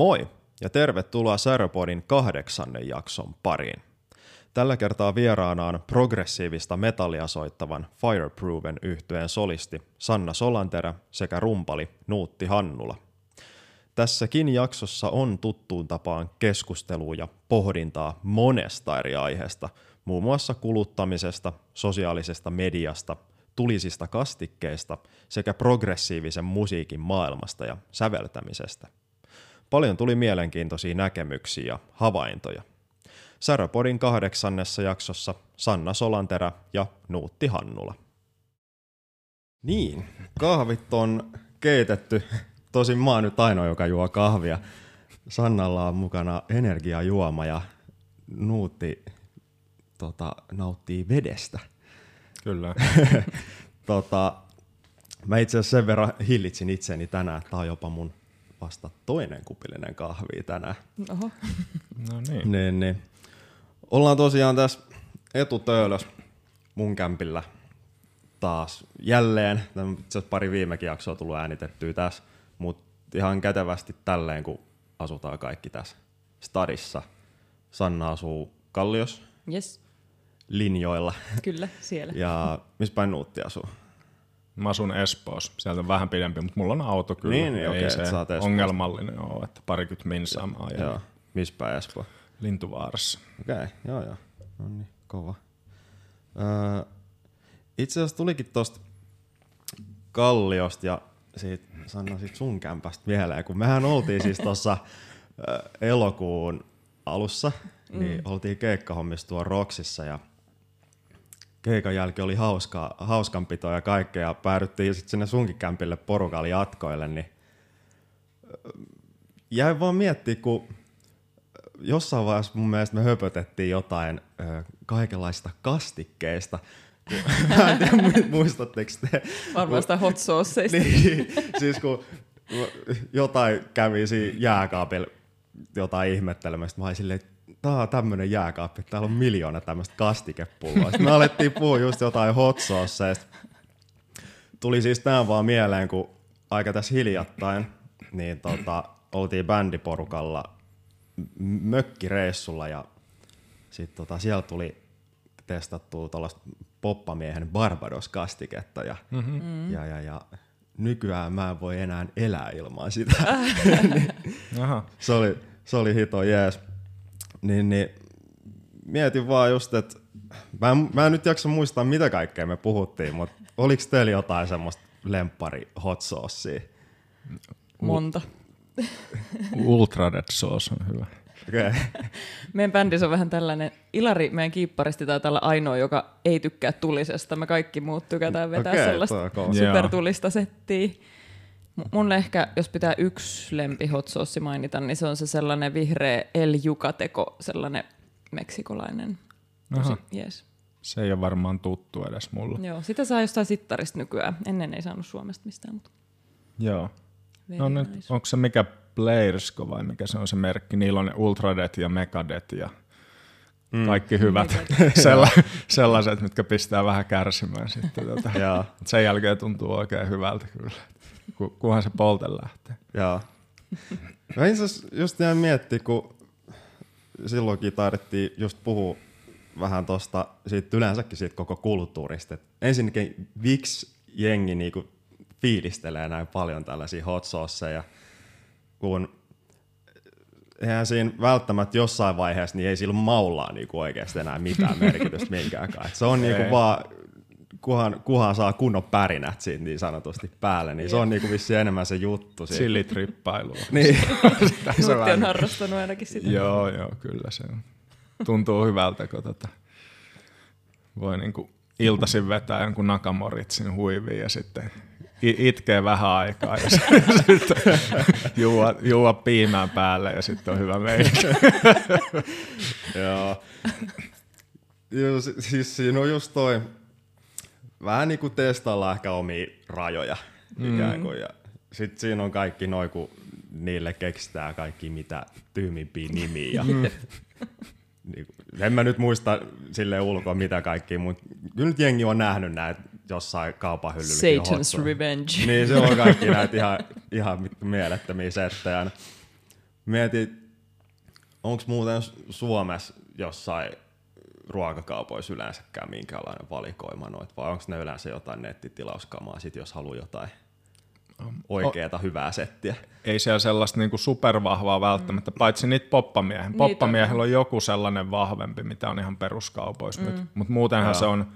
Moi ja tervetuloa Säropodin kahdeksannen jakson pariin. Tällä kertaa vieraana on progressiivista metallia soittavan Fireproven yhtyeen solisti Sanna Solanterä sekä rumpali Nuutti Hannula. Tässäkin jaksossa on tuttuun tapaan keskustelua ja pohdintaa monesta eri aiheesta, muun muassa kuluttamisesta, sosiaalisesta mediasta, tulisista kastikkeista sekä progressiivisen musiikin maailmasta ja säveltämisestä. Paljon tuli mielenkiintoisia näkemyksiä ja havaintoja. Säropodin kahdeksannessa jaksossa Sanna Solanterä ja Nuutti Hannula. Niin, kahvit on keitetty. Tosin mä oon nyt ainoa, joka juo kahvia. Sannalla on mukana energiajuoma ja Nuutti tota, nauttii vedestä. Kyllä. tota, mä itse asiassa sen verran hillitsin itseni tänään, että tää on jopa mun vasta toinen kupillinen kahvi tänään. Oho. No niin. Niin, niin. Ollaan tosiaan tässä etutöölös mun kämpillä taas jälleen. Tämä on itse asiassa pari viimekin jaksoa tullut äänitettyä tässä, mutta ihan kätevästi tälleen, kun asutaan kaikki tässä stadissa. Sanna asuu Kallios Yes, linjoilla kyllä, siellä. ja missä päin Nuutti asuu? Mä asun Espoossa. Sieltä on vähän pidempi, mutta mulla on auto kyllä. Niin, niin, Ei okei, se oot Espoosta. ongelmallinen ole, että parikymmentä minsaa mä ajan Joo. Missä päin Espoo? Lintuvaarassa. Okei, okay, joo joo. No niin, kova. Öö, itse asiassa tulikin tosta Kalliosta ja siitä, Sanna siitä sun kämpästä mieleen, kun mehän oltiin siis tuossa elokuun alussa, niin oltiin keikkahommissa tuolla Roksissa ja keikan jälkeen oli hauskaa, hauskanpitoa ja kaikkea ja päädyttiin sitten sinne sunkin kämpille porukalla jatkoille, niin jäin vaan miettiä, kun jossain vaiheessa mun mielestä me höpötettiin jotain ö, kaikenlaista kastikkeista. Mä en tiedä, mu- muistatteko te? Varmaan sitä hot sauceista. niin, siis kun jotain kävi siinä jääkaapilla jotain ihmettelemästä, mä olin silleen, että tää on tämmönen jääkaappi, täällä on miljoona tämmöistä kastikepulloa. Sitten me alettiin puhua just jotain hot sauceista. Tuli siis tää vaan mieleen, kun aika tässä hiljattain, niin tota, oltiin bändiporukalla mökkireissulla ja sitten tota, siellä tuli testattua tuollaista poppamiehen Barbados-kastiketta ja, mm-hmm. ja, ja, ja nykyään mä en voi enää elää ilman sitä. Aha. se, oli, se oli hito jees. Niin, niin mietin vaan just, että mä en, mä en nyt jaksa muistaa mitä kaikkea me puhuttiin, mutta oliko teillä jotain semmoista lemppari hot saucea? Monta. Ultra Red Sauce on hyvä. Okei. Okay. Meidän bändissä on vähän tällainen, Ilari meidän kiipparisti taitaa olla ainoa, joka ei tykkää tulisesta. Me kaikki muut tykätään vetää Okei, sellaista supertulista settiä. Mun ehkä, jos pitää yksi lempi hot sauce mainita, niin se on se sellainen vihreä El Yucateco, sellainen meksikolainen. Tosi, yes. Se ei ole varmaan tuttu edes mulla. Joo, sitä saa jostain sittarista nykyään. Ennen ei saanut Suomesta mistään, mutta Joo. very No nyt, nice. onko se mikä Blairsko vai mikä se on se merkki? Niillä on ne Ultradet ja Megadet ja kaikki hyvät Sella, sellaiset, mitkä pistää vähän kärsimään sitten. Tota. Joo, Mut Sen jälkeen tuntuu oikein hyvältä kyllä. Ku- Kunhan se polte lähtee. joo. Mä itse asiassa just jäin miettiä, kun silloinkin taidettiin just puhua vähän tosta, siitä yleensäkin siitä koko kulttuurista. Et ensinnäkin Vix-jengi niinku fiilistelee näin paljon tällaisia hot sauceja, kun eihän siinä välttämättä jossain vaiheessa, niin ei sillä maulaa niinku oikeasti enää mitään merkitystä minkäänkaan. Et se on niinku vaan, kuhan, kuhan saa kunnon pärinät siitä niin sanotusti päälle, niin se on niinku vissiin enemmän se juttu. Siitä. Chili-trippailua. Niin. Nuutti on harrastanut ainakin sitä. Joo, joo, kyllä se on. Tuntuu hyvältä, kun tota, voi niinku iltaisin vetää jonkun nakamoritsin huiviin ja sitten itkee vähän aikaa ja sitten juua, juua piimään päälle ja sitten on hyvä meininki. Joo. Joo, si- siis siinä on just toi, vähän niin kuin testailla ehkä omia rajoja ikään kuin. Ja sit siinä on kaikki noin, kun niille keksitään kaikki mitä tyhmimpiä nimiä. Ja, niin, kuin- en mä nyt muista sille ulkoa mitä kaikki, mutta kyllä nyt jengi on nähnyt näitä jossain kaupan hyllyllä. Satan's Revenge. Niin, se on kaikki näitä ihan, ihan mielettömiä settejä. Mietit, onko muuten Suomessa jossain ruokakaupoissa yleensäkään minkälainen valikoima noit, vai onko ne yleensä jotain nettitilauskamaa, sit jos haluaa jotain oikeata o- hyvää settiä? Ei siellä sellaista niinku supervahvaa välttämättä, mm. paitsi niitä poppamiehen. Poppamiehellä on joku sellainen vahvempi, mitä on ihan peruskaupoissa, mm. mutta muutenhan Joo. se on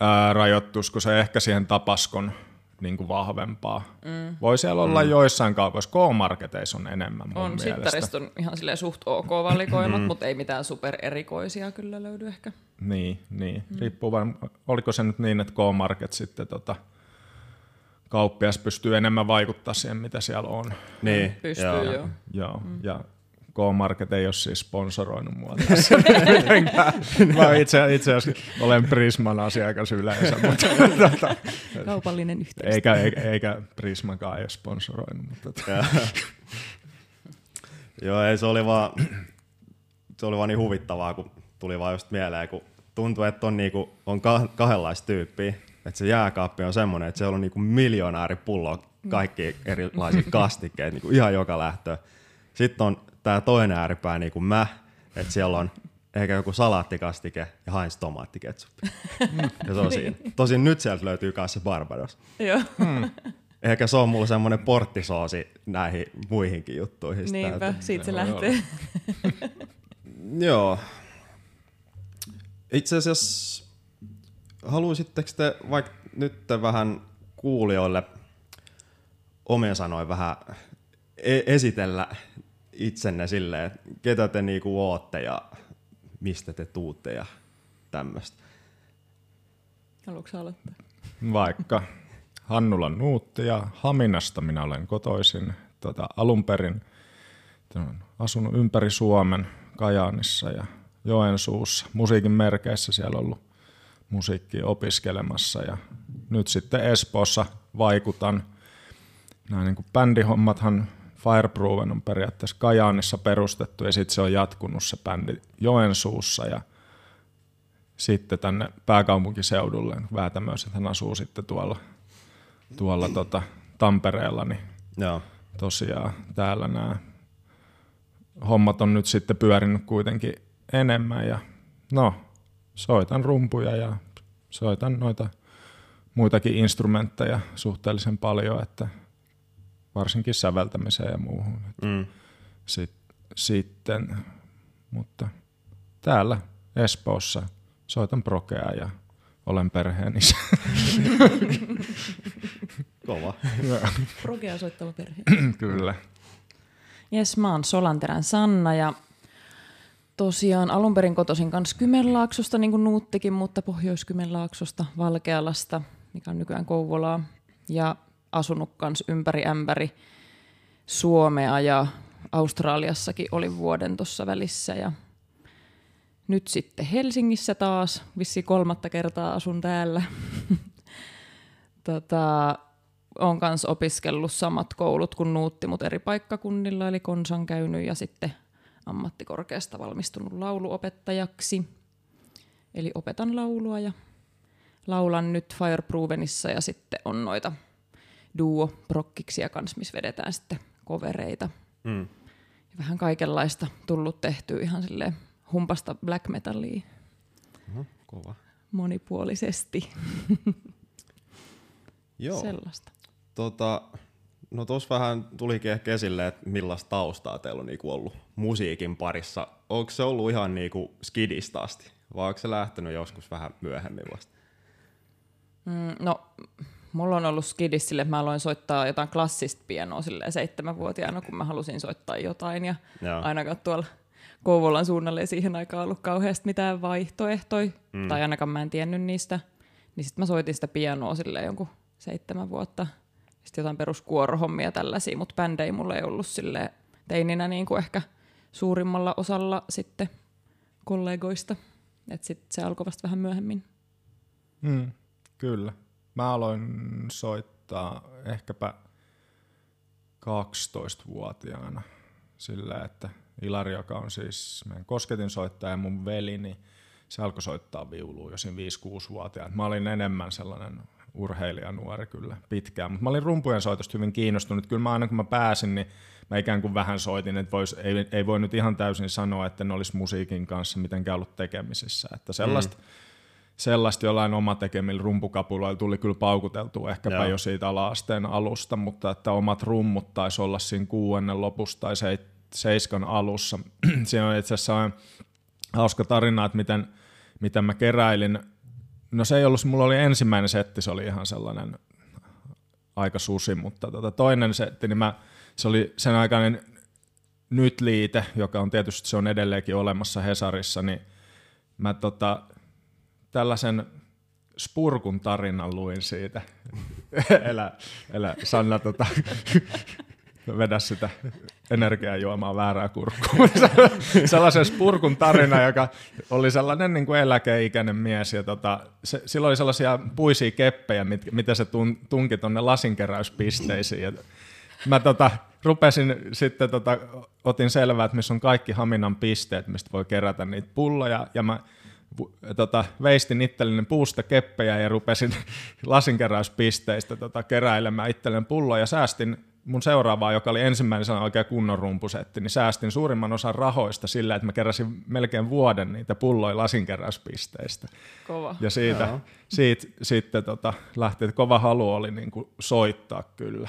ää, rajoittus, kun se ehkä siihen tapaskon niin kuin vahvempaa. Mm. Voi siellä olla mm. joissain kaupoissa, K-marketeissa on enemmän mun on, mielestä. Sittarista on ihan silleen suht ok valikoimat, mm. mutta ei mitään supererikoisia kyllä löydy ehkä. Niin, niin. Mm. riippuu vain, oliko se nyt niin, että K-market sitten tota, kauppias pystyy enemmän vaikuttaa siihen, mitä siellä on. Niin, pystyy joo. joo. joo. Mm. Ja K-Market ei ole siis sponsoroinut mua tässä Mä itse, itse asiassa olen Prisman asiakas yleensä. Mutta, tota, Kaupallinen yhteistyö. Eikä, eikä, eikä Prismakaan ole sponsoroinut. Mutta, tota. Joo, ei se oli vaan, se oli vaan niin huvittavaa, kun tuli vaan just mieleen, kun tuntuu, että on, niinku, on kahdenlaista tyyppiä. Että se jääkaappi on semmoinen, että se on niinku miljonääripullo kaikki erilaisia kastikkeita niinku ihan joka lähtö. Sitten on tämä toinen ääripää niin kuin mä, että siellä on ehkä joku salaattikastike ja Heinz tomaattiketsuppi. ja se on siinä. Tosin nyt sieltä löytyy myös se Barbados. Joo. Hmm. Ehkä se on mulla semmoinen porttisoosi näihin muihinkin juttuihin. Niinpä, täältä. siitä se lähtee. Joo. Itse asiassa haluaisitteko te vaikka nyt vähän kuulijoille omien sanoin vähän e- esitellä itsenne silleen, että ketä te niinku ootte ja mistä te tuutte ja tämmöistä. Haluatko aloittaa? Vaikka Hannulan Nuutti ja Haminasta minä olen kotoisin tota, alun perin. Asunut ympäri Suomen, Kajaanissa ja Joensuussa. Musiikin merkeissä siellä ollut musiikkia opiskelemassa ja nyt sitten Espoossa vaikutan. Nämä niin kuin bändihommathan Fireproven on periaatteessa Kajaanissa perustettu ja sitten se on jatkunut se bändi Joensuussa ja sitten tänne pääkaupunkiseudulle. Väätämössä, hän asuu sitten tuolla, tuolla tota, Tampereella, niin Joo. tosiaan täällä nämä hommat on nyt sitten pyörinyt kuitenkin enemmän ja no, soitan rumpuja ja soitan noita muitakin instrumentteja suhteellisen paljon, että varsinkin säveltämiseen ja muuhun. Mm. Sitten, sitten, mutta täällä Espoossa soitan prokea ja olen perheeni. Kova. Prokea soittava perhe. Kyllä. Jes, mä oon Solanterän Sanna ja tosiaan alun perin kotoisin kanssa Kymenlaaksosta, niin kuin Nuuttikin, mutta Pohjois-Kymenlaaksosta, Valkealasta, mikä on nykyään Kouvolaa. Ja asunut kans ympäri ämpäri Suomea ja Australiassakin oli vuoden tuossa välissä ja nyt sitten Helsingissä taas, vissi kolmatta kertaa asun täällä. tota, on kans opiskellut samat koulut kuin Nuutti, mutta eri paikkakunnilla, eli Konsan käynyt ja sitten ammattikorkeasta valmistunut lauluopettajaksi. Eli opetan laulua ja laulan nyt Fireprovenissa ja sitten on noita duo prokkiksia kanssa, missä vedetään sitten kovereita. Mm. Ja vähän kaikenlaista tullut tehtyä ihan sille humpasta black metallia. Uh-huh, kova. Monipuolisesti. Joo. Sellaista. Tota, no tuossa vähän tulikin ehkä esille, että millaista taustaa teillä on niinku ollut musiikin parissa. Onko se ollut ihan niinku skidista asti, vai onko se lähtenyt joskus vähän myöhemmin vasta? Mm, no mulla on ollut skidis sille, että mä aloin soittaa jotain klassista pianoa sille seitsemänvuotiaana, kun mä halusin soittaa jotain. Ja Joo. ainakaan tuolla Kouvolan suunnalle ei siihen aikaan ollut kauheasti mitään vaihtoehtoja, mm. tai ainakaan mä en tiennyt niistä. Niin sitten mä soitin sitä pianoa sille jonkun seitsemän vuotta. Sitten jotain peruskuorohommia tällaisia, mutta bändei mulla ei ollut sille teininä niin kuin ehkä suurimmalla osalla sitten kollegoista. Että sitten se alkoi vasta vähän myöhemmin. Mm, kyllä. Mä aloin soittaa ehkäpä 12-vuotiaana sillä, että Ilari, joka on siis meidän kosketin soittaja ja mun veli, niin se alkoi soittaa viulua jo siinä 5-6-vuotiaana. Mä olin enemmän sellainen urheilijanuori kyllä pitkään. Mutta mä olin rumpujen soitosta hyvin kiinnostunut. Kyllä mä aina kun mä pääsin, niin mä ikään kuin vähän soitin, että vois, ei, ei voi nyt ihan täysin sanoa, että ne olisi musiikin kanssa mitenkään ollut tekemisissä. Että sellaista, mm. Sellaista jollain oma tekemillä rumpukapuloilla tuli kyllä paukuteltua ehkäpä Joo. jo siitä ala-asteen alusta, mutta että omat rummut taisi olla siinä kuuennen lopussa tai seiskan alussa. Siinä on itse asiassa hauska tarina, että miten, miten mä keräilin. No se ei ollut, mulla oli ensimmäinen setti, se oli ihan sellainen aika susi, mutta tota, toinen setti, niin mä, se oli sen aikainen nyt liite, joka on tietysti se on edelleenkin olemassa Hesarissa, niin mä tota, tällaisen Spurkun tarinan luin siitä. elä, elä Sanna, tota, vedä sitä energiajuomaa väärää kurkkua. sellaisen spurkun tarina, joka oli sellainen niin kuin eläkeikäinen mies. Ja tota, se, sillä oli sellaisia puisia keppejä, mit, mitä se tun, tunki tuonne lasinkeräyspisteisiin. Ja mä tota, rupesin sitten, tota, otin selvää, että missä on kaikki Haminan pisteet, mistä voi kerätä niitä pulloja. Ja mä tota, veistin itselleni puusta keppejä ja rupesin lasinkeräyspisteistä tota, keräilemään itselleni pulloja ja säästin mun seuraavaa, joka oli ensimmäinen sana oikein kunnon rumpusetti, niin säästin suurimman osan rahoista sillä, että mä keräsin melkein vuoden niitä pulloja lasinkeräyspisteistä. Kova. Ja siitä, siitä sitten tota, lähti, että kova halu oli niin kuin soittaa kyllä.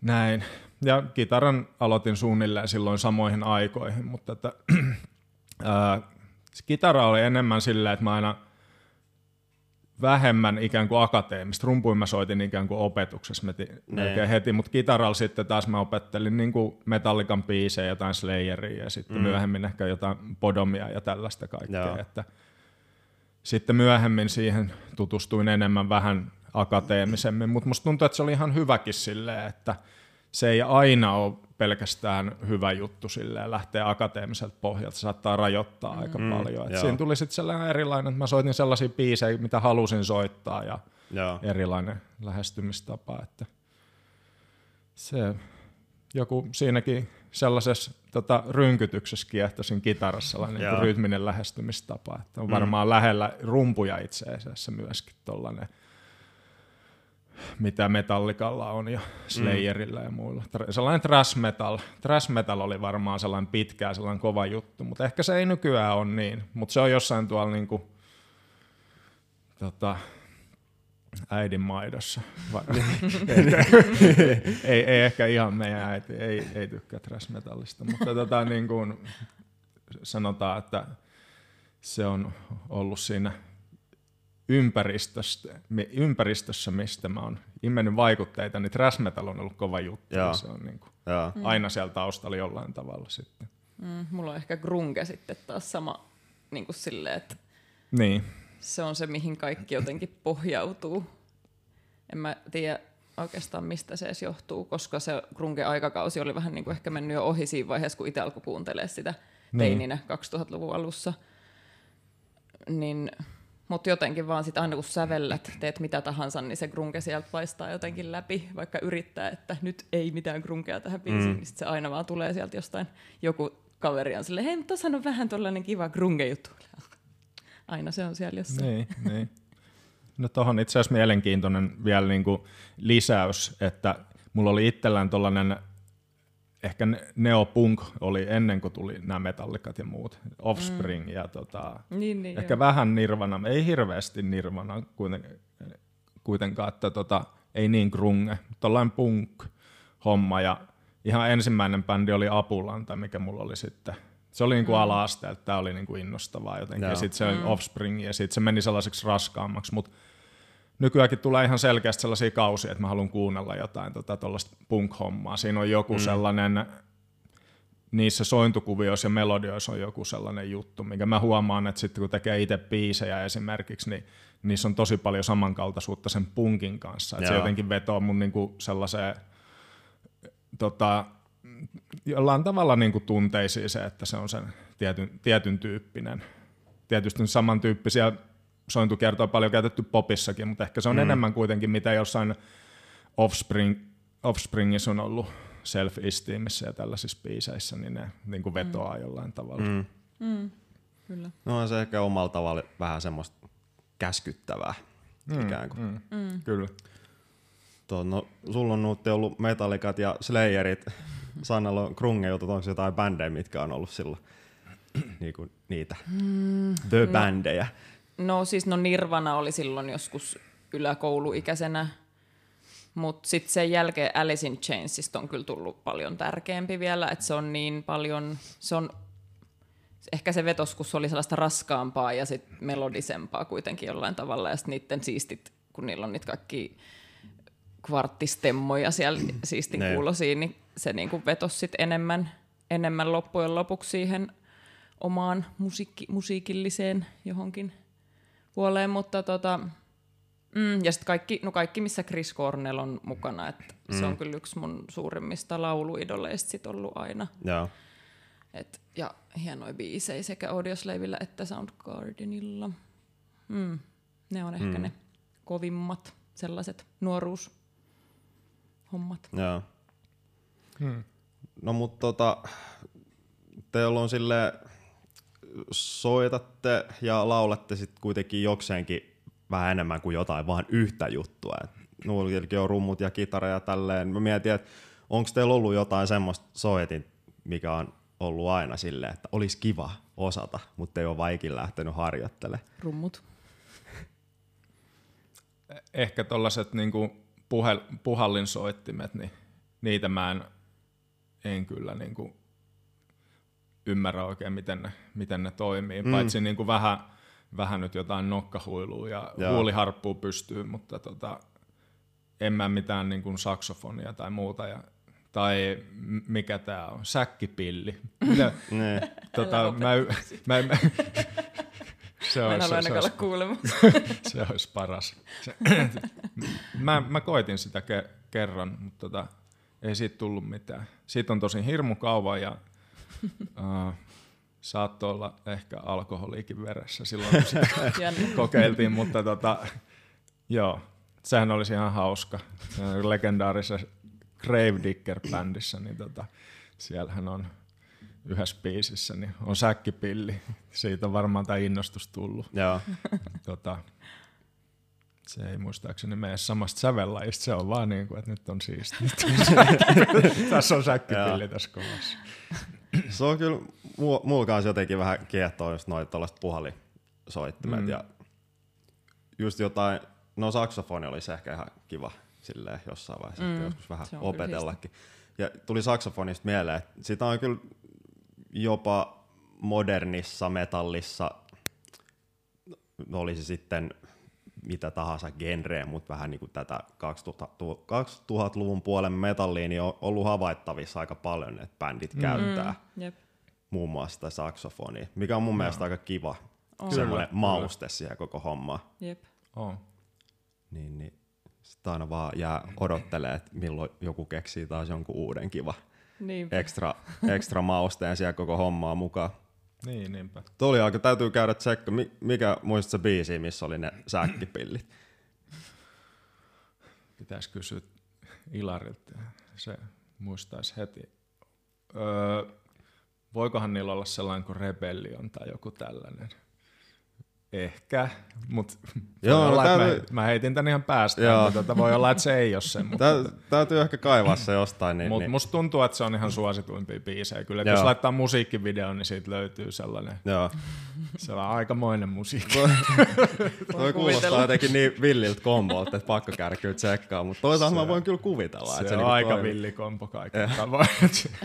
Näin. Ja kitaran aloitin suunnilleen silloin samoihin aikoihin, mutta että, ää, kitara oli enemmän silleen, että mä aina – vähemmän ikään kuin akateemista. Rumpuin mä soitin ikään kuin opetuksessa melkein heti, mutta kitaralla sitten taas mä opettelin niin kuin Metallican biisejä, jotain Slayeria ja sitten mm. myöhemmin ehkä jotain Podomia ja tällaista kaikkea. Joo. Että sitten myöhemmin siihen tutustuin enemmän vähän akateemisemmin, mutta musta tuntuu, että se oli ihan hyväkin silleen, että se ei aina ole pelkästään hyvä juttu silleen, lähteä akateemiselta pohjalta, saattaa rajoittaa mm. aika paljon. Et siinä tuli sitten sellainen erilainen, että mä soitin sellaisia biisejä, mitä halusin soittaa ja Joo. erilainen lähestymistapa. Että se joku siinäkin sellaisessa tota, rynkytyksessä kiehtoisin kitarassa sellainen niin rytminen lähestymistapa. Että on mm. varmaan lähellä rumpuja itse asiassa myöskin tuollainen mitä Metallicalla on ja Slayerilla mm. ja muilla. Sellainen thrash metal. Thrash metal oli varmaan sellainen pitkä sellainen kova juttu, mutta ehkä se ei nykyään ole niin. Mutta se on jossain tuolla niinku, tota, äidin maidossa. ei, ei, ehkä ihan meidän äiti, ei, ei tykkää thrash metallista, mutta tota, niin kuin sanotaan, että se on ollut siinä ympäristössä, ympäristössä, mistä mä oon imennyt vaikutteita, niin thrash metal on ollut kova juttu. Joo. Se on niin kuin aina siellä taustalla jollain tavalla sitten. Mm, mulla on ehkä grunge sitten taas sama niin kuin silleen, että niin. se on se, mihin kaikki jotenkin pohjautuu. En mä tiedä oikeastaan mistä se edes johtuu, koska se grunge-aikakausi oli vähän niin kuin ehkä mennyt jo ohi siinä vaiheessa, kun itse alkoi kuuntelemaan sitä niin. teininä 2000-luvun alussa. Niin mutta jotenkin vaan sit aina kun sävellät, teet mitä tahansa, niin se grunge sieltä paistaa jotenkin läpi, vaikka yrittää, että nyt ei mitään grunkea tähän biisiin, mm. niin sit se aina vaan tulee sieltä jostain, joku kaveri on silleen, hei, mutta on vähän tollainen kiva grunge-juttu. Aina se on siellä jossain. Niin, niin. No tuohon itse asiassa mielenkiintoinen vielä niinku lisäys, että mulla oli itsellään tollainen ehkä neopunk oli ennen kuin tuli nämä metallikat ja muut, Offspring mm. ja tota, niin, niin, ehkä joo. vähän Nirvana, ei hirveästi Nirvana kuitenkaan, kuitenkaan että tota, ei niin grunge, tollain punk-homma ja ihan ensimmäinen bändi oli Apulanta, mikä mulla oli sitten. Se oli niinku mm. ala-asteelta, tämä oli niinku innostavaa jotenkin, joo. ja sitten se mm. Offspring, ja sitten se meni sellaiseksi raskaammaksi, mutta nykyäänkin tulee ihan selkeästi sellaisia kausia, että mä haluan kuunnella jotain tuollaista tota, punk-hommaa. Siinä on joku mm. sellainen, niissä sointukuvioissa ja melodioissa on joku sellainen juttu, mikä mä huomaan, että sitten kun tekee itse biisejä esimerkiksi, niin niissä on tosi paljon samankaltaisuutta sen punkin kanssa. Että se jotenkin vetoo mun niinku sellaiseen tota, jollain tavalla niinku tunteisiin se, että se on sen tietyn, tietyn tyyppinen. Tietysti samantyyppisiä sointukertoa paljon käytetty popissakin, mutta ehkä se on mm. enemmän kuitenkin, mitä jossain Offspring, Offspringissa on ollut self-esteemissä ja tällaisissa biiseissä, niin ne niin kuin vetoaa mm. jollain tavalla. Mm. Mm. Kyllä. No on se ehkä omalla tavalla vähän semmoista käskyttävää. mm, ikään kuin. Mm, mm. Kyllä. Tuo, no, sulla on nyt ollut Metallicat ja Slayerit. Sannalla on Krunge jutut, onko jotain bändejä, mitkä on ollut silloin niin kuin niitä mm, the no, bändejä? No siis no Nirvana oli silloin joskus yläkouluikäisenä, mutta sitten sen jälkeen Alice in Chainsista on kyllä tullut paljon tärkeämpi vielä, että se on niin paljon, se on ehkä se vetoskus oli sellaista raskaampaa ja sit melodisempaa kuitenkin jollain tavalla, ja sitten niiden siistit, kun niillä on niitä kaikki kvarttistemmoja siellä siistin kuulosiin, niin se niinku vetosi sit enemmän, enemmän loppujen lopuksi siihen omaan musiikki, musiikilliseen johonkin puoleen, mutta tota, mm, ja sitten kaikki, no kaikki, missä Chris Cornell on mukana, että mm. se on kyllä yksi mun suurimmista lauluidoleista sit ollut aina. Joo. Et, ja hienoja biisejä sekä Audioslavilla että Soundgardenilla. Mm. Ne on ehkä mm. ne kovimmat sellaiset nuoruushommat. Joo. Hmm. No mutta tota, teillä on sille soitatte ja laulatte sitten kuitenkin jokseenkin vähän enemmän kuin jotain, vaan yhtä juttua. Nuulillakin on rummut ja kitara ja tälleen. Mä mietin, että onko teillä ollut jotain semmoista soitin, mikä on ollut aina silleen, että olisi kiva osata, mutta ei ole vaikin lähtenyt harjoittelemaan. Rummut. Ehkä tuollaiset niinku puhel, puhallinsoittimet, niin niitä mä en, en kyllä niinku ymmärrä oikein, miten ne, miten ne toimii, mm. paitsi niinku vähän, vähän nyt jotain nokkahuilua ja Joo. huuliharppua pystyy, mutta tota, en mä mitään niinku saksofonia tai muuta. Ja tai mikä tämä on, säkkipilli. Mitä, niin. tota, mä, mä, mä, se olisi, se, se, olisi, se olisi paras. Se, mä, mä koitin sitä ke, kerran, mutta tota, ei siitä tullut mitään. Siitä on tosi hirmu kauan ja uh, saattoi olla ehkä alkoholiikin veressä silloin, kun sitä kokeiltiin, mutta tota, joo, sehän olisi ihan hauska. Legendaarisessa Gravedigger-bändissä, niin tota, siellähän on yhdessä biisissä, niin on säkkipilli. Siitä on varmaan tämä innostus tullut. Joo. tota, se ei muistaakseni mene samasta sävellajista, se on vaan niin kuin, että nyt on siisti. tässä on säkkipilli tässä kovassa. Se on kyllä, mulla kanssa jotenkin vähän kiehtoa just noita tällaiset puhalisoittimet mm. ja just jotain, no saksofoni olisi ehkä ihan kiva silleen jossain vaiheessa, mm, joskus vähän opetellakin. Ja tuli saksofonista mieleen, että sitä on kyllä jopa modernissa metallissa, no olisi sitten mitä tahansa genreä, mutta vähän niin kuin tätä 2000-luvun puolen metalliin niin on ollut havaittavissa aika paljon, että bändit mm. käyttää mm, yep. muun muassa sitä saksofonia, mikä on mun no. mielestä aika kiva, oh. semmoinen mauste siihen koko hommaan. Yep. Oh. Niin, niin sitten aina vaan jää odottelee, että milloin joku keksii taas jonkun uuden kiva ekstra, ekstra mausteen siellä koko hommaa mukaan. Niin, niinpä. Tuli aika, täytyy käydä tsekka, mikä muistat se biisi, missä oli ne säkkipillit? Pitäisi kysyä Ilarilta, se muistaisi heti. Öö, voikohan niillä olla sellainen kuin Rebellion tai joku tällainen? Ehkä, mutta Joo, no täytyy... mä, mä heitin tän ihan päästä, Joo. mutta tota, voi olla, että se ei ole se. Mutta... täytyy ehkä kaivaa se jostain. Niin, mutta niin. musta tuntuu, että se on ihan suosituimpia biisejä. Kyllä, jos laittaa musiikkivideon, niin siitä löytyy sellainen, Joo. sellainen aikamoinen musiikki. Toi kuulostaa jotenkin niin villiltä kombolta, että pakko käydä kyllä tsekkaa, mutta toisaalta se, mä voin kyllä kuvitella. Se, että se on niinku aika toimii. villi kombo kaiken tavoin.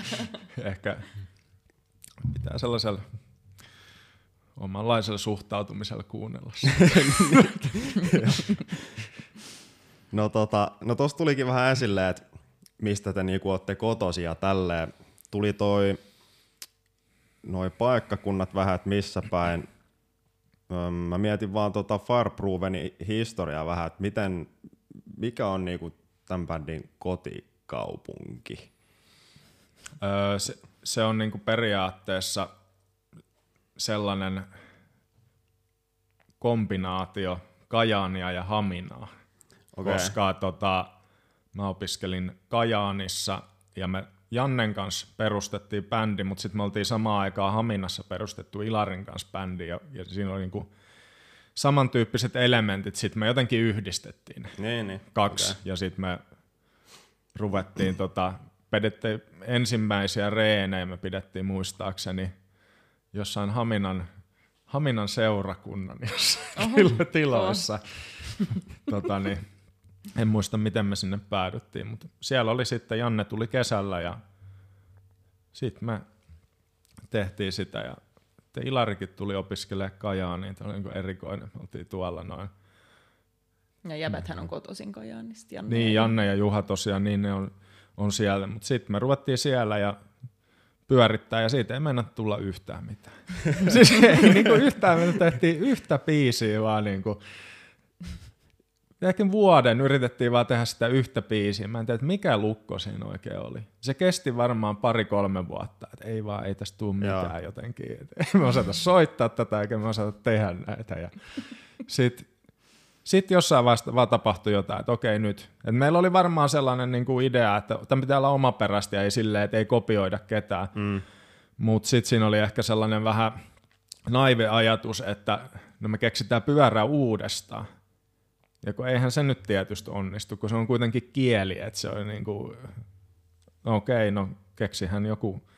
ehkä pitää sellaisella omanlaisella suhtautumisella kuunnella no tota, no tossa tulikin vähän esille, että mistä te niinku olette kotosia tälleen. Tuli toi noi paikkakunnat vähän, että missä päin. Mä mietin vaan tota Farprovenin historiaa vähän, että miten, mikä on niinku tämän bändin kotikaupunki? Öö, se, se on niinku periaatteessa – sellainen kombinaatio Kajaania ja Haminaa, okay. koska tota, mä opiskelin Kajaanissa ja me Jannen kanssa perustettiin bändi, mutta sitten me oltiin samaan aikaan Haminassa perustettu Ilarin kanssa bändi ja, ja siinä oli niinku samantyyppiset elementit, sitten me jotenkin yhdistettiin Niin, niin. kaksi, okay. ja sitten me ruvettiin, tota, pidettiin ensimmäisiä reenejä, me pidettiin muistaakseni jossain Haminan, Haminan seurakunnan jossain tiloissa. tota, niin, en muista, miten me sinne päädyttiin, mutta siellä oli sitten, Janne tuli kesällä ja sitten me tehtiin sitä ja Ilarikin tuli opiskelemaan Kajaan, niin tämä oli niin erikoinen, me oltiin tuolla noin. Ja jäbäthän on kotoisin Kajaanista. Janne niin, Janne ja Juha tosiaan, niin ne on, on siellä, mutta sitten me ruvettiin siellä ja pyörittää ja siitä ei mennä tulla yhtään mitään. siis ei niin kuin yhtään, me tehtiin yhtä biisiä vaan niin kuin, ehkä vuoden yritettiin vaan tehdä sitä yhtä biisiä. Mä en tiedä, että mikä lukko siinä oikein oli. Se kesti varmaan pari-kolme vuotta. Että ei vaan, ei tästä tule mitään Joo. jotenkin. Et ei me osata soittaa tätä, eikä me osata tehdä näitä. Ja sitten sit jossain vaiheessa vaan tapahtui jotain, että okei nyt. Et meillä oli varmaan sellainen niin kuin idea, että tämä pitää olla omaperäistä ja ei silleen, että ei kopioida ketään. Mm. Mutta sitten siinä oli ehkä sellainen vähän naive ajatus, että no me keksitään pyörää uudestaan. Ja kun eihän se nyt tietysti onnistu, kun se on kuitenkin kieli, että se on niin kuin, no okei, no keksihän joku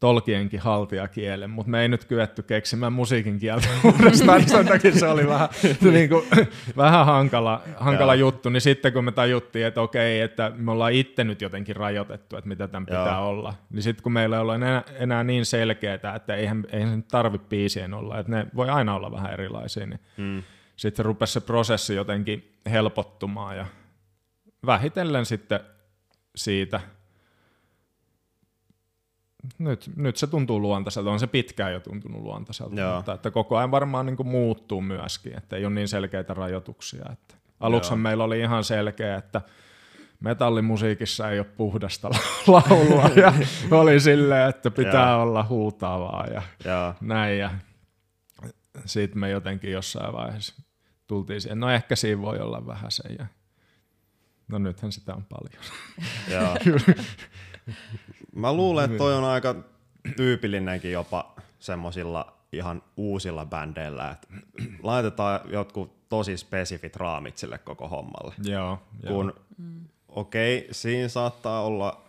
tolkienkin haltijakielen, mutta me ei nyt kyetty keksimään musiikin kieltä uudestaan, niin sen takia se oli vähän, niin. kuin, vähän hankala, hankala juttu, niin sitten kun me tajuttiin, että okei, että me ollaan itse nyt jotenkin rajoitettu, että mitä tämän pitää Joo. olla, niin sitten kun meillä ei ole enää, enää niin selkeää, että eihän, eihän se tarvitse biisien olla, että ne voi aina olla vähän erilaisia, niin hmm sitten rupesi se prosessi jotenkin helpottumaan ja vähitellen sitten siitä nyt, nyt se tuntuu luontaiselta, on se pitkään jo tuntunut luontaiselta, Joo. mutta että koko ajan varmaan niin kuin muuttuu myöskin, että ei ole niin selkeitä rajoituksia. Että aluksi meillä oli ihan selkeä, että metallimusiikissa ei ole puhdasta laulua ja oli silleen, että pitää Joo. olla huutavaa ja Joo. näin. Ja sitten me jotenkin jossain vaiheessa tultiin siihen. No ehkä siinä voi olla vähän se. Ja... No nythän sitä on paljon. Joo. Mä luulen, että toi on aika tyypillinenkin jopa semmoisilla ihan uusilla bändeillä, että laitetaan jotkut tosi spesifit raamit sille koko hommalle. Joo, Kun okei, okay, siinä saattaa olla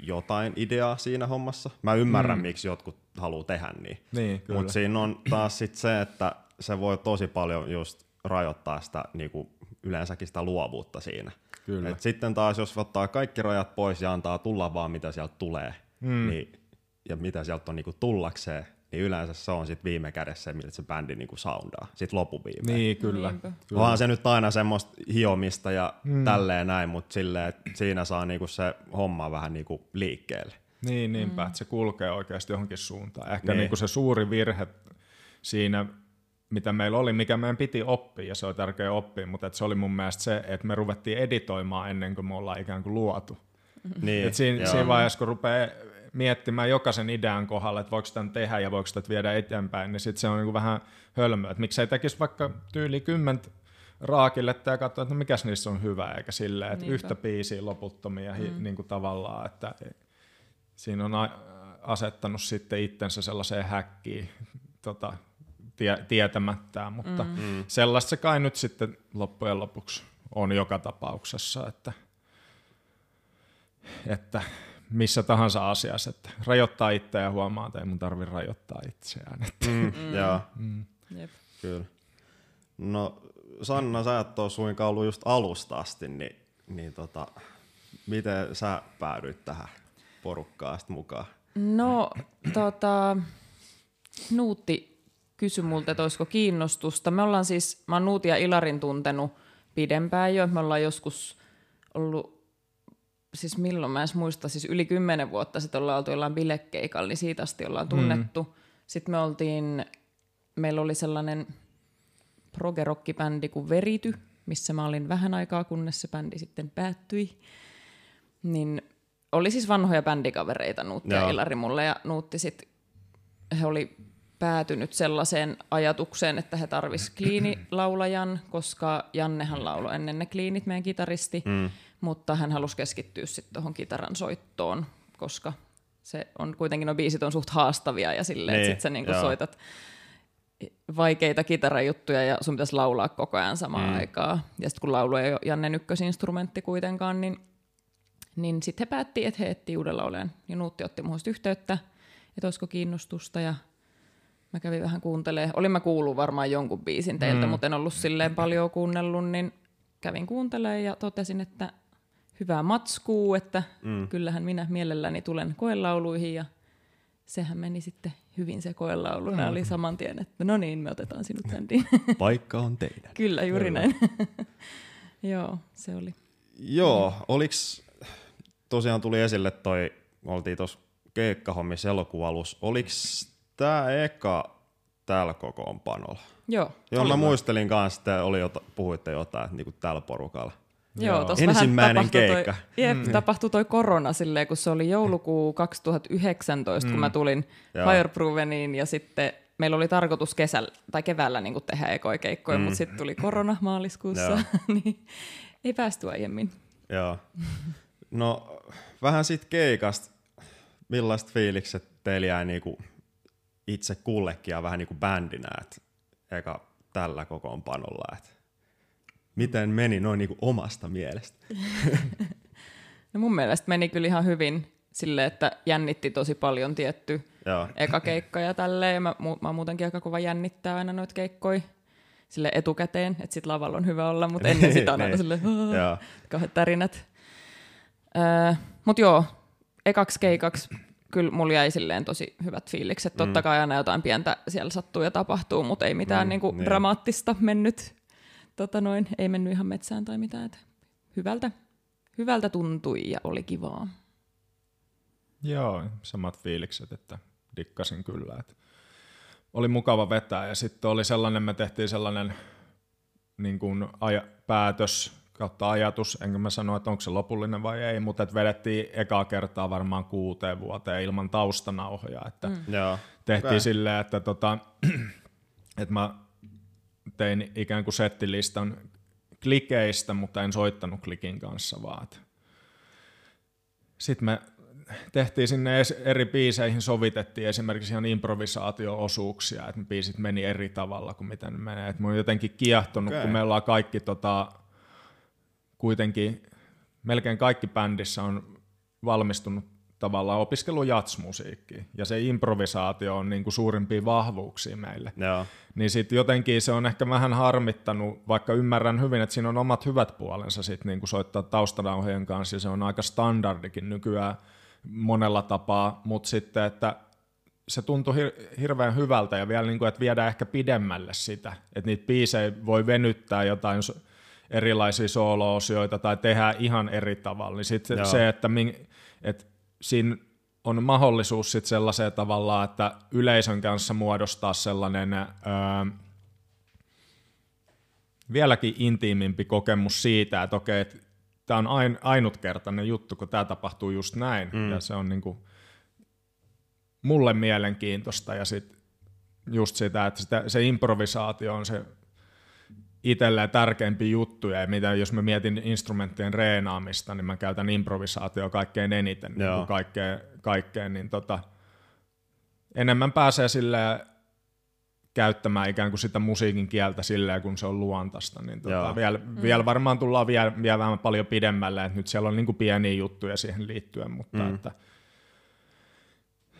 jotain ideaa siinä hommassa. Mä ymmärrän, mm. miksi jotkut haluaa tehdä niin. niin Mutta siinä on taas sit se, että se voi tosi paljon just rajoittaa sitä niin kuin yleensäkin sitä luovuutta siinä. Kyllä. Et sitten taas, jos ottaa kaikki rajat pois ja antaa tulla vaan mitä sieltä tulee, mm. niin, ja mitä sieltä on niin kuin tullakseen, niin yleensä se on sitten viime kädessä se, miltä se bändi niinku soundaa, sit loppuviimeen. Niin, kyllä. kyllä. Onhan se nyt aina semmoista hiomista ja mm. tälleen näin, mutta silleen, että siinä saa niinku se homma vähän niinku liikkeelle. Niin, niinpä, mm. että se kulkee oikeasti johonkin suuntaan. Ehkä niin. niinku se suuri virhe siinä mitä meillä oli, mikä meidän piti oppia, ja se on tärkeä oppia, mutta et se oli mun mielestä se, että me ruvettiin editoimaan ennen kuin me ollaan ikään kuin luotu. Niin, et siinä, siinä vaiheessa, kun rupeaa miettimään jokaisen idean kohdalla, että voiko tämän tehdä ja voiko sitä viedä eteenpäin, niin sitten se on niin kuin vähän hölmöä. Että miksei tekisi vaikka tyyli kymmentä raakille ja katsoa, että no mikäs niissä on hyvä, eikä silleen, että Niinpä. yhtä biisiä loputtomia mm. niin kuin tavallaan, että siinä on asettanut sitten itsensä sellaiseen häkkiin tota, tie, tietämättään, mutta mm. mm. sellaista se kai nyt sitten loppujen lopuksi on joka tapauksessa, että, että missä tahansa asiassa, että rajoittaa itseä ja huomaa, että ei mun tarvi rajoittaa itseään. Että. Mm, mm. Joo, mm. Jep. kyllä. No Sanna, sä et ole suinkaan ollut just alusta asti, niin, niin tota, miten sä päädyit tähän porukkaan mukaan? No, tota, Nuutti kysyi multa, että olisiko kiinnostusta. Me ollaan siis, mä oon Nuuti ja Ilarin tuntenut pidempään jo. Me ollaan joskus ollut, siis milloin mä en muista, siis yli kymmenen vuotta sitten ollaan oltu jollain bilekeikalla, niin siitä asti ollaan tunnettu. Mm. Sitten me oltiin, meillä oli sellainen progerokkibändi kuin Verity, missä mä olin vähän aikaa, kunnes se bändi sitten päättyi. Niin oli siis vanhoja bändikavereita Nuutti ja Ilari mulle, ja Nuutti sitten, he oli päätynyt sellaiseen ajatukseen, että he tarvisivat kliinilaulajan, koska Jannehan lauloi ennen ne kliinit, meidän kitaristi, mm. mutta hän halusi keskittyä sitten tuohon kitaran soittoon, koska se on kuitenkin, no biisit on suht haastavia ja silleen, niin, että sä niinku soitat vaikeita kitarajuttuja ja sun pitäisi laulaa koko ajan samaan Mm. aikaan. Ja sitten kun laulu ei ole Janne ykkösinstrumentti kuitenkaan, niin, niin sitten he päätti, että he etsii uuden laulajan. Ja Nuutti otti sit yhteyttä, että olisiko kiinnostusta ja mä kävin vähän kuuntelemaan. Olin mä kuullut varmaan jonkun biisin teiltä, mm. mutta en ollut silleen paljon kuunnellut, niin kävin kuuntelemaan ja totesin, että hyvää matskuu, että mm. kyllähän minä mielelläni tulen koelauluihin ja sehän meni sitten hyvin se koelaulu. Mm. oli saman tien, että no niin, me otetaan sinut bändiin. Paikka on teidän. Kyllä, juuri näin. Joo, se oli. Joo, oliks, tosiaan tuli esille toi, oltiin tuossa keikkahommissa elokuun alussa, oliks tää eka täällä kokoonpanolla? Joo, Joo, mä muistelin kanssa, että oli jota, puhuitte jotain että niinku tällä porukalla. Joo, tossa Ensimmäinen keikka. Toi, jep, mm. tapahtui toi korona silleen, kun se oli joulukuu 2019, mm. kun mä tulin Joo. Fireproofeniin ja sitten meillä oli tarkoitus kesällä tai keväällä niin tehdä ekoja keikkoja, mm. mutta sitten tuli korona maaliskuussa, Joo. niin ei päästy aiemmin. Joo. No, vähän sit keikasta. Millaiset fiilikset teillä jäi niinku itse kullekin ja vähän niinku bändinä, että eka tällä kokoonpanolla, että miten meni noin niinku omasta mielestä? No mun mielestä meni kyllä ihan hyvin silleen, että jännitti tosi paljon tietty Joo. eka keikka ja tälleen. Ja Mä, mu- mä muutenkin aika kova jännittää aina noita keikkoja sille etukäteen, että sit lavalla on hyvä olla, mutta ennen sitä on aina Niin. silleen, Joo. kauheat tärinät. Öö, mut joo, ekaksi keikaksi kyllä mulla jäi silleen tosi hyvät fiilikset. Totta Mm. kai aina jotain pientä siellä sattuu ja tapahtuu, mutta ei mitään Mm, mm, niinku niin. dramaattista mennyt. Tota noin, ei mennyt ihan metsään tai mitään. Et hyvältä, hyvältä tuntui ja oli kivaa. Joo, samat fiilikset, että dikkasin kyllä. Että oli mukava vetää ja sitten oli sellainen, me tehtiin sellainen niin kuin aja, päätös kautta ajatus, enkä mä sano, että onko se lopullinen vai ei, mutta että vedettiin ekaa kertaa varmaan kuuteen vuoteen ilman taustanauhoja, että mm. Joo. tehtiin Okei. silleen, että, tota, että mä tein ikään kuin settilistan klikeistä, mutta en soittanut klikin kanssa vaan. Sitten me tehtiin sinne eri biiseihin, sovitettiin esimerkiksi ihan improvisaatio-osuuksia, että ne biisit meni eri tavalla kuin miten ne menee. Et mä oon jotenkin kiehtonut, Okei. kun me ollaan kaikki tota, kuitenkin, melkein kaikki bändissä on valmistunut tavallaan opiskellut jatsmusiikkiin, ja se improvisaatio on niin kuin suurimpia vahvuuksia meille. Joo. Niin sitten jotenkin se on ehkä vähän harmittanut, vaikka ymmärrän hyvin, että siinä on omat hyvät puolensa sit niin kuin soittaa taustanauhojen kanssa, ja se on aika standardikin nykyään monella tapaa, mutta sitten, että se tuntui hir- hirveän hyvältä ja vielä niin kuin, että viedään ehkä pidemmälle sitä, että niitä biisejä voi venyttää jotain so- erilaisia soolo-osioita tai tehdä ihan eri tavalla, niin sitten Joo. se, että, min, että siinä on mahdollisuus sitten sellaiseen tavallaan, että yleisön kanssa muodostaa sellainen öö, vieläkin intiimimpi kokemus siitä, että okei, että tämä on ain, ainutkertainen juttu, kun tämä tapahtuu just näin, mm. ja se on niinku mulle mielenkiintoista, ja sitten just sitä, että sitä, se improvisaatio on se itselleen tärkeimpi juttu, ja mitä jos mä mietin instrumenttien reenaamista, niin mä käytän improvisaatio kaikkein eniten, niin Joo. kaikkeen, kaikkeen, niin tota, enemmän pääsee silleen käyttämään ikään kuin sitä musiikin kieltä silleen, kun se on luontaista, niin Joo. tota, vielä, mm. vielä varmaan tullaan vielä, vielä vähän paljon pidemmälle, että nyt siellä on niin kuin pieniä juttuja siihen liittyen, mutta mm. että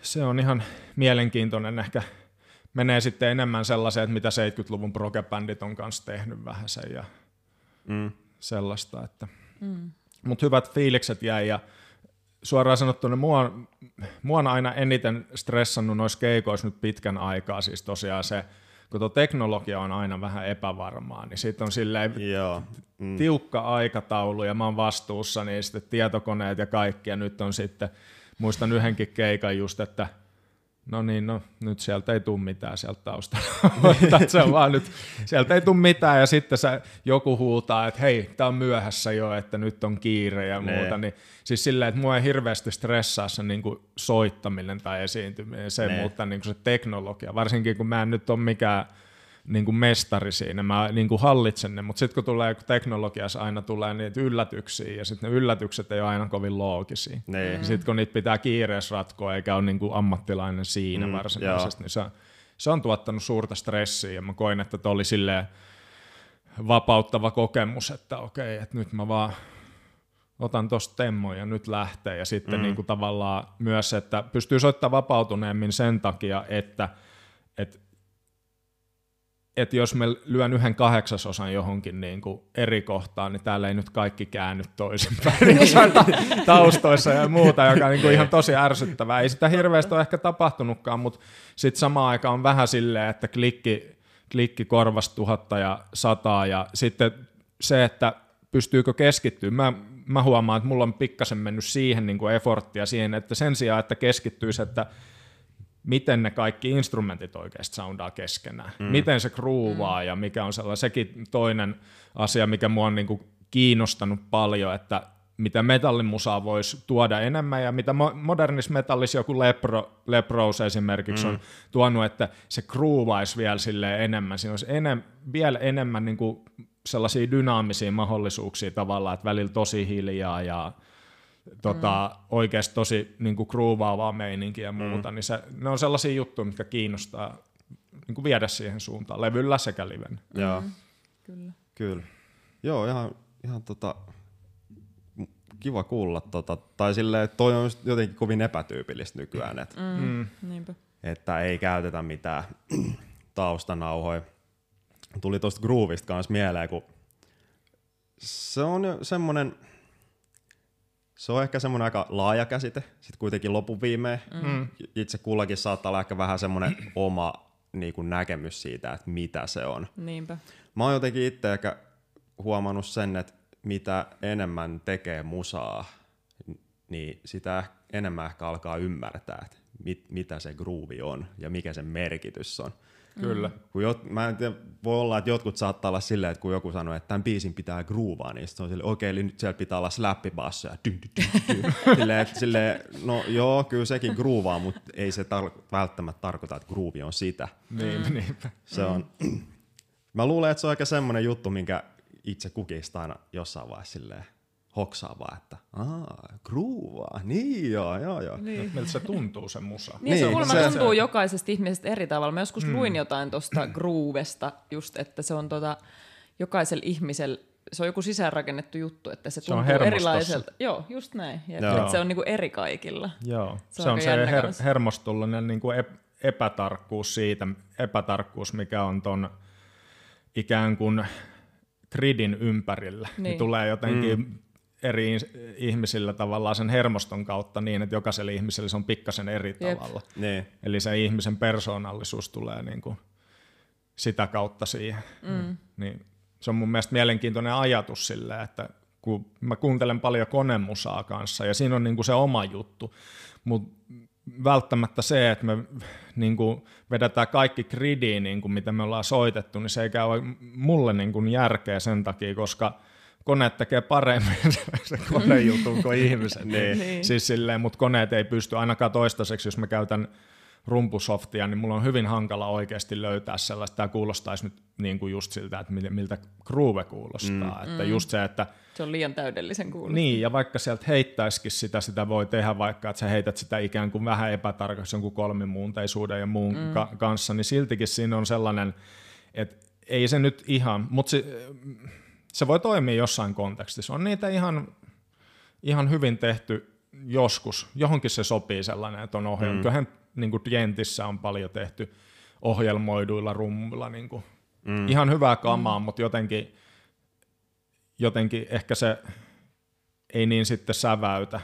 se on ihan mielenkiintoinen ehkä menee sitten enemmän sellaiseen, että mitä 70-luvun prog-bändit on kanssa tehnyt vähän sen ja Mm. sellaista. Että. Mm. Mutta hyvät fiilikset jäi ja suoraan sanottuna mua, mua on aina eniten stressannut noissa keikoissa nyt pitkän aikaa, siis tosiaan se, kun tuo teknologia on aina vähän epävarmaa, niin siitä on silleen Joo. Mm. tiukka aikataulu ja mä oon vastuussa, niin sitten tietokoneet ja kaikki, ja nyt on sitten, muistan yhdenkin keikan just, että no niin, no nyt sieltä ei tule mitään sieltä taustalla, se on vaan nyt, sieltä ei tule mitään, ja sitten se joku huutaa, että hei, tää on myöhässä jo, että nyt on kiire ja Nee. muuta, niin siis silleen, että mua ei hirveästi stressaa se niin kuin soittaminen tai esiintyminen, se, Nee. mutta niin kuin se teknologia, varsinkin kun mä en nyt ole mikään niin kuin mestari siinä, mä niin kuin hallitsen ne, mutta sitten kun tulee kun teknologiassa aina tulee niitä yllätyksiä ja sitten ne yllätykset ei ole aina kovin loogisia. Niin. Sitten kun niitä pitää kiireessä ratkoa eikä ole niin kuin ammattilainen siinä Mm, varsinaisesti, niin se, se on tuottanut suurta stressiä ja mä koin, että oli silleen vapauttava kokemus, että okei, että nyt mä vaan otan tuosta temmoja ja nyt lähtee. Ja sitten mm. niin kuin tavallaan myös, että pystyy soittamaan vapautuneemmin sen takia, että, että että jos me lyön yhden kahdeksasosan johonkin niin kuin eri kohtaan, niin täällä ei nyt kaikki käänny toisinpäin niin taustoissa ja muuta, joka on niin kuin ihan tosi ärsyttävää. Ei sitä hirveästi ole ehkä tapahtunutkaan, mutta sitten samaan aikaan on vähän silleen, että klikki, klikki korvas tuhatta ja sataa ja sitten se, että pystyykö keskittyä. Mä, mä huomaan, että mulla on pikkasen mennyt siihen niin kuin efforttia siihen, että sen sijaan, että keskittyisi, että miten ne kaikki instrumentit oikeasti soundaa keskenään. Mm. Miten se groovaa mm. ja mikä on sellainen, sekin toinen asia, mikä mua on niin kuin kiinnostanut paljon, että mitä metallimusaa voisi tuoda enemmän ja mitä modernissa metallissa joku Lepro, Leprose esimerkiksi mm. on tuonut, että se groovaisi vielä sille enemmän. Siinä olisi enem, vielä enemmän niin kuin sellaisia dynaamisia mahdollisuuksia tavallaan, että välillä tosi hiljaa ja tota, mm. oikeasti tosi niin kuin groovaavaa meininkiä ja muuta, mm. niin se, ne on sellaisia juttuja, mitkä kiinnostaa niin kuin viedä siihen suuntaan, levyllä sekä liven. Joo. Mm. Kyllä. Kyllä. Joo, ihan, ihan tota, kiva kuulla. Tota, tai silleen, että toi on jotenkin kovin epätyypillistä nykyään, että, mm. mm. että ei käytetä mitään taustanauhoja. Tuli tuosta groovista kanssa mieleen, kun se on jo semmoinen, se on ehkä semmoinen aika laaja käsite, sitten kuitenkin lopun viimeen. Mm. Itse kullakin saattaa olla ehkä vähän semmoinen oma niin kuin näkemys siitä, että mitä se on. Niinpä. Mä oon jotenkin itse ehkä huomannut sen, että mitä enemmän tekee musaa, niin sitä enemmän ehkä alkaa ymmärtää, että mit, mitä se groove on ja mikä sen merkitys on. Kyllä. Mm. Kun jot, mä en tiedä, voi olla, että jotkut saattaa olla silleen, että kun joku sanoo, että tämän biisin pitää groovaa, niin se on silleen, okei, okay, nyt siellä pitää olla slappibasso ja dyn, dyn, dyn, silleen, silleen, no joo, kyllä sekin groovaa, mutta ei se tar- välttämättä tarkoita, että groove on sitä. Niin, mm. niinpä. Se on, mä luulen, että se on aika semmoinen juttu, minkä itse kukista aina jossain vaiheessa silleen, hoksaa vaan, että aah, groovaa, niin joo, joo, joo. Niin. Miltä se tuntuu se musa? Niin, niin se kuulemma se, tuntuu se... jokaisesta ihmisestä eri tavalla. Mä joskus mm. luin jotain tuosta groovesta, just että se on tota, jokaisella ihmisellä se on joku sisäänrakennettu juttu, että se, se tuntuu erilaiselta. Joo, just näin. Ja Joo. Että se on niinku eri kaikilla. Joo, se, se on se her- hermostullinen niinku epätarkkuus siitä, epätarkkuus, mikä on ton ikään kuin gridin ympärillä. Niin. niin tulee jotenkin mm eri ihmisillä tavallaan sen hermoston kautta niin, että jokaiselle ihmiselle se on pikkasen eri Jep. tavalla. Ne. Eli se ihmisen persoonallisuus tulee niin kuin sitä kautta siihen. Mm. Niin se on mun mielestä mielenkiintoinen ajatus sille, että kun mä kuuntelen paljon konemusaa kanssa ja siinä on niin kuin se oma juttu, mutta välttämättä se, että me niin kuin vedetään kaikki gridiin, niin kuin mitä me ollaan soitettu, niin se ei käy mulle niin kuin järkeä sen takia, koska – koneet tekee paremmin se konejutun kuin ihmiset. niin. niin. Siis silleen, mutta koneet ei pysty ainakaan toistaiseksi, jos mä käytän rumpusoftia, niin mulla on hyvin hankala oikeasti löytää sellaista. Tämä kuulostaisi nyt niin kuin just siltä, että miltä groove kuulostaa. Mm. Että mm. just se, että se on liian täydellisen kuulosta. Niin, ja vaikka sieltä heittäisikin sitä, sitä voi tehdä vaikka, että sä heität sitä ikään kuin vähän epätarkaksi jonkun kolmimuunteisuuden ja muun mm. ka- kanssa, niin siltikin siinä on sellainen, että ei se nyt ihan, mutta se, se voi toimia jossain kontekstissa. On niitä ihan, ihan hyvin tehty joskus. Johonkin se sopii sellainen, että on ohjelma. Mm. Kyllähän niin kuin Jentissä on paljon tehty ohjelmoiduilla rummuilla niin kuin mm. ihan hyvää kamaa, mm. mutta jotenkin, jotenkin ehkä se ei niin sitten säväytä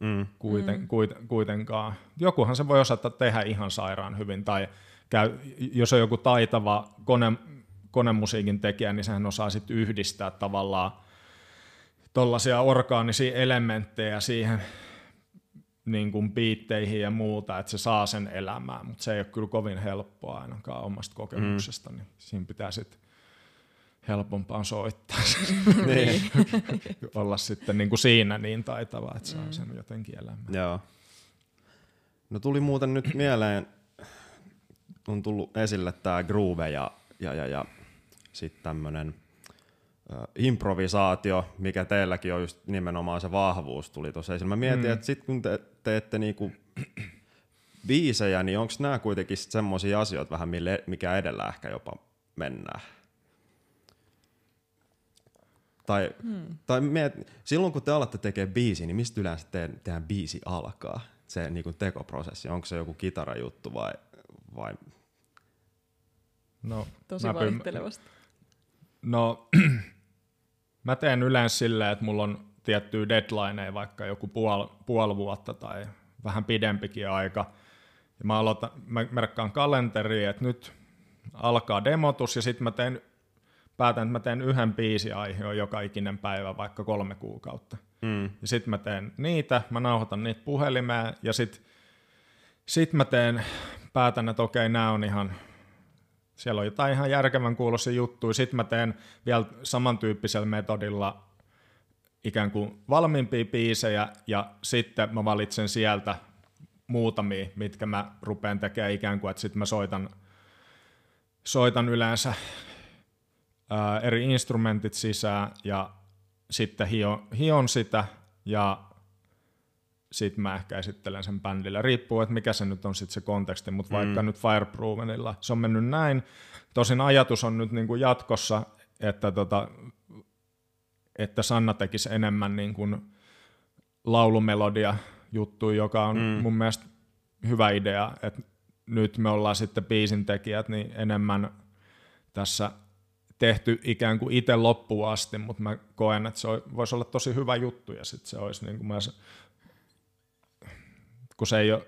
mm. Kuiten, mm. kuiten, kuitenkaan. Jokuhan se voi osata tehdä ihan sairaan hyvin, tai käy, jos on joku taitava kone, konemusiikin tekijä, niin sehän osaa sitten yhdistää tavallaan tuollaisia orgaanisia elementtejä siihen niin kuin biitteihin ja muuta, että se saa sen elämään, mutta se ei ole kyllä kovin helppoa ainakaan omasta kokemuksesta, mm. niin siinä pitää sitten helpompaa soittaa. niin. Olla sitten niin kuin siinä niin taitava, että saa mm. sen jotenkin elämään. Joo. No tuli muuten nyt mieleen, on tullut esille tämä groove ja, ja, ja, ja sitten tämmöinen improvisaatio, mikä teilläkin on just nimenomaan se vahvuus tuli tuossa esille. Mä mietin, mm. että sitten kun te teette niinku biisejä, niin onko nämä kuitenkin semmoisia asioita vähän, mikä edellä ehkä jopa mennään? Tai, hmm. tai me, silloin kun te alatte tekemään biisi, niin mistä yleensä te, tehdään biisi alkaa? Se niin kuin tekoprosessi, onko se joku kitarajuttu vai, vai? No, Tosi vaihtelevasti. No, mä teen yleensä silleen, että mulla on tiettyä deadlineja, vaikka joku puoli, puoli vuotta tai vähän pidempikin aika. Ja mä, aloitan, mä merkkaan kalenteriin, että nyt alkaa demotus ja sitten mä teen, päätän, että mä teen yhden biisiaiheen joka ikinen päivä, vaikka kolme kuukautta. Mm. Ja sitten mä teen niitä, mä nauhoitan niitä puhelimeen ja sitten sit mä teen, päätän, että okei, nämä on ihan, siellä on jotain ihan järkevän kuulossa juttuja. Sitten mä teen vielä samantyyppisellä metodilla ikään kuin valmiimpia biisejä ja sitten mä valitsen sieltä muutamia, mitkä mä rupean tekemään ikään kuin, että sitten mä soitan, soitan yleensä ää, eri instrumentit sisään ja sitten hion, hion sitä ja sitten mä ehkä esittelen sen bändille. Riippuu, että mikä se nyt on sitten se konteksti, mutta mm. vaikka nyt Fireprovenilla se on mennyt näin. Tosin ajatus on nyt niin kuin jatkossa, että tota, että Sanna tekisi enemmän niin kuin laulumelodia juttu, joka on mm. mun mielestä hyvä idea, että nyt me ollaan sitten biisin tekijät niin enemmän tässä tehty ikään kuin itse loppuun asti, mutta mä koen, että se voisi olla tosi hyvä juttu ja sitten se olisi niin kuin myös, kun se ei ole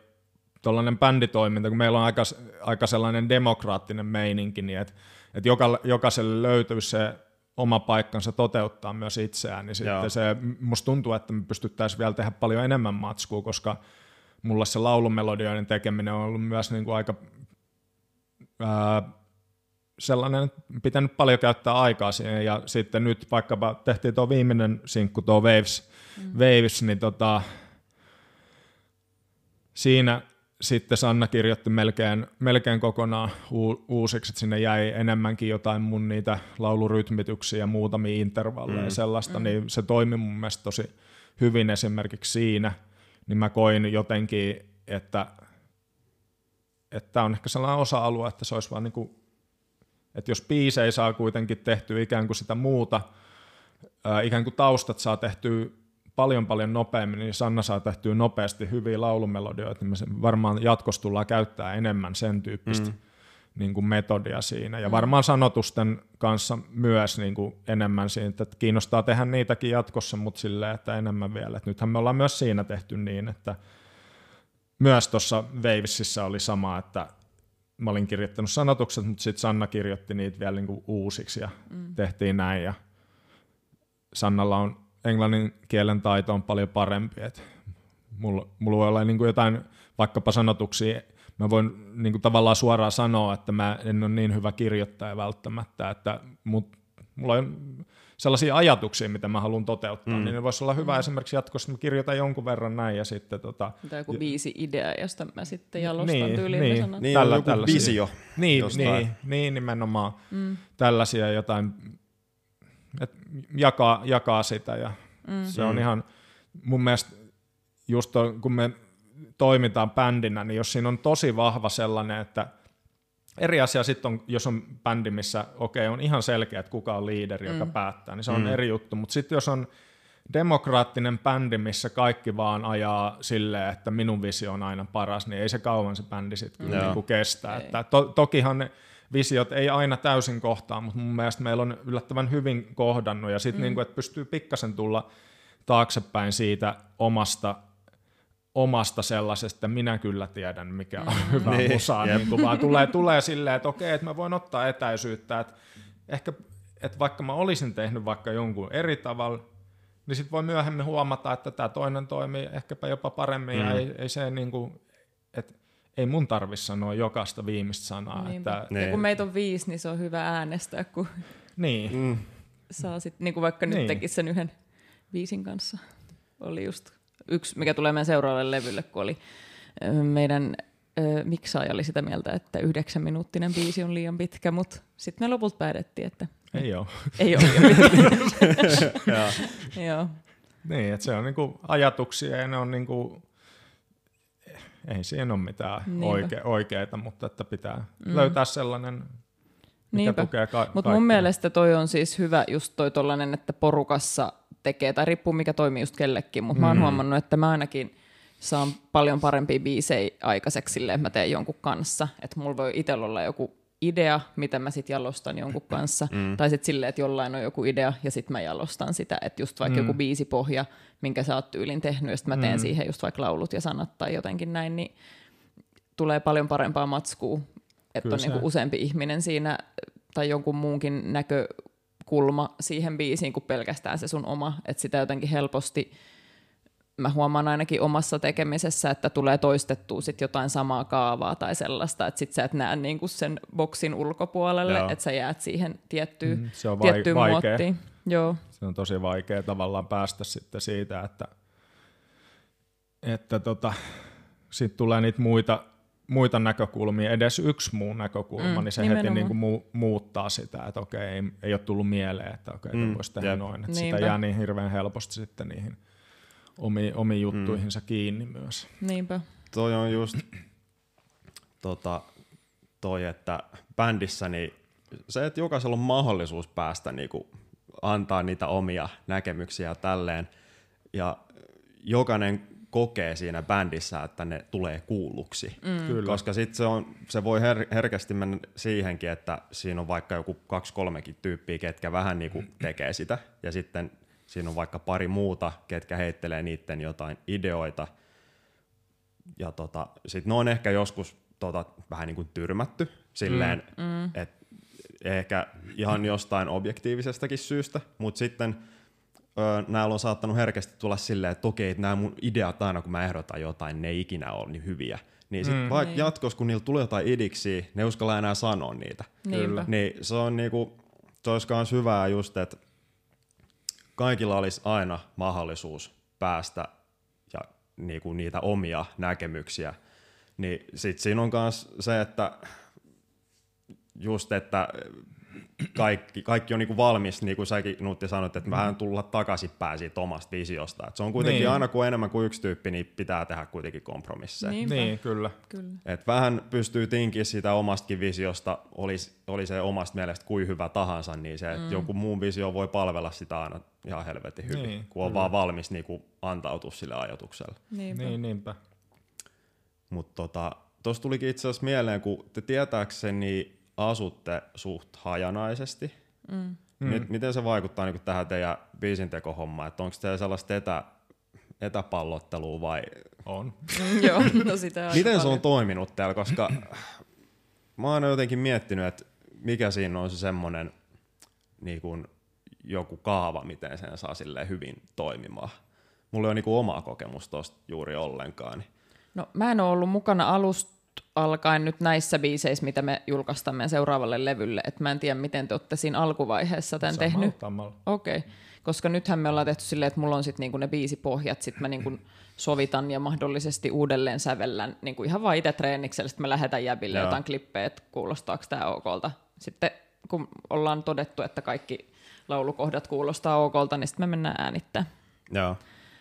tuollainen bänditoiminta, kun meillä on aika, aika sellainen demokraattinen meininki, niin että, että joka, jokaiselle löytyy se oma paikkansa toteuttaa myös itseään, niin sitten se, musta tuntuu, että me pystyttäisiin vielä tehdä paljon enemmän matskua, koska mulla se laulumelodioiden tekeminen on ollut myös niin kuin aika ää, sellainen, että pitänyt paljon käyttää aikaa siihen, ja sitten nyt vaikkapa tehtiin tuo viimeinen sinkku, tuo Waves, mm. Waves niin tota, siinä sitten Sanna kirjoitti melkein, melkein kokonaan uusiksi, että sinne jäi enemmänkin jotain mun niitä laulurytmityksiä ja muutamia intervalleja mm. sellaista, mm. niin se toimi mun mielestä tosi hyvin esimerkiksi siinä, niin mä koin jotenkin, että että on ehkä sellainen osa-alue, että se olisi vaan niin kuin, että jos biisei saa kuitenkin tehtyä ikään kuin sitä muuta, ää, ikään kuin taustat saa tehtyä paljon paljon nopeammin, niin Sanna saa tehtyä nopeasti hyviä laulumelodioita, niin me varmaan jatkossa tullaan käyttää enemmän sen tyyppistä mm. niin kuin metodia siinä. Ja mm. varmaan sanotusten kanssa myös niin kuin enemmän siinä, että kiinnostaa tehdä niitäkin jatkossa, mutta silleen, että enemmän vielä. Et nythän me ollaan myös siinä tehty niin, että myös tuossa Wavesissä oli sama, että mä olin kirjoittanut sanotukset, mutta sitten Sanna kirjoitti niitä vielä niin kuin uusiksi ja mm. tehtiin näin. Ja Sannalla on englannin kielen taito on paljon parempi. Et mulla, mulla voi olla niin kuin jotain vaikkapa sanotuksia, mä voin niin kuin tavallaan suoraan sanoa, että mä en ole niin hyvä kirjoittaja välttämättä, että mut, mulla on sellaisia ajatuksia, mitä mä haluan toteuttaa, mm. niin ne voisi olla hyvä mm. esimerkiksi jatkossa, että mä kirjoitan jonkun verran näin ja sitten... Tota, tai joku biisi idea, josta mä sitten jalostan niin, tyyliin. Niin, niin tällä, joku tällaisia. visio. Niin, niin, niin, nimenomaan. Mm. Tällaisia jotain että jakaa, jakaa sitä ja mm. se on mm. ihan mun mielestä just to, kun me toimitaan bändinä, niin jos siinä on tosi vahva sellainen, että eri asia sitten on, jos on bändi, missä okei, okay, on ihan selkeä, että kuka on liideri, mm. joka päättää, niin se on mm. eri juttu, mutta sitten jos on demokraattinen bändi, missä kaikki vaan ajaa silleen, että minun visio on aina paras, niin ei se kauan se bändi sitten kyllä niinku kestää. Että to, tokihan ne, visiot ei aina täysin kohtaa, mutta mun mielestä meillä on yllättävän hyvin kohdannut ja sitten mm. niin kuin, että pystyy pikkasen tulla taaksepäin siitä omasta omasta sellaisesta, että minä kyllä tiedän, mikä on mm. hyvä niin, musa, niin kuin vaan tulee, tulee silleen, että okei, että mä voin ottaa etäisyyttä, että ehkä, että vaikka mä olisin tehnyt vaikka jonkun eri tavalla, niin sitten voi myöhemmin huomata, että tämä toinen toimii ehkäpä jopa paremmin mm. ja ei, ei se niin kuin, että ei mun tarvi sanoa jokaista viimeistä sanaa. Että, niin. Ja kun meitä on viisi, niin se on hyvä äänestää, kun niin. Mm. saa sit, niin kuin vaikka nyt niin. tekisi sen yhden viisin kanssa. Oli just yksi, mikä tulee meidän seuraavalle levylle, kun oli meidän ö, miksaaja oli sitä mieltä, että yhdeksän minuuttinen biisi on liian pitkä, mutta sitten me lopulta päätettiin, että ei ole. Ei ole Joo. Niin, että se on niinku ajatuksia ja ne on niinku ei siinä ole mitään oike, oikeita, mutta että pitää mm. löytää sellainen, mikä Niinpä. tukee ka- Mutta mun mielestä toi on siis hyvä just toi tollanen, että porukassa tekee, tai riippuu mikä toimii just kellekin, mutta mm. mä oon mm. huomannut, että mä ainakin saan paljon parempia biisejä aikaiseksi silleen, että mä teen jonkun kanssa. Että mulla voi itsellä olla joku idea, mitä mä sitten jalostan jonkun kanssa. Mm. Tai sitten silleen, että jollain on joku idea ja sitten mä jalostan sitä. Että just vaikka mm. joku biisipohja, minkä sä oot tyylin tehnyt, ja sitten mä teen mm. siihen just vaikka laulut ja sanat tai jotenkin näin, niin tulee paljon parempaa matskua. Että on niinku useampi ihminen siinä tai jonkun muunkin näkökulma siihen biisiin kuin pelkästään se sun oma. Että sitä jotenkin helposti mä huomaan ainakin omassa tekemisessä, että tulee toistettua sit jotain samaa kaavaa tai sellaista, että sit sä et näe niinku sen boksin ulkopuolelle, Joo. että sä jäät siihen tiettyyn, mm, se on vai- tiettyyn vaikea. muottiin. Joo. Se on tosi vaikea tavallaan päästä sitten siitä, että, että tota, sitten tulee niitä muita, muita näkökulmia, edes yksi muu näkökulma, mm, niin se nimenomaan. heti niin kuin muuttaa sitä, että okei, ei, ei ole tullut mieleen, että okei, mm, voisi tehdä noin. Että sitä jää niin hirveän helposti sitten niihin – omi, omi juttuihinsa mm. kiinni myös. Niinpä. Toi on just tota, toi, että bändissä niin se, että jokaisella on mahdollisuus päästä niinku, antaa niitä omia näkemyksiä tälleen, ja jokainen kokee siinä bändissä, että ne tulee kuulluksi. Mm. Kyllä. Koska sitten se, on, se voi her- herkästi mennä siihenkin, että siinä on vaikka joku kaksi kolmekin tyyppiä, ketkä vähän niinku tekee sitä, ja sitten Siinä on vaikka pari muuta, ketkä heittelee niiden jotain ideoita. Ja tota, sitten ne on ehkä joskus tota, vähän niin kuin tyrmätty silleen, mm, mm. että ehkä ihan jostain objektiivisestakin syystä, mutta sitten öö, näillä on saattanut herkästi tulla silleen, että okei, nämä mun ideat aina kun mä ehdotan jotain, ne ei ikinä ole niin hyviä. Niin sit mm. vaikka niin. jatkossa, kun niillä tulee jotain idiksi, ne uskalla enää sanoa niitä. Niin se on niinku, se olisi myös hyvää just, että kaikilla olisi aina mahdollisuus päästä ja niinku niitä omia näkemyksiä, niin sitten siinä on myös se, että just, että kaikki, kaikki on niinku valmis, niin kuin säkin Nutti sanoit, että vähän tulla takaisinpäin siitä omasta visiosta. Et se on kuitenkin niin. aina kun enemmän kuin yksi tyyppi, niin pitää tehdä kuitenkin kompromisseja. Niinpä. Niin, kyllä. kyllä. Et vähän pystyy tinkiä siitä omastakin visiosta, oli, oli se omasta mielestä kuin hyvä tahansa, niin se, että mm. joku muun visio voi palvella sitä aina ihan helvetin hyvin, niin, kun on kyllä. vaan valmis niinku antautua sille ajatukselle. Niinpä. Niin, niinpä. Mutta tota, tuossa tulikin itse asiassa mieleen, kun te tietääkseni asutte suht hajanaisesti. Mm. M- miten se vaikuttaa niin tähän teidän biisintekohommaan? Että onko teillä sellaista etä, etäpallottelua vai? On. Joo, no sitä Miten se on toiminut täällä, koska mä oon jotenkin miettinyt, että mikä siinä on se semmoinen niin kuin joku kaava, miten sen saa hyvin toimimaan. Mulla ei ole niin kuin omaa kokemusta tosta juuri ollenkaan. Niin. No mä en ole ollut mukana alusta alkaen nyt näissä biiseissä, mitä me julkaistamme seuraavalle levylle. Et mä en tiedä, miten te olette siinä alkuvaiheessa tämän tehnyt. Okei, okay. koska nythän me ollaan tehty silleen, että mulla on sitten niinku ne biisipohjat, sitten mä niinku sovitan ja mahdollisesti uudelleen sävellän niinku ihan vaan itse treeniksellä, sitten mä lähetän jäbille Joo. jotain klippejä, että kuulostaako tämä okolta. Sitten kun ollaan todettu, että kaikki laulukohdat kuulostaa okolta, niin sitten me mennään äänittämään. Joo.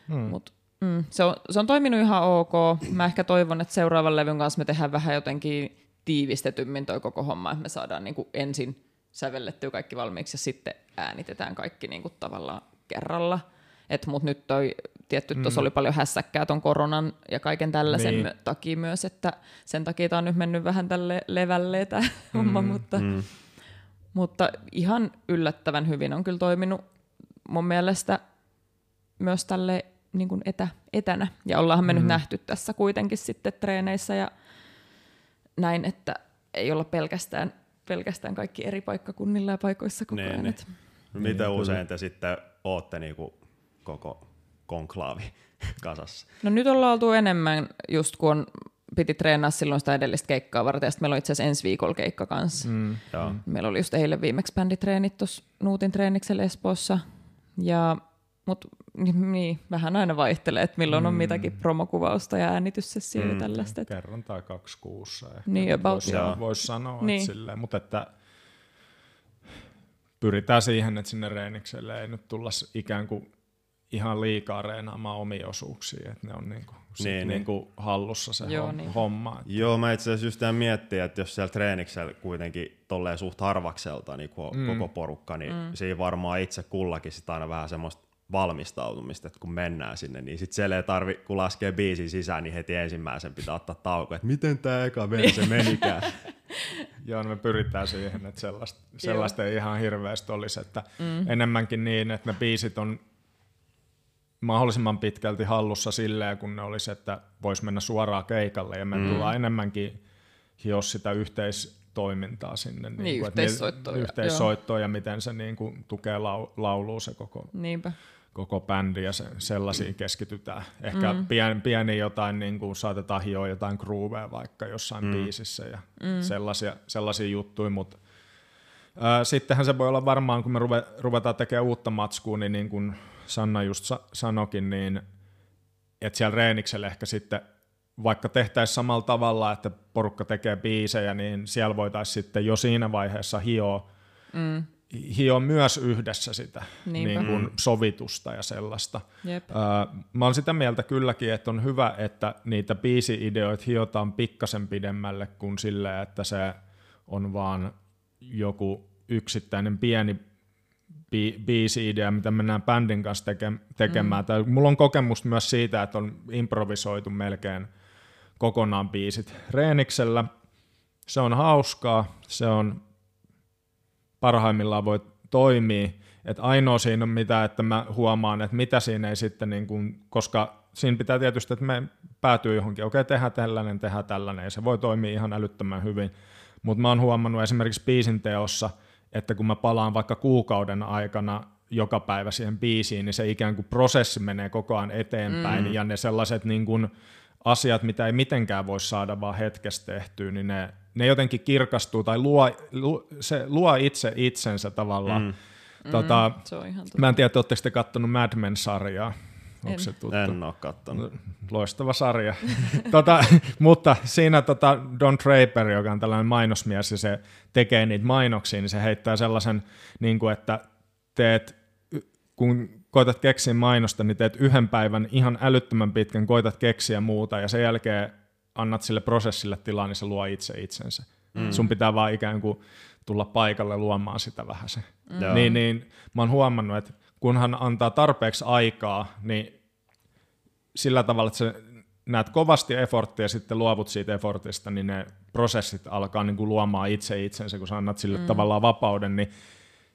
Hmm. Mut Mm, se, on, se on toiminut ihan ok. Mä ehkä toivon, että seuraavan levyn kanssa me tehdään vähän jotenkin tiivistetymmin toi koko homma, että me saadaan niin kuin ensin sävellettyä kaikki valmiiksi ja sitten äänitetään kaikki niin kuin tavallaan kerralla. Mutta nyt toi, tietty, tuossa mm. oli paljon hässäkkää ton koronan ja kaiken tällaisen niin. takia myös, että sen takia tämä on nyt mennyt vähän tälle levälle tämä mm. homma, mutta, mm. mutta ihan yllättävän hyvin on kyllä toiminut mun mielestä myös tälle niin kuin etä, etänä. Ja ollaan me mm. nyt nähty tässä kuitenkin sitten treeneissä ja näin, että ei olla pelkästään, pelkästään kaikki eri paikkakunnilla ja paikoissa koko ajan. Niin. Miten niin, usein te sitten ootte niin kuin koko konklaavi kasassa? No nyt ollaan oltu enemmän, just kun on, piti treenaa silloin sitä edellistä keikkaa varten, ja meillä on itse asiassa ensi viikolla keikka kanssa. Mm, meillä oli just eilen viimeksi bänditreenit tuossa Nuutin treeniksellä Espoossa, ja mutta niin, vähän aina vaihtelee, että milloin mm. on mitäkin promokuvausta ja äänityssessioa mm. ja tällaista. Kerran tai kaksi kuussa ehkä. Niin, about, voisi, vois sanoa, niin. että silleen, mutta että pyritään siihen, että sinne reenikselle ei nyt tulla ikään kuin ihan liikaa reenaamaan omia osuuksia, että ne on niinku, sit Niin, niin. niinku hallussa se Joo, hom- niin. homma. Et Joo, mä itse asiassa just miettiä, että jos siellä treeniksellä kuitenkin tolleen suht harvakselta niin koko, mm. koko porukka, niin mm. siinä varmaan itse kullakin sitä aina vähän semmoista valmistautumista, että kun mennään sinne, niin sit siellä ei tarvi, kun laskee biisin sisään, niin heti ensimmäisen pitää ottaa tauko, että miten tää eka verse menikään. Joo, no me pyritään siihen, että sellaista, sellaista ei ihan hirveästi olisi, että mm. enemmänkin niin, että ne biisit on mahdollisimman pitkälti hallussa silleen, kun ne olisi, että voisi mennä suoraan keikalle ja me mm. tullaan enemmänkin hios sitä yhteistoimintaa sinne. Niin, kuin, että yhteissoittoa, Ne, yhteissoittoa ja miten se niin kuin, tukee lau, laulua se koko, Niinpä. Koko bändi ja se, sellaisiin keskitytään. Ehkä mm. pieni, pieni jotain, niin kuin saatetaan hioa jotain grooveja vaikka jossain mm. biisissä ja mm. sellaisia, sellaisia juttuja, mutta ää, sittenhän se voi olla varmaan, kun me ruve, ruvetaan tekemään uutta matskua, niin, niin kuin Sanna just sa- sanokin, niin että siellä reeniksellä ehkä sitten vaikka tehtäisiin samalla tavalla, että porukka tekee biisejä, niin siellä voitaisiin sitten jo siinä vaiheessa hioa, Mm. Hio myös yhdessä sitä Niinpä. niin kuin sovitusta ja sellaista. Jep. Öö, mä oon sitä mieltä kylläkin, että on hyvä, että niitä biisi-ideoita hiotaan pikkasen pidemmälle kuin silleen, että se on vaan joku yksittäinen pieni bi- biisi-idea, mitä mennään bändin kanssa teke- tekemään. Mm. Mulla on kokemus myös siitä, että on improvisoitu melkein kokonaan biisit reeniksellä. Se on hauskaa, se on parhaimmillaan voi toimia. Et ainoa siinä on mitä, että mä huomaan, että mitä siinä ei sitten, niin kuin, koska siinä pitää tietysti, että me päätyy johonkin, okei, tehdään tällainen, tehdään tällainen, ja se voi toimia ihan älyttömän hyvin. Mutta mä oon huomannut esimerkiksi biisin teossa, että kun mä palaan vaikka kuukauden aikana joka päivä siihen biisiin, niin se ikään kuin prosessi menee koko ajan eteenpäin, mm. ja ne sellaiset niin kuin asiat, mitä ei mitenkään voi saada vaan hetkessä tehtyä, niin ne, ne jotenkin kirkastuu tai luo, lu, se luo itse itsensä tavallaan. Mm. Tota, Se on ihan mä en tiedä, oletteko te kattonut Mad Men-sarjaa? Onko En. se tuttu? En oo kattonut. Loistava sarja. tota, mutta siinä tota Don Draper, joka on tällainen mainosmies ja se tekee niitä mainoksia, niin se heittää sellaisen, niin kuin, että teet, kun koitat keksiä mainosta, niin teet yhden päivän ihan älyttömän pitkän, koitat keksiä muuta ja sen jälkeen annat sille prosessille tilaa, niin se luo itse itsensä. Mm. Sun pitää vaan ikään kuin tulla paikalle luomaan sitä vähän se. Joo. Niin, niin mä oon huomannut, että kunhan antaa tarpeeksi aikaa, niin sillä tavalla, että sä näet kovasti efforttia ja sitten luovut siitä effortista, niin ne prosessit alkaa niin kuin luomaan itse itsensä, kun sä annat sille mm. tavallaan vapauden, niin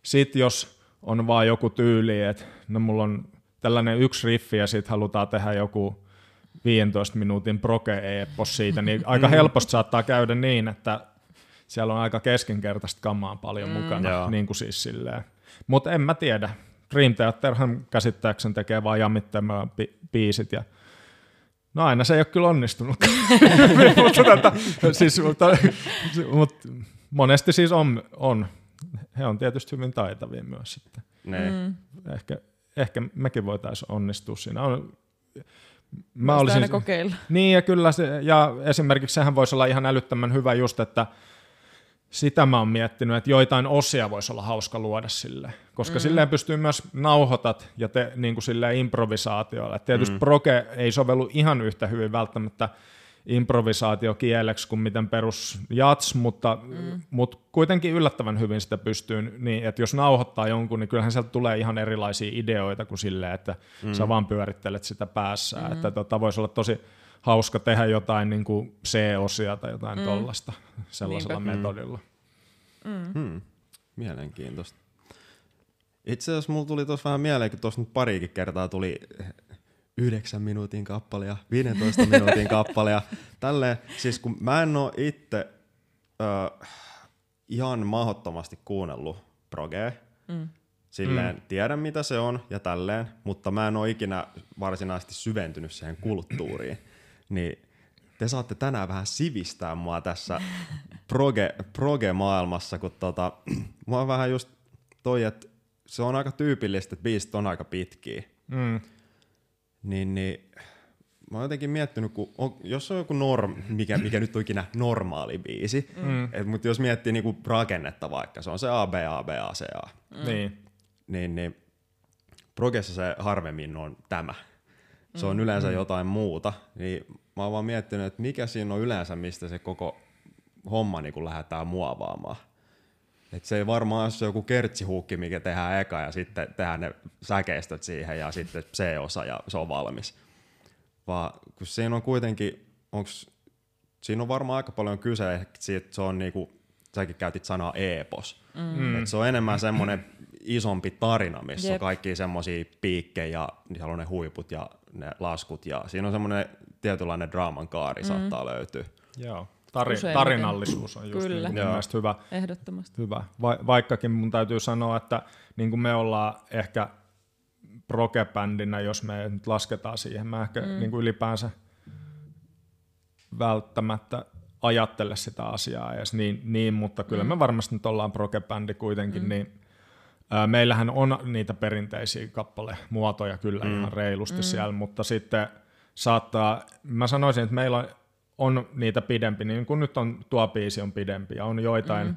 sit jos on vaan joku tyyli, että no mulla on tällainen yksi riffi ja sitten halutaan tehdä joku 15 minuutin proke-epos siitä, niin aika helposti saattaa käydä niin, että siellä on aika keskinkertaista kamaa paljon mm. mukana, Joo. niin kuin siis silleen. Mutta en mä tiedä. Dream Theaterhan käsittääkseni tekee vaan jammittamaan bi- biisit ja No aina se ei ole kyllä onnistunut. mutta, tota, siis, mutta, mutta monesti siis on, on. He on tietysti hyvin taitavia myös sitten. Niin. Mm. Ehkä, ehkä mekin voitaisiin onnistua siinä. On, Mä olisin, aina kokeilla. niin ja kyllä se, ja esimerkiksi sehän voisi olla ihan älyttömän hyvä just, että sitä mä oon miettinyt, että joitain osia voisi olla hauska luoda sille, koska mm. silleen pystyy myös nauhoitat ja te, niin kuin silleen improvisaatiolla. Et tietysti mm. proge ei sovellu ihan yhtä hyvin välttämättä improvisaatiokieleksi kuin miten perus jats, mutta, mm. mutta kuitenkin yllättävän hyvin sitä pystyy, niin että jos nauhoittaa jonkun, niin kyllähän sieltä tulee ihan erilaisia ideoita kuin silleen, että mm. sä vaan pyörittelet sitä päässä, mm. että tota, voisi olla tosi hauska tehdä jotain niin kuin C-osia tai jotain mm. tollasta sellaisella Niinpä. metodilla. Hmm. Mielenkiintoista. Itse asiassa mulla tuli tuossa vähän mieleen, kun tuossa nyt parikin kertaa tuli 9 minuutin kappale ja 15 minuutin kappale ja tälleen. Siis kun mä en oo itse ö, ihan mahdottomasti kuunnellut progea, mm. silleen mm. tiedän mitä se on ja tälleen, mutta mä en oo ikinä varsinaisesti syventynyt siihen kulttuuriin. Niin te saatte tänään vähän sivistää mua tässä proge, proge-maailmassa, kun tota, mä oon vähän just toi, että se on aika tyypillistä, että biisit on aika pitkiä. Mm. Niin, niin mä oon jotenkin miettinyt, kun on, jos on joku norm, mikä, mikä nyt on ikinä normaali biisi, mm. et, mutta jos miettii niinku rakennetta vaikka, se on se A, B, A, B, A, C, A, Mm. Niin. niin, niin progessa se harvemmin on tämä. Se on yleensä jotain muuta. Niin mä oon vaan miettinyt, että mikä siinä on yleensä, mistä se koko homma niin lähdetään muovaamaan. Et se ei varmaan ole se joku kertsihuukki, mikä tehdään eka ja sitten tehdään ne säkeistöt siihen ja sitten C-osa ja se on valmis. Vaan kun siinä on kuitenkin, onks, siinä on varmaan aika paljon kyse siitä, että se on niinku, säkin käytit sanaa epos. Mm. Et se on enemmän semmoinen isompi tarina, missä Jep. on kaikki semmoisia piikkejä ja siellä on ne huiput ja ne laskut ja siinä on semmoinen tietynlainen draaman kaari mm. saattaa löytyä. Joo. Tari- tarinallisuus on just Kyllä. Niin hyvä. Ehdottomasti. hyvä. Va- vaikkakin mun täytyy sanoa, että niin kuin me ollaan ehkä progebändinä, jos me nyt lasketaan siihen, mä ehkä mm. niin kuin ylipäänsä välttämättä ajattele sitä asiaa edes niin, niin mutta kyllä mm. me varmasti nyt ollaan progebändi kuitenkin, mm. niin ää, meillähän on niitä perinteisiä kappalemuotoja kyllä mm. ihan reilusti mm. siellä, mutta sitten saattaa, mä sanoisin, että meillä on on niitä pidempi, niin kuin nyt on tuo biisi on pidempi ja on joitain mm.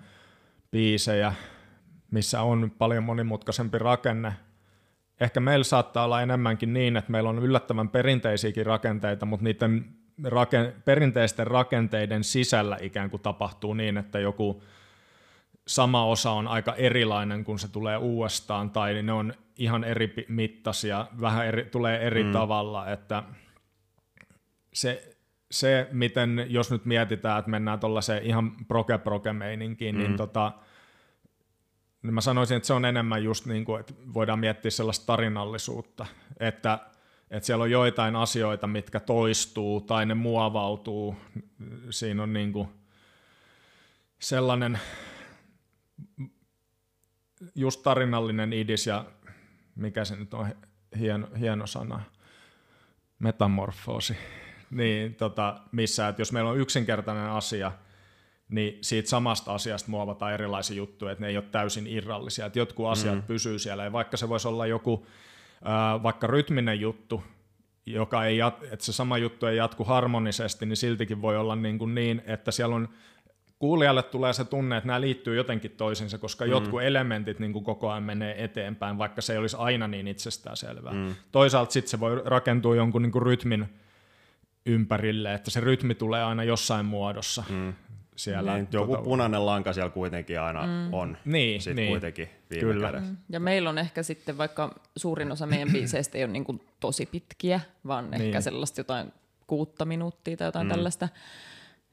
biisejä, missä on paljon monimutkaisempi rakenne. Ehkä meillä saattaa olla enemmänkin niin, että meillä on yllättävän perinteisiäkin rakenteita, mutta niiden raken, perinteisten rakenteiden sisällä ikään kuin tapahtuu niin, että joku sama osa on aika erilainen, kun se tulee uudestaan, tai ne on ihan eri mittaisia, vähän eri, tulee eri mm. tavalla, että se se, miten, jos nyt mietitään, että mennään tuollaiseen ihan proke-proke-meininkiin, niin mm. niin, tota, niin mä sanoisin, että se on enemmän just niin kuin, että voidaan miettiä sellaista tarinallisuutta, että, että siellä on joitain asioita, mitkä toistuu tai ne muovautuu. Siinä on niin kuin sellainen just tarinallinen idis ja mikä se nyt on hieno, hieno sana, metamorfoosi niin, tota, missä, että jos meillä on yksinkertainen asia, niin siitä samasta asiasta muovataan erilaisia juttuja, että ne ei ole täysin irrallisia, että jotkut asiat mm. pysyy siellä, ja vaikka se voisi olla joku äh, vaikka rytminen juttu, joka ei jat, että se sama juttu ei jatku harmonisesti, niin siltikin voi olla niin, kuin niin että siellä on kuulijalle tulee se tunne, että nämä liittyy jotenkin toisiinsa, koska mm. jotkut elementit niin kuin koko ajan menee eteenpäin, vaikka se ei olisi aina niin itsestäänselvää. Mm. Toisaalta sitten se voi rakentua jonkun niin kuin rytmin ympärille, että se rytmi tulee aina jossain muodossa. Mm. Siellä, niin, joku tuota, punainen lanka siellä kuitenkin aina mm. on niin, sit niin. kuitenkin viime Kyllä. kädessä. Mm. Ja meillä on ehkä sitten, vaikka suurin osa meidän biiseistä ei ole niin kuin tosi pitkiä, vaan niin. ehkä sellaista jotain kuutta minuuttia tai jotain mm. tällaista,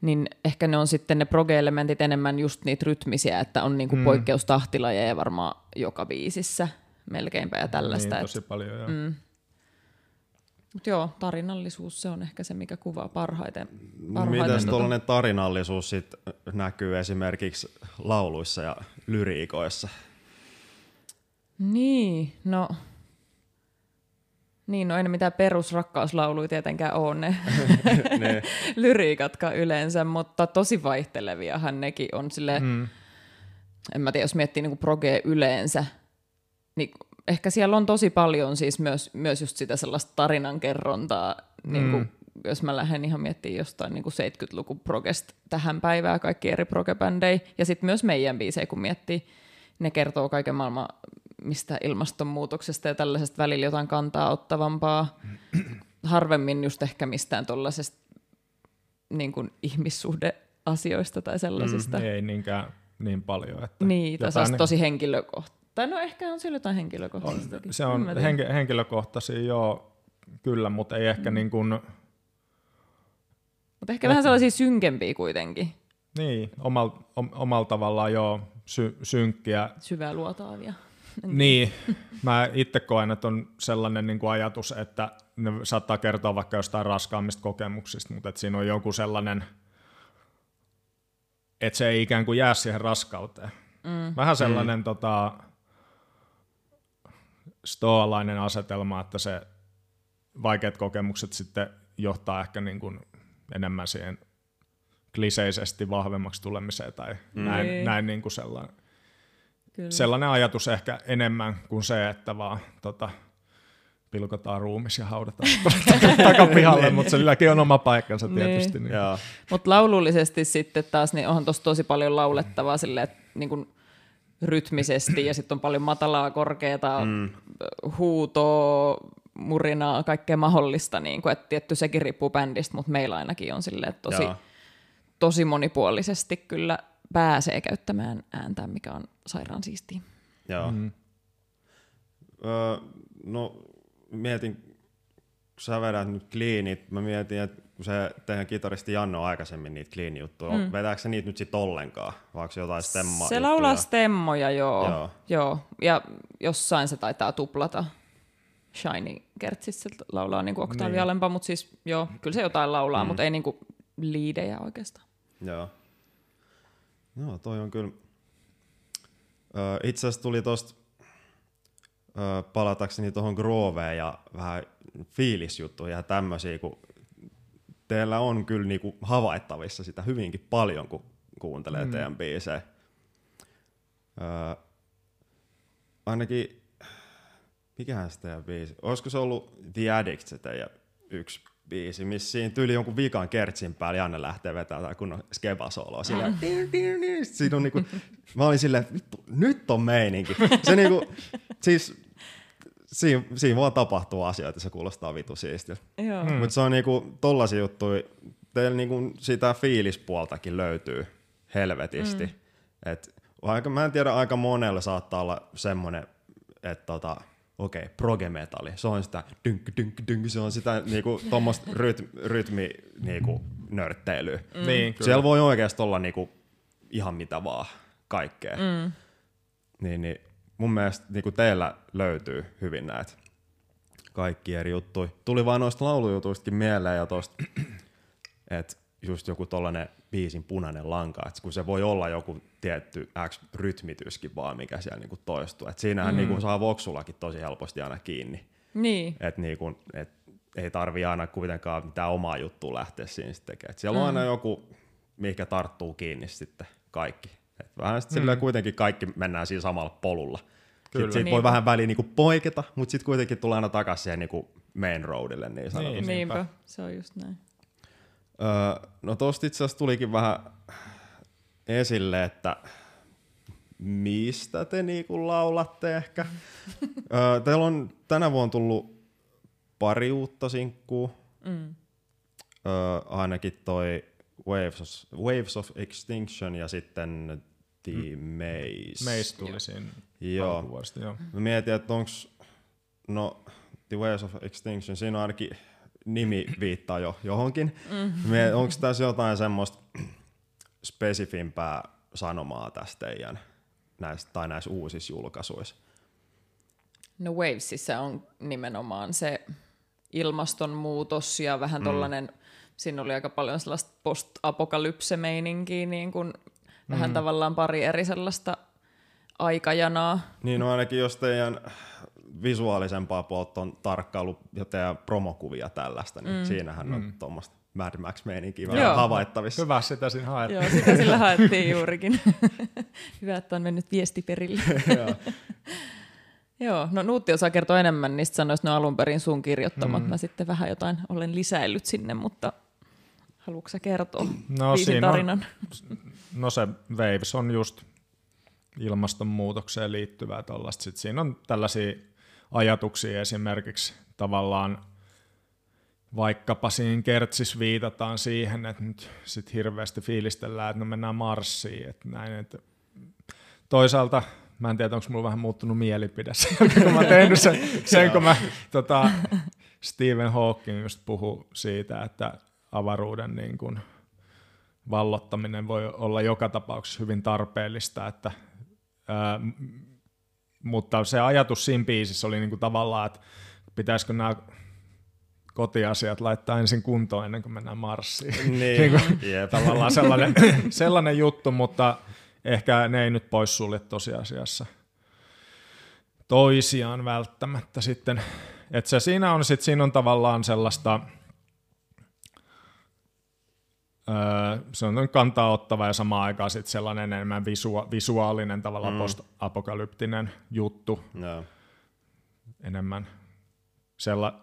niin ehkä ne on sitten ne proge-elementit enemmän just niitä rytmisiä, että on niin kuin mm. poikkeustahtila varmaan joka biisissä melkeinpä ja tällaista. Niin, tosi paljon, joo. Mm. Mutta joo, tarinallisuus se on ehkä se, mikä kuvaa parhaiten. parhaiten Miten tota... tuollainen tarinallisuus sit näkyy esimerkiksi lauluissa ja lyriikoissa? Niin, no... Niin, no ei ne mitään perusrakkauslauluja tietenkään ole ne, ne. lyriikatkaan yleensä, mutta tosi vaihteleviahan nekin on sille. Mm. En mä tiedä, jos miettii niin proge yleensä, niin ehkä siellä on tosi paljon siis myös, myös just sitä sellaista tarinankerrontaa, mm. niin kuin, jos mä lähden ihan miettimään jostain niin kuin 70-luku progest tähän päivään, kaikki eri progebändejä, ja sitten myös meidän biisejä, kun miettii, ne kertoo kaiken maailman mistä ilmastonmuutoksesta ja tällaisesta välillä jotain kantaa ottavampaa, harvemmin just ehkä mistään tuollaisesta niin kuin ihmissuhdeasioista tai sellaisista. Mm, ei niinkään niin paljon. Että niin, tai jotain... tosi henkilökohtaista tai no ehkä on sillä jotain henkilökohtaista. Se on henki, henkilökohtaisia, joo, kyllä, mutta ei ehkä mm. niin kuin... Mutta ehkä vähän sellaisia synkempiä kuitenkin. Niin, omalla omal tavallaan joo, sy, synkkiä. Syvää luotaavia. Niin, mä itse koen, että on sellainen niin kuin ajatus, että ne saattaa kertoa vaikka jostain raskaammista kokemuksista, mutta että siinä on joku sellainen, että se ei ikään kuin jää siihen raskauteen. Mm. Vähän sellainen mm. tota, stoalainen asetelma, että se vaikeat kokemukset sitten johtaa ehkä niin kuin enemmän siihen kliseisesti vahvemmaksi tulemiseen tai mm. näin, niin. näin niin kuin sellainen, Kyllä. sellainen ajatus ehkä enemmän kuin se, että vaan tota, pilkotaan ruumis ja haudataan takapihalle, niin. mutta silläkin on oma paikkansa niin. tietysti. Niin. Mutta laulullisesti sitten taas, niin onhan tuossa tosi paljon laulettavaa silleen, että niin kun rytmisesti ja sitten on paljon matalaa, korkeata, mm. huutoa, murinaa, kaikkea mahdollista. Niin kuin, että tietty sekin riippuu bändistä, mutta meillä ainakin on silleen, tosi, tosi monipuolisesti kyllä pääsee käyttämään ääntä, mikä on sairaan siistiä. Joo. Mm. Öö, no mietin, kun sä vedät nyt cleanit, mä mietin, että kun se teidän kitaristi Janno aikaisemmin niitä clean juttuja, mm. vetääkö se niitä nyt sitten ollenkaan, vai jotain stemma Se laulaa stemmoja, joo. joo. joo. Ja jossain se taitaa tuplata. Shiny Kertsissä laulaa niinku oktaavi niin. alempaa, mutta siis joo, kyllä se jotain laulaa, mm. mutta ei niinku liidejä oikeastaan. Joo. Joo, toi on kyllä... Öö, itse asiassa tuli tosta öö, palatakseni tuohon Groveen ja vähän fiilisjuttuja ja tämmöisiä, kun teillä on kyllä niinku havaittavissa sitä hyvinkin paljon, kun kuuntelee mm. teidän biisejä. Öö, ainakin, mikähän se teidän biisi, olisiko se ollut The Addict se teidän yksi biisi, missä siinä tyyli jonkun vikan kertsin päällä Janne lähtee vetämään kunnon skeba-soloa. Sillä, mm. siinä on niinku, mä olin silleen, vittu, nyt on meininki. Se niinku, siis siinä, siinä vaan tapahtuu asioita, se kuulostaa vitu siistiltä. Mm. Mutta se on niinku tollasia juttuja, teillä niinku sitä fiilispuoltakin löytyy helvetisti. Mm. Et, vaikka mä en tiedä, aika monella saattaa olla semmoinen, että tota, okei, okay, progemetalli, se on sitä dynk, dynk, dynk, se on sitä niinku, tuommoista rytmi, rytmi niinku, nörtteilyä. Mm. Niin, Siellä voi oikeasti olla niinku, ihan mitä vaan, kaikkea. Mm. Niin, niin mun mielestä niin kuin teillä löytyy hyvin näitä kaikki eri juttuja. Tuli vain noista laulujutuistakin mieleen ja tosta, että just joku tollanen biisin punainen lanka, että kun se voi olla joku tietty X-rytmityskin vaan, mikä siellä niinku toistuu. Et siinähän mm. niinku saa voksullakin tosi helposti aina kiinni. Niin. Et niinku, et ei tarvi aina kuitenkaan mitään omaa juttua lähteä siinä tekemään. Et siellä mm. on aina joku, mikä tarttuu kiinni sitten kaikki. Et vähän sitten mm. kuitenkin kaikki mennään siinä samalla polulla. Kyllä. Sitten voi vähän väliin niinku poiketa, mutta sitten kuitenkin tulee aina takaisin siihen niinku main roadille niin sanotusti. Niin, niinpä, se on just näin. Öö, no tosta itse asiassa tulikin vähän esille, että mistä te niinku laulatte ehkä. öö, teillä on tänä vuonna tullut pari uutta sinkkuu. Mm. Öö, ainakin toi Waves of, Waves of Extinction ja sitten The mm. Maze. Maze tuli siinä joo. alkuvuodesta, joo. Mä mietin, että onks, no The Waves of Extinction, siinä on ainakin nimi viittaa jo johonkin. Mm. Onko tässä jotain semmoista spesifimpää sanomaa tästä teidän näistä, tai näissä uusissa julkaisuissa? No Wavesissa on nimenomaan se ilmastonmuutos ja vähän mm. tollainen siinä oli aika paljon sellaista post-apokalypse-meininkiä, niin kuin mm. vähän tavallaan pari eri sellaista aikajanaa. Niin no ainakin jos teidän visuaalisempaa puolta on tarkkailu ja teidän promokuvia tällaista, niin mm. siinähän on mm. tuommoista Mad Max-meininkiä vähän havaittavissa. Hyvä, sitä siinä haettiin. Joo, sitä sillä haettiin juurikin. Hyvä, että on mennyt viesti perille. Joo, no Nuutti osaa kertoa enemmän niistä sanoista, ne on alun perin sun kirjoittamat. Mm. Mä sitten vähän jotain olen lisäillyt sinne, mutta haluatko sä kertoa no, siinä tarinan? On, no se Waves on just ilmastonmuutokseen liittyvää tällaista. Sitten siinä on tällaisia ajatuksia esimerkiksi tavallaan vaikkapa siinä kertsis viitataan siihen, että nyt sit hirveästi fiilistellään, että no mennään Marsiin. Että näin, että toisaalta Mä en tiedä, onko mulla vähän muuttunut mielipide sen kun mä tehnyt sen, sen kun mä, tota, Stephen Hawking just puhu siitä, että avaruuden niin kuin, vallottaminen voi olla joka tapauksessa hyvin tarpeellista, että, ää, mutta se ajatus siinä biisissä oli niin kuin tavallaan, että pitäisikö nämä kotiasiat laittaa ensin kuntoon ennen kuin mennään Marsiin. Niin, niin kuin, yep. tavallaan sellainen, sellainen juttu, mutta ehkä ne ei nyt poissulje tosiasiassa toisiaan välttämättä sitten. Että se siinä on, sit, siinä on tavallaan sellaista, se on kantaa ottava ja samaan aikaan sit sellainen enemmän visua, visuaalinen tavallaan mm. post-apokalyptinen juttu. No. Enemmän sella,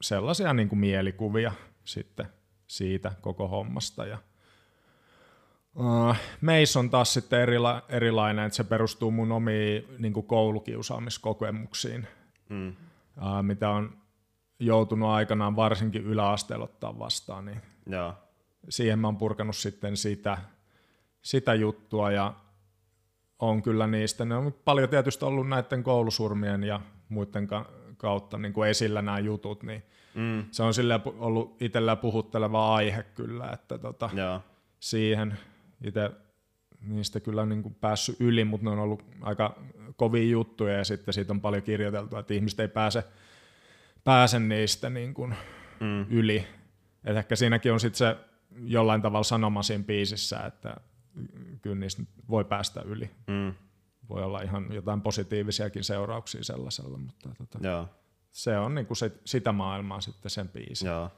sellaisia niin kuin mielikuvia sitten siitä koko hommasta ja Uh, Meis on taas sitten erila- erilainen, että se perustuu mun omiin niin koulukiusaamiskokemuksiin, mm. uh, mitä on joutunut aikanaan varsinkin yläasteella ottaa vastaan. Niin Joo. Siihen mä oon purkanut sitten sitä, sitä juttua ja on kyllä niistä. Ne on paljon tietysti ollut näiden koulusurmien ja muiden kautta niin kuin esillä nämä jutut, niin mm. se on sillä ollut itsellä puhutteleva aihe kyllä, että tota, Joo. siihen itse niistä kyllä niin kuin päässyt yli, mutta ne on ollut aika kovia juttuja ja sitten siitä on paljon kirjoiteltu, että ihmiset ei pääse, pääse niistä niin kuin mm. yli. Et ehkä siinäkin on sitten se jollain tavalla sanoma siinä biisissä, että kyllä niistä voi päästä yli. Mm. Voi olla ihan jotain positiivisiakin seurauksia sellaisella, mutta tota, Joo. se on niinku se, sitä maailmaa sitten sen biisi. Joo.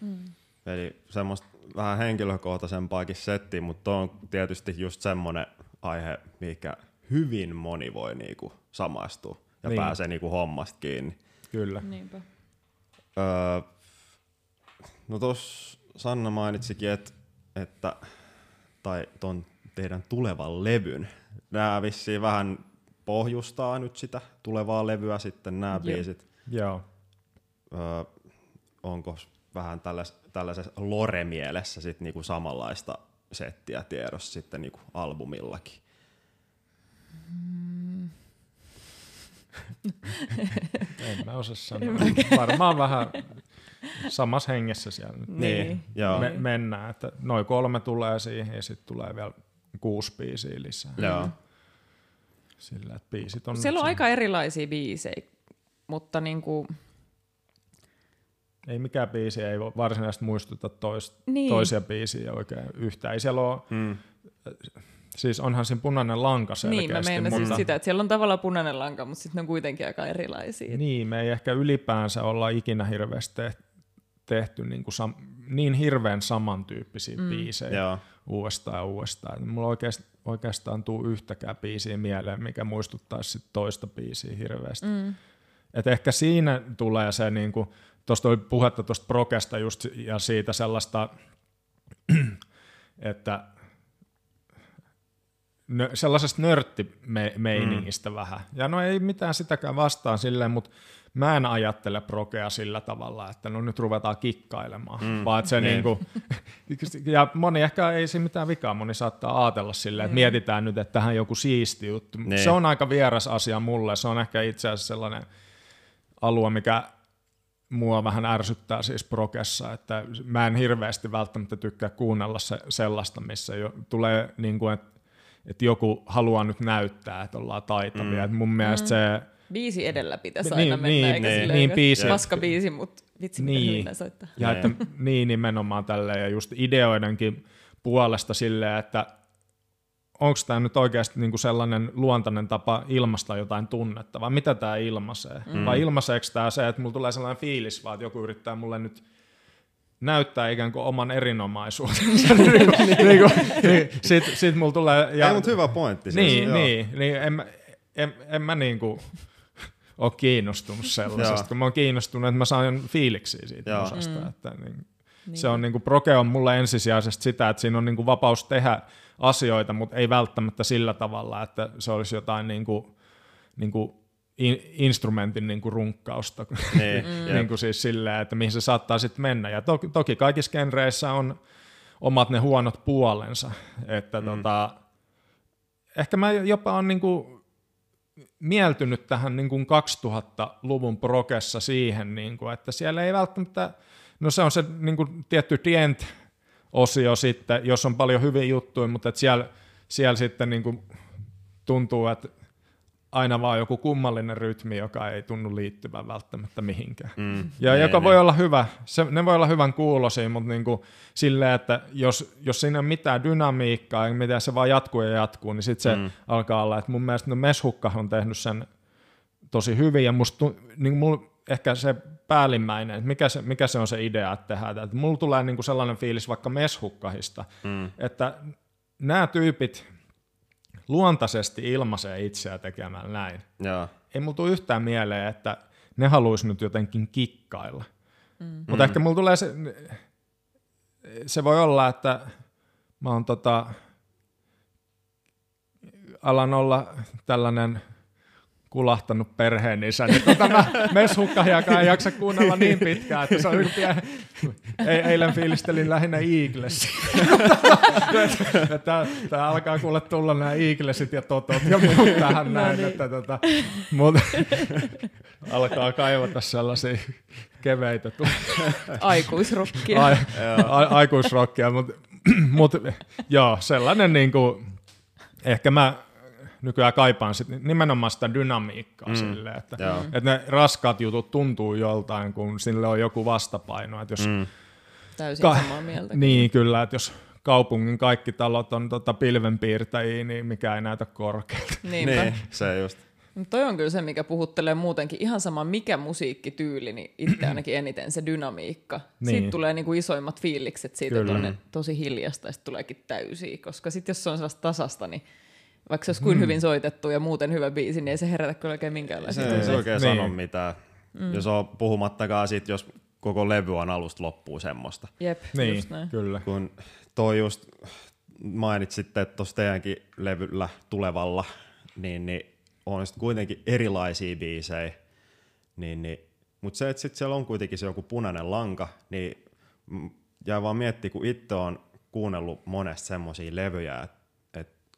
Mm. Eli semmoista vähän henkilökohtaisempaakin settiä, mutta on tietysti just semmoinen aihe, mikä hyvin moni voi niinku samaistua ja niin. pääsee niinku hommasta kiinni. Kyllä. Niinpä. Öö, no tuossa Sanna mainitsikin, että, että tai ton teidän tulevan levyn, nämä vissiin vähän pohjustaa nyt sitä tulevaa levyä sitten nämä biisit. Joo. Öö, onko vähän tällais, tällaisessa lore-mielessä sit niinku samanlaista settiä tiedossa sitten niinku albumillakin? Mm. en mä osaa sanoa. Varmaan vähän samassa hengessä siellä nyt niin, joo. Me, mennään. Että noin kolme tulee siihen ja sitten tulee vielä kuusi biisiä lisää. Joo. Sillä, että biisit on... Siellä on aika erilaisia biisejä, mutta niinku... Ei mikään biisi ei varsinaisesti muistuta tois, niin. toisia biisiä oikein yhtään. Ei siellä ole... Mm. Siis onhan siinä punainen lanka selkeästi. Niin, mä menen mutta... sitä, että siellä on tavallaan punainen lanka, mutta sitten ne on kuitenkin aika erilaisia. Niin, me ei ehkä ylipäänsä olla ikinä hirveästi tehty niin, kuin sam- niin hirveän samantyyppisiä mm. biisejä Joo. uudestaan ja uudestaan. Mulla oikeast, oikeastaan tuu yhtäkään biisiä mieleen, mikä muistuttaisi sit toista biisiä hirveästi. Mm. Et ehkä siinä tulee se, niin kuin, tuosta oli puhetta tuosta prokesta just ja siitä sellaista, että nö, sellaisesta nörttimeiningistä mm. vähän. Ja no ei mitään sitäkään vastaan silleen, mutta mä en ajattele prokea sillä tavalla, että no nyt ruvetaan kikkailemaan, mm. vaan että se niin. niinku, ja moni ehkä ei siinä mitään vikaa, moni saattaa ajatella silleen, että mm. mietitään nyt, että tähän joku siisti juttu. Niin. Se on aika vieras asia mulle, se on ehkä itse asiassa sellainen alue, mikä mua vähän ärsyttää siis prokessa, että mä en hirveästi välttämättä tykkää kuunnella se, sellaista, missä jo tulee niin kuin, että, että joku haluaa nyt näyttää, että ollaan taitavia. Mm. Et mun mielestä mm. se biisi edellä pitäisi niin, aina mennä, niin, eikä niin, niin, biisi. paska biisi, mutta vitsi niin. miten soittaa. Ja että, niin nimenomaan tälleen, ja just ideoidenkin puolesta silleen, että onko tämä nyt oikeasti niinku sellainen luontainen tapa ilmasta jotain tunnetta, vai mitä tämä ilmaisee? Mm. Vai ilmaiseeko tämä se, että mulla tulee sellainen fiilis, vaan että joku yrittää mulle nyt näyttää ikään kuin oman erinomaisuutensa. niin, niin, niin, Sitten sit mulla tulee... Ja, Ei, mutta hyvä pointti. Siis, niin, niin, niin en, en, en mä niinku ole kiinnostunut sellaisesta, kun mä oon kiinnostunut, että mä saan fiiliksiä siitä Joo. osasta. Mm. Että niin, niin. Se on niin kuin, proke on mulle ensisijaisesti sitä, että siinä on niin kuin vapaus tehdä asioita, mutta ei välttämättä sillä tavalla, että se olisi jotain niin kuin, niin kuin in, instrumentin niin kuin runkkausta, niin, niin kuin siis silleen, että mihin se saattaa sitten mennä. Ja toki, toki kaikissa genreissä on omat ne huonot puolensa, että mm. tota, ehkä mä jopa on niin kuin mieltynyt tähän niin kuin 2000-luvun prokessa siihen, niin kuin, että siellä ei välttämättä, no se on se niin kuin tietty Dient-osio sitten, jos on paljon hyviä juttuja, mutta että siellä, siellä sitten niin kuin tuntuu, että aina vaan joku kummallinen rytmi, joka ei tunnu liittyvän välttämättä mihinkään. Mm, ja ne, joka ne. voi olla hyvä, se, ne voi olla hyvän kuulosia, mutta niin kuin silleen, että jos, jos siinä ei ole mitään dynamiikkaa, ja miten se vaan jatkuu ja jatkuu, niin sitten se mm. alkaa olla, että mun mielestä no Meshukka on tehnyt sen tosi hyvin, ja musta niin mulla ehkä se päällimmäinen, että mikä se, mikä se on se idea, että tehdään että mulla tulee niin kuin sellainen fiilis vaikka Meshukkahista, mm. että nämä tyypit, luontaisesti ilmaisee itseä tekemällä näin. Joo. Ei mulla tule yhtään mieleen, että ne haluaisi nyt jotenkin kikkailla. Mm. Mutta mm. ehkä mulla tulee se, se voi olla, että mä oon tota, alan olla tällainen – kulahtanut perheen isä, niin tota mä meshukkahiakaan ei jaksa kuunnella niin pitkään, että se on yksi pien... Eilen fiilistelin lähinnä Eagles. Tämä alkaa kuule tulla nämä Eaglesit ja totot ja muut tähän no näin, niin. että tota, mut, alkaa kaivata sellaisia keveitä. Aikuisrokkia. Ai, a, aikuisrokkia, mutta mut, joo, sellainen niinku, ehkä mä nykyään kaipaan sit nimenomaan sitä dynamiikkaa mm. sille, että, että ne raskaat jutut tuntuu joltain, kun sille on joku vastapaino. Että jos mm. Täysin ka- samaa mieltä. Niin, kyllä, että jos kaupungin kaikki talot on tota pilvenpiirtäjiä, niin mikä ei näytä korkealta. Niin, se just. Toi on kyllä se, mikä puhuttelee muutenkin. Ihan sama mikä musiikkityyli, niin itse ainakin eniten se dynamiikka. Niin. Siitä tulee niinku isoimmat fiilikset siitä, kyllä. että on tosi hiljasta ja sitten tuleekin täysiä. Koska sitten jos se on sellaista tasasta, niin vaikka se olisi kuin mm. hyvin soitettu ja muuten hyvä biisi, niin ei se herätä kyllä oikein minkäänlaista. Se ei se oikein niin. sano mitään. Mm. Ja se on puhumattakaan sit, jos koko levy on alusta loppuun semmoista. Jep, niin, just näin. kyllä. Kun toi just mainitsitte, että tuossa teidänkin levyllä tulevalla, niin, niin on sitten kuitenkin erilaisia biisejä, niin, niin, mutta se, että sitten siellä on kuitenkin se joku punainen lanka, niin jää vaan miettiä, kun itse on kuunnellut monesta semmoisia levyjä, että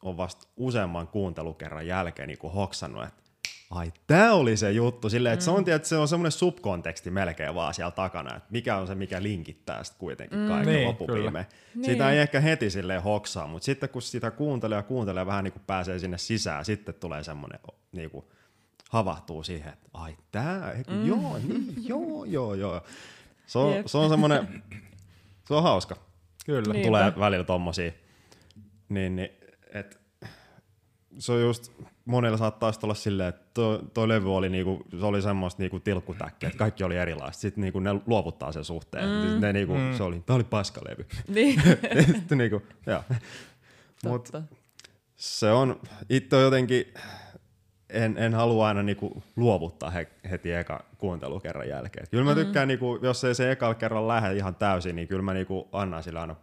on vasta useamman kuuntelukerran jälkeen niin kuin hoksannut, että ai tämä oli se juttu, silleen, että mm. se on, että se on semmoinen subkonteksti melkein vaan siellä takana, että mikä on se, mikä linkittää sitten kuitenkin mm. kaiken niin, loppuviimeen. Niin. Sitä ei ehkä heti silleen hoksaa, mutta sitten kun sitä kuuntelee ja kuuntelee vähän niin kuin pääsee sinne sisään, sitten tulee semmoinen niin kuin havahtuu siihen, että ai tää, mm. joo, niin, joo, joo, joo. Se on, se on semmoinen, se on hauska. Kyllä. Niinpä. Tulee välillä tommosia. Niin, niin et, se on just, monella saattaa olla silleen, että tuo, tuo levy oli, niinku, se oli semmoista niinku tilkkutäkkiä, että kaikki oli erilaista. Sitten niinku ne luovuttaa sen suhteen. Mm. Ne niinku, mm. Se oli, tämä oli paskalevy. Niin. Sitten niinku, joo. Mut se on, itse on jotenkin, en, en halua aina niinku luovuttaa he, heti eka kuuntelukerran jälkeen. Kyllä mä mm. tykkään, mm. niinku, jos ei se ekalla kerran lähde ihan täysin, niin kyllä mä niinku annan sille aina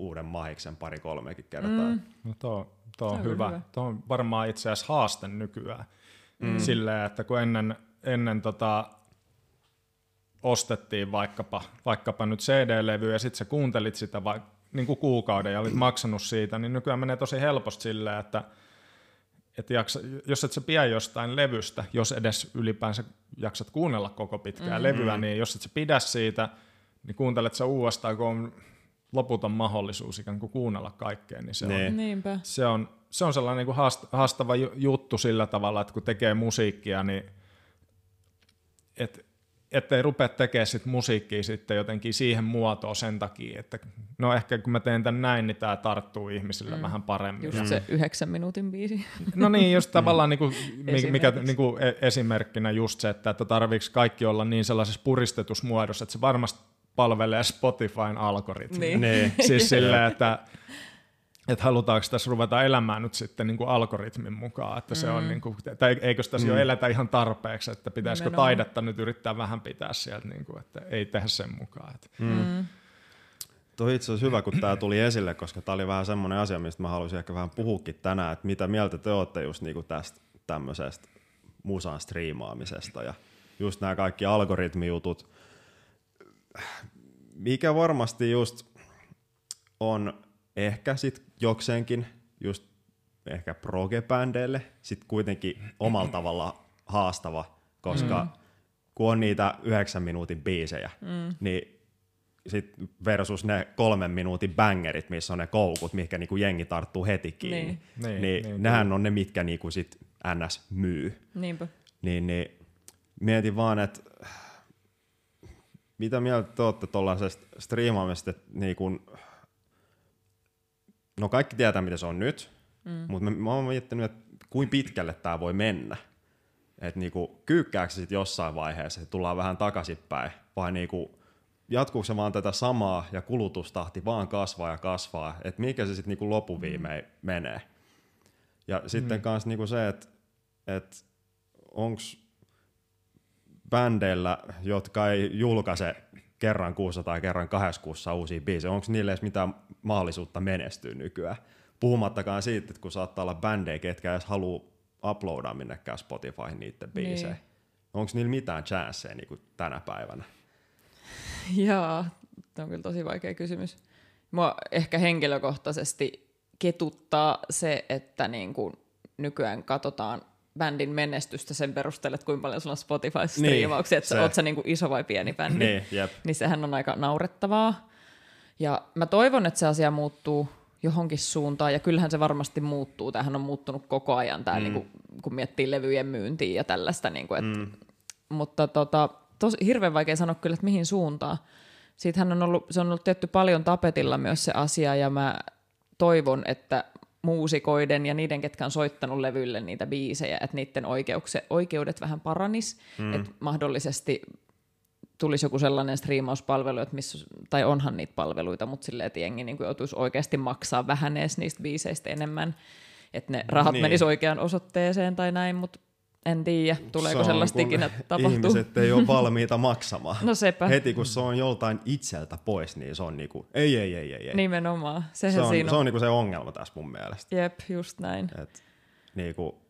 uuden mahiksen pari-kolmekin kertaa. Mm. No tuo, tuo on hyvä. hyvä. Tuo on varmaan itse asiassa haaste nykyään. Mm. Silleen, että kun ennen, ennen tota, ostettiin vaikkapa, vaikkapa nyt CD-levy ja sitten sä kuuntelit sitä vaikka niin kuin kuukauden ja olit maksanut siitä, niin nykyään menee tosi helposti silleen, että että jaksa, jos et sä pidä jostain levystä, jos edes ylipäänsä jaksat kuunnella koko pitkää mm-hmm. levyä, niin jos et sä pidä siitä, niin kuuntelet sä uudestaan, kun on loputon mahdollisuus ikään kuin kuunnella kaikkea, niin se, niin. On, Niinpä. se, on, se on sellainen niin kuin haastava juttu sillä tavalla, että kun tekee musiikkia, niin et, ettei rupea tekemään sit musiikkia sitten jotenkin siihen muotoon sen takia, että no ehkä kun mä teen tän näin, niin tämä tarttuu ihmisille mm. vähän paremmin. Just se yhdeksän minuutin biisi. No niin, just tavallaan niinku, mikä niinku esimerkkinä just se, että, että tarviiko kaikki olla niin sellaisessa puristetussa muodossa, että se varmasti palvelee Spotifyn algoritmi. Niin. niin. siis silleen, että että halutaanko tässä ruveta elämään nyt sitten niin kuin algoritmin mukaan, että se on mm. niin kuin, tai eikö tässä mm. jo eletä ihan tarpeeksi, että pitäisikö Menoa. taidetta nyt yrittää vähän pitää sieltä, niin kuin, että ei tehdä sen mukaan. Että. Mm. Mm. Tuo itse asiassa hyvä, kun tämä tuli esille, koska tämä oli vähän semmoinen asia, mistä mä haluaisin ehkä vähän puhukin tänään, että mitä mieltä te olette just niin kuin tästä tämmöisestä musan striimaamisesta ja just nämä kaikki algoritmijutut, mikä varmasti just on ehkä sit jokseenkin just ehkä progebändeille sit kuitenkin omalla tavalla haastava, koska mm. kun on niitä yhdeksän minuutin biisejä, mm. niin sit versus ne kolmen minuutin bangerit, missä on ne koukut, mikä niinku jengi tarttuu heti kiinni, niin, niin, niin, niin nehän niin. on ne, mitkä niinku sit ns. myy. Niinpä. Niin, niin mietin vaan, että mitä mieltä te olette tuollaisesta striimaamisesta, että niin kun, no kaikki tietää, mitä se on nyt, mm. mutta mä, mä oon miettinyt, että kuinka pitkälle tämä voi mennä. Että niinku, kyykkääkö se sitten jossain vaiheessa, että tullaan vähän takaisinpäin, vai niinku, jatkuuko se vaan tätä samaa ja kulutustahti vaan kasvaa ja kasvaa, että mikä se sitten niinku lopuviimein mm. menee. Ja sitten mm. kanssa niinku se, että et onko bändeillä, jotka ei julkaise kerran kuussa tai kerran kahdessa kuussa uusia biisejä, onko niille edes mitään mahdollisuutta menestyä nykyään? Puhumattakaan siitä, että kun saattaa olla bändejä, ketkä edes haluaa uploadaa minnekään Spotify niiden biisejä. Niin. Onko niillä mitään chanceja niin tänä päivänä? Joo, tämä on kyllä tosi vaikea kysymys. Mua ehkä henkilökohtaisesti ketuttaa se, että niin kuin nykyään katsotaan bändin menestystä sen perusteella, että kuinka paljon sulla on Spotify-striimauksia, niin, että se. oot sä niin kuin iso vai pieni bändi. Niin, jep. niin sehän on aika naurettavaa. Ja mä toivon, että se asia muuttuu johonkin suuntaan, ja kyllähän se varmasti muuttuu. Tämähän on muuttunut koko ajan, tää, mm. niin kuin, kun miettii levyjen myyntiä ja tällaista. Niin kuin, että, mm. Mutta tota, tos, hirveän vaikea sanoa kyllä, että mihin suuntaan. Siitähän on ollut, se on ollut tietty paljon tapetilla myös se asia, ja mä toivon, että muusikoiden ja niiden, ketkä on soittanut levylle niitä biisejä, että niiden oikeudet vähän paranis, mm. että mahdollisesti tulisi joku sellainen striimauspalvelu, että missä, tai onhan niitä palveluita, mutta silleen, että jengi niin joutuisi oikeasti maksaa vähän edes niistä biiseistä enemmän, että ne rahat niin. menisivät oikeaan osoitteeseen tai näin, mutta en tiedä, tuleeko se sellaista ikinä tapahtua. Ihmiset ei ole valmiita maksamaan. no sepä. Heti kun se on joltain itseltä pois, niin se on niinku, ei, ei, ei, ei. ei. Nimenomaan. Sehän se on, siinä on. Se on niinku se ongelma tässä mun mielestä. Jep, just näin. Et, niinku,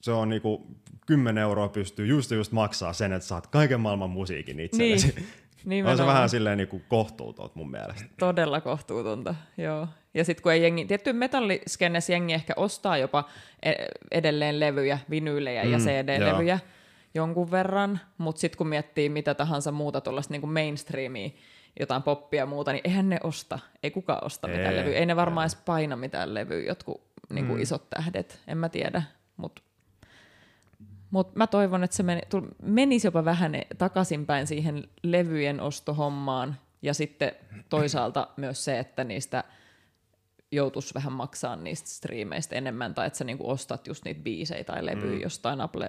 se on niinku, 10 euroa pystyy just just maksaa sen, että saat kaiken maailman musiikin itsellesi. Niin. Nimenomaan. On se vähän silleen niin kohtuutonta mun mielestä. Todella kohtuutonta, joo. Ja sitten kun ei jengi, tietty metalliskennessä jengi ehkä ostaa jopa e- edelleen levyjä, vinyylejä mm, ja CD-levyjä joo. jonkun verran, mutta sitten kun miettii mitä tahansa muuta tuollaista niin mainstreamia, jotain poppia ja muuta, niin eihän ne osta. Ei kukaan osta ei, mitään levyä. Ei ne varmaan ei. edes paina mitään levyä, jotkut niin kuin mm. isot tähdet. En mä tiedä, mutta mutta mä toivon, että se meni, menisi jopa vähän takaisinpäin siihen levyjen ostohommaan ja sitten toisaalta myös se, että niistä joutuisi vähän maksaa niistä striimeistä enemmän, tai että sä niinku ostat just niitä biisejä tai levyjä mm. jostain Apple,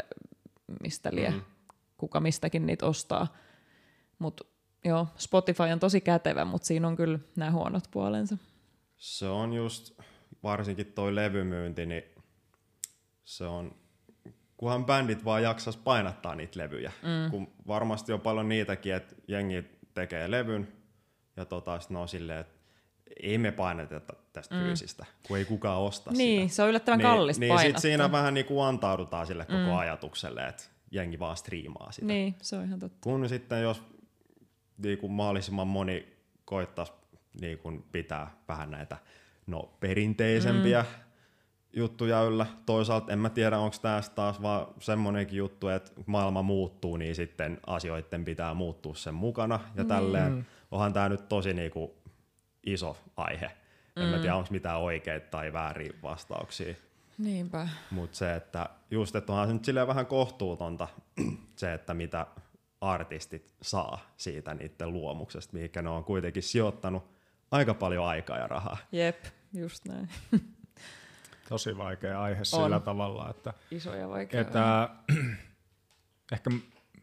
mistä lie, mm. kuka mistäkin niitä ostaa. Mutta joo, Spotify on tosi kätevä, mutta siinä on kyllä nämä huonot puolensa. Se on just, varsinkin toi levymyynti, niin se on kunhan bändit vaan jaksas painattaa niitä levyjä. Mm. Kun varmasti on paljon niitäkin, että jengi tekee levyn ja tota, sit ne on silleen, että ei me paineteta tästä mm. fyysistä, kun ei kukaan osta niin, sitä. se on yllättävän niin, kallista Niin sit siinä vähän niin kuin antaudutaan sille koko mm. ajatukselle, että jengi vaan striimaa sitä. Niin, se on ihan totta. Kun sitten jos niin kuin mahdollisimman moni koittaisi niin kuin pitää vähän näitä no, perinteisempiä mm juttuja yllä. Toisaalta en mä tiedä, onko tässä taas vaan semmoinenkin juttu, että maailma muuttuu, niin sitten asioiden pitää muuttua sen mukana. Ja mm. tälleen onhan tämä nyt tosi niinku iso aihe. En mm. mä tiedä, onko mitään oikeita tai vääriä vastauksia. Niinpä. Mutta se, että just, että onhan se nyt silleen vähän kohtuutonta se, että mitä artistit saa siitä niiden luomuksesta, mihinkä ne on kuitenkin sijoittanut aika paljon aikaa ja rahaa. Jep, just näin. tosi vaikea aihe on. sillä tavalla, että, Iso ja vaikea että ehkä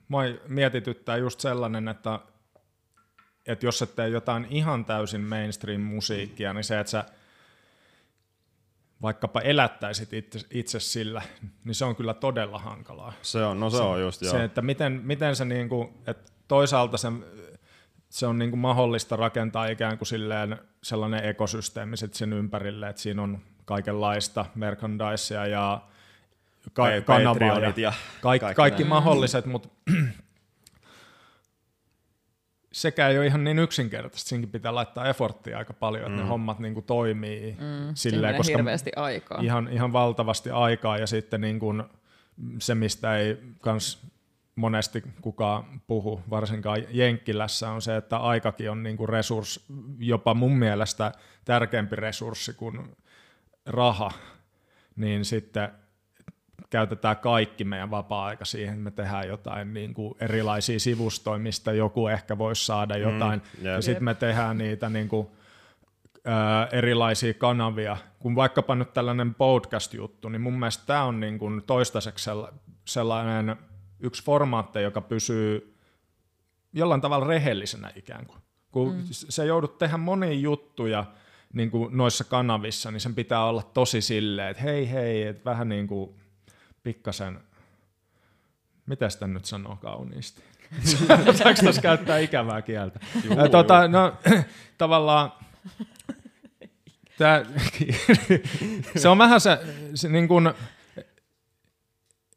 mua mietityttää just sellainen, että, että jos et tee jotain ihan täysin mainstream-musiikkia, niin se, että sä vaikkapa elättäisit itse, itse sillä, niin se on kyllä todella hankalaa. Se on, no se, se on just, joo. Se, että miten, miten se niinku, että toisaalta se, se on niinku mahdollista rakentaa ikään kuin silleen sellainen ekosysteemi sen ympärille, että siinä on kaikenlaista merchandisea ja ka- kanavaa ja, ja kaikki, kaikki mahdolliset, mutta sekä ei ole ihan niin yksinkertaista. Siinkin pitää laittaa efforttia aika paljon, että mm. ne hommat niin kuin toimii. Mm, silleen, koska hirveästi aikaa. Ihan, ihan valtavasti aikaa ja sitten niin kuin se, mistä ei kans monesti kukaan puhu, varsinkaan Jenkkilässä, on se, että aikakin on niin kuin resurssi, jopa mun mielestä tärkeämpi resurssi kuin raha, niin sitten käytetään kaikki meidän vapaa-aika siihen, että me tehdään jotain niin kuin erilaisia sivustoja, mistä joku ehkä voisi saada mm, jotain. Mm, yeah. Ja sitten me tehdään niitä niin kuin, ää, erilaisia kanavia. Kun vaikkapa nyt tällainen podcast-juttu, niin mun mielestä tämä on niin kuin toistaiseksi sellainen yksi formaatti, joka pysyy jollain tavalla rehellisenä ikään kuin. Kun mm. se joudut tehdä monia juttuja, niin kuin noissa kanavissa, niin sen pitää olla tosi silleen, että hei hei, että vähän niin kuin pikkasen, mitä sitä nyt sanoo kauniisti? Saanko tässä käyttää ikävää kieltä? Juu, tota, no, tavallaan Tää, se on vähän se, se niin kuin,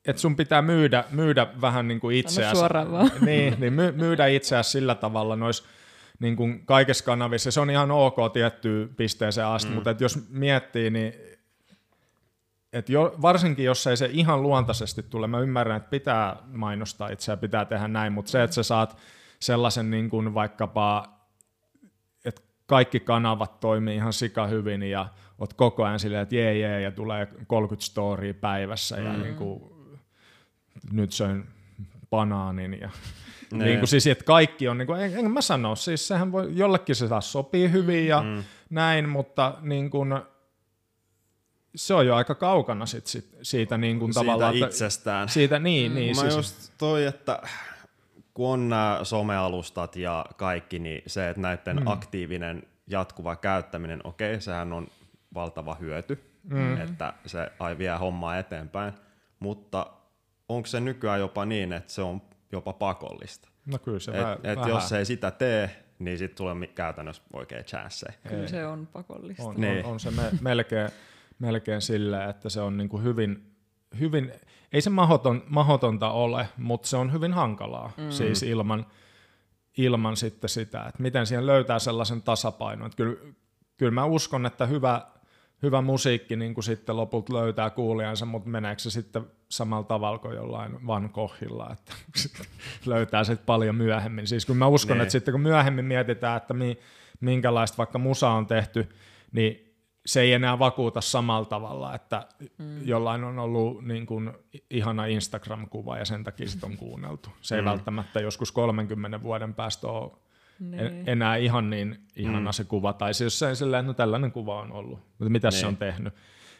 että sun pitää myydä, myydä vähän niin kuin itseäsi. suoraan vaan. Niin, niin my, myydä itseäsi sillä tavalla noissa niin kuin kaikissa kanavissa. Se on ihan ok tiettyyn pisteeseen asti, mm. mutta et jos miettii, niin et jo, varsinkin jos ei se ihan luontaisesti tule, mä ymmärrän, että pitää mainostaa itseä, pitää tehdä näin, mutta se, että sä saat sellaisen niin kuin vaikkapa, että kaikki kanavat toimii ihan sika hyvin ja oot koko ajan silleen, että jee jee, ja tulee 30 storya päivässä mm. ja niin kuin, nyt söin banaanin ja niin kuin siis, että kaikki on, niin kuin, en, en mä sano, siis sehän voi, jollekin se taas sopii hyvin ja mm. näin, mutta niin kuin, se on jo aika kaukana sit, sit, siitä niin kuin siitä tavallaan. itsestään. Siitä, niin, niin. Mä siis, just toi, että kun on nämä somealustat ja kaikki, niin se, että näiden mm. aktiivinen jatkuva käyttäminen, okei, okay, sehän on valtava hyöty, mm. että se ai vie hommaa eteenpäin, mutta onko se nykyään jopa niin, että se on jopa pakollista? No kyllä se et, vähän. et jos ei sitä tee, niin sitten tulee käytännössä oikein chansseja. Kyllä se on pakollista. On, Niin. on, on se me, melkein, melkein silleen, että se on niin kuin hyvin, hyvin, ei se mahoton, mahotonta ole, mutta se on hyvin hankalaa mm. siis ilman, ilman sitten sitä, että miten siihen löytää sellaisen tasapainon. Että kyllä, kyllä mä uskon, että hyvä, hyvä musiikki niin kuin sitten lopulta löytää kuulijansa, mutta meneekö se sitten samalla tavalla kuin jollain Van Goghilla, että löytää sitten paljon myöhemmin. Siis kun mä uskon, Niin. että sitten kun myöhemmin mietitään, että mi, minkälaista vaikka musa on tehty, niin se ei enää vakuuta samalla tavalla, että mm. jollain on ollut niin kuin ihana Instagram-kuva ja sen takia sitä on kuunneltu. Se ei mm. välttämättä joskus 30 vuoden päästä ole Niin. en, enää ihan niin ihana mm. se kuva, tai siis jos se silleen, että no tällainen kuva on ollut, mutta mitä se Niin. on tehnyt,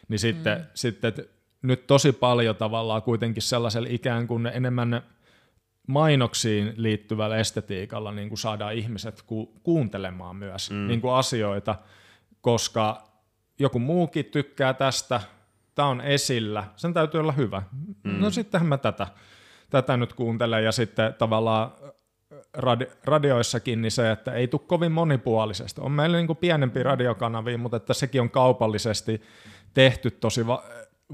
niin sitten, mm. sitten että nyt tosi paljon tavallaan kuitenkin sellaisella ikään kuin enemmän mainoksiin liittyvällä estetiikalla niin kuin saadaan ihmiset ku, kuuntelemaan myös mm. niin kuin asioita, koska joku muukin tykkää tästä, tämä on esillä, sen täytyy olla hyvä. Mm. No sittenhän mä tätä, tätä nyt kuuntelen ja sitten tavallaan radi- radioissakin niin se, että ei tule kovin monipuolisesti. On meillä niin kuin pienempi radiokanavia, mutta että sekin on kaupallisesti tehty tosi va-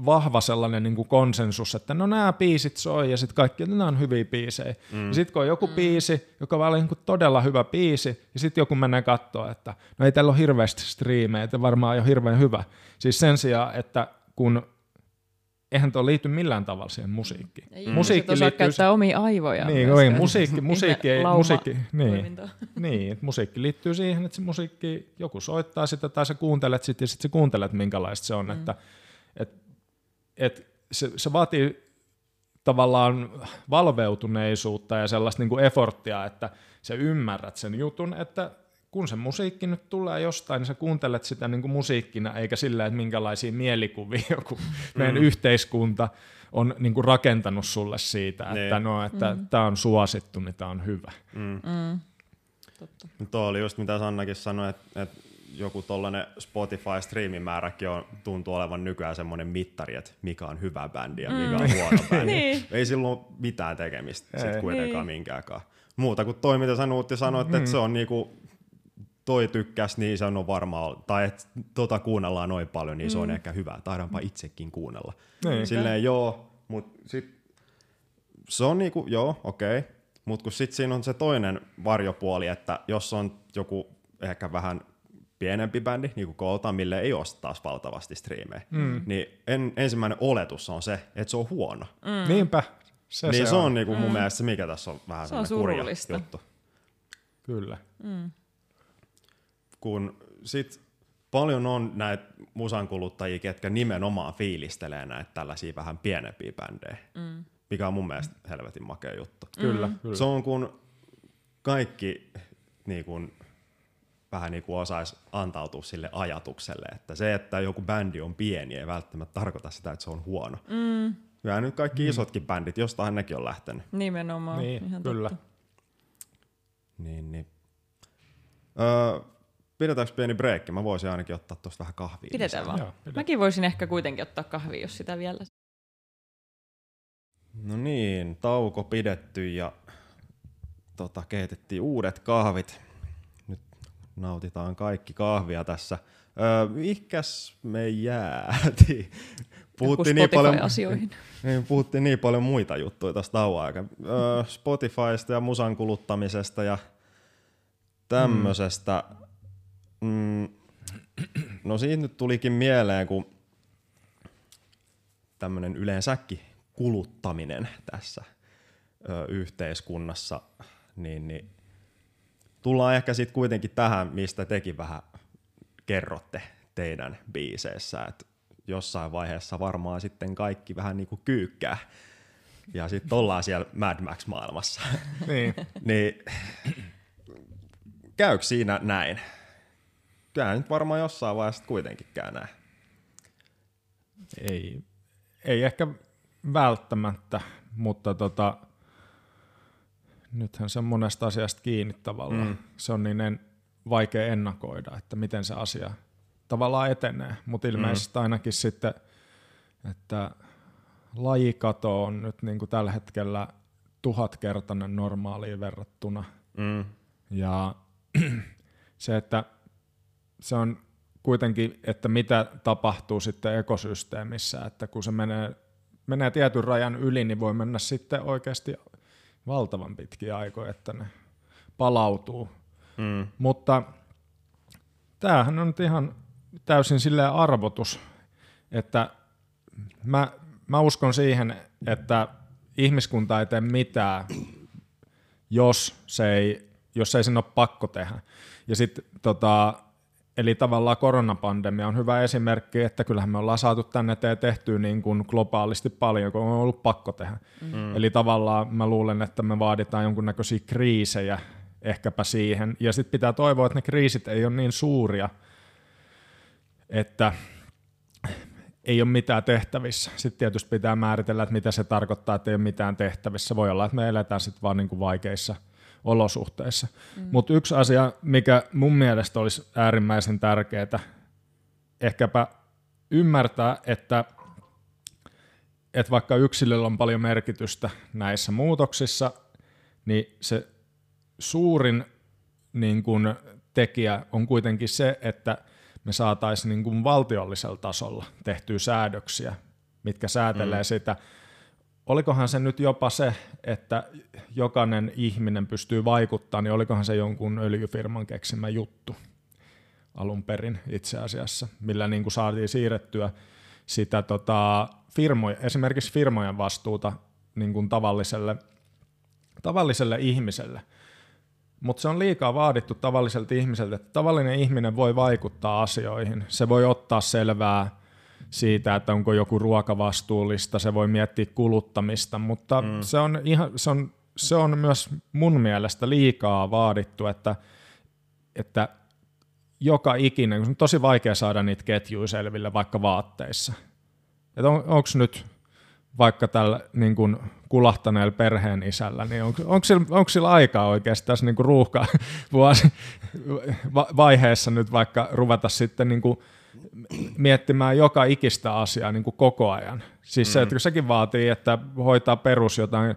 vahva sellainen niin kuin konsensus, että no nämä biisit soi ja sitten kaikki, että nämä on hyviä biisejä. Mm. Ja sitten kun on joku mm. biisi, joka on niin kuin todella hyvä biisi, ja sitten joku menee katsoa, että no ei tällä ole hirveästi striimejä, että varmaan ei ole hirveän hyvä. Siis sen sijaan, että kun eihän tuo liity millään tavalla siihen musiikkiin. Ei, musiikki osaa käyttää omia aivoja. Niin, ei, musiikki, musiikki, ei, musiikki, niin, niin, että musiikki liittyy siihen, että se musiikki, joku soittaa sitä tai sä kuuntelet sitä ja sitten sä kuuntelet minkälaista se on, mm. että et, et se, se vaatii tavallaan valveutuneisuutta ja sellaista niin kuin efforttia, että sä ymmärrät sen jutun, että kun se musiikki nyt tulee jostain, niin sä kuuntelet sitä niin kuin musiikkina, eikä sillä, että minkälaisia mielikuvia joku meidän yhteiskunta on niin kuin rakentanut sulle siitä, että Niin. no, että mm. tämä on suosittu, niin tämä on hyvä. Mm. Mm. Totta. Tuo oli just mitä Sannakin sanoi, että, että joku tollainen Spotify-striimimääräkin on, tuntuu olevan nykyään semmoinen mittari, että mikä on hyvä bändi ja mikä on huono bändi. Niin. Ei sillä ole mitään tekemistä sit kuitenkaan minkäänkaan. Muuta kuin toi, mitä sä Nuutti sanoit, että, että se on niinku, toi tykkäs, niin se on varmaan, tai että tota kuunnellaan noin paljon, niin se on ehkä hyvä. Taidaanpa itsekin kuunnella. Niin. Silleen joo, mutta sit se on niinku, joo, okei. Okay. Mutta kun sit siinä on se toinen varjopuoli, että jos on joku ehkä vähän pienempi bändi, niin kuin koolta, mille ei ole taas valtavasti striimejä, mm. niin en, ensimmäinen oletus on se, että se on huono. Mm. Niinpä. Se, niin se, se on, on niinku mun mielestä se, mikä tässä on vähän Se on kurja juttu. Kyllä. Kun sit paljon on näitä musankuluttajia, ketkä nimenomaan fiilistelee näitä tällaisia vähän pienempiä bändejä, mm. mikä on mun mielestä helvetin makea juttu. Kyllä, kyllä. Se on kun kaikki niin kun, vähän niin kuin osaisi antautua sille ajatukselle, että se, että joku bändi on pieni, ei välttämättä tarkoita sitä, että se on huono. Mm. Ja nyt kaikki mm. isotkin bändit, jostain nekin on lähtenyt. Nimenomaan. Niin, Ihan kyllä. Totta. Niin, niin. Öö, pidetäänkö pieni breikki? Mä voisin ainakin ottaa tuosta vähän kahvia. Pidetään vaan. Joo, pidetään. Mäkin voisin ehkä kuitenkin ottaa kahvia, jos sitä vielä. No niin, tauko pidetty ja tota, keitettiin uudet kahvit. Nautitaan kaikki kahvia tässä Öö, mikäs me jäätiin? Puhuttiin niin, paljon, asioihin. Niin, puhuttiin niin paljon muita juttuja tästä tauon. Öö, Spotifysta ja musan kuluttamisesta ja tämmöisestä. Mm. No siitä nyt tulikin mieleen, kun tämmöinen yleensäkin kuluttaminen tässä ö, yhteiskunnassa, niin, niin tullaan ehkä sitten kuitenkin tähän, mistä tekin vähän kerrotte teidän biiseissä, että jossain vaiheessa varmaan sitten kaikki vähän niin kuin kyykkää. Ja sitten ollaan siellä Mad Max-maailmassa. Niin. niin käykö siinä näin? Kyllä nyt varmaan jossain vaiheessa kuitenkin käy näin. Ei, ei ehkä välttämättä, mutta tota, nythän se on monesta asiasta kiinni tavallaan. Mm. Se on niin en, vaikea ennakoida, että miten se asia tavallaan etenee, mutta ilmeisesti mm. ainakin sitten, että lajikato on nyt niin kuin tällä hetkellä tuhatkertainen normaaliin verrattuna. Mm. Ja se, että se on kuitenkin, että mitä tapahtuu sitten ekosysteemissä, että kun se menee, menee tietyn rajan yli, niin voi mennä sitten oikeasti valtavan pitkiä aikoja, että ne palautuu. Mm. Mutta tämähän on nyt ihan täysin silleen arvotus, että mä, mä uskon siihen, että ihmiskunta ei tee mitään, jos se ei, jos ei sen ole pakko tehdä. Ja sitten tota, Eli tavallaan koronapandemia on hyvä esimerkki, että kyllähän me ollaan saatu tänne eteen tehtyä niin kuin globaalisti paljon, kun on ollut pakko tehdä. Mm. Eli tavallaan mä luulen, että me vaaditaan jonkunnäköisiä kriisejä ehkäpä siihen. Ja sitten pitää toivoa, että ne kriisit ei ole niin suuria, että ei ole mitään tehtävissä. Sitten tietysti pitää määritellä, että mitä se tarkoittaa, että ei ole mitään tehtävissä. Voi olla, että me eletään sitten vaan niin kuin vaikeissa – olosuhteissa. Mm. Mutta yksi asia, mikä mun mielestä olisi äärimmäisen tärkeää, ehkäpä ymmärtää, että, että vaikka yksilöllä on paljon merkitystä näissä muutoksissa, niin se suurin niin kun, tekijä on kuitenkin se, että me saataisiin niin valtiollisella tasolla tehtyä säädöksiä, mitkä säätelee mm. sitä, olikohan se nyt jopa se, että jokainen ihminen pystyy vaikuttamaan, niin olikohan se jonkun öljyfirman keksimä juttu alun perin itse asiassa, millä niin kuin saatiin siirrettyä sitä tota, firmoja, esimerkiksi firmojen vastuuta niin kuin tavalliselle, tavalliselle ihmiselle. Mutta se on liikaa vaadittu tavalliselta ihmiseltä, että tavallinen ihminen voi vaikuttaa asioihin. Se voi ottaa selvää siitä, että onko joku ruokavastuullista, se voi miettiä kuluttamista, mutta mm. se, on ihan, se, on, se on myös mun mielestä liikaa vaadittu, että, että joka ikinen, on tosi vaikea saada niitä ketjuja selville vaikka vaatteissa. Että on, onko nyt vaikka tällä niin kuin kulahtaneella perheen isällä, niin on, onko, sillä, onko sillä aikaa oikeasti tässä niin kuin ruuhka vaiheessa nyt vaikka ruveta sitten niin kuin miettimään joka ikistä asiaa niin kuin koko ajan. Siis mm. se, että sekin vaatii, että hoitaa perus jotain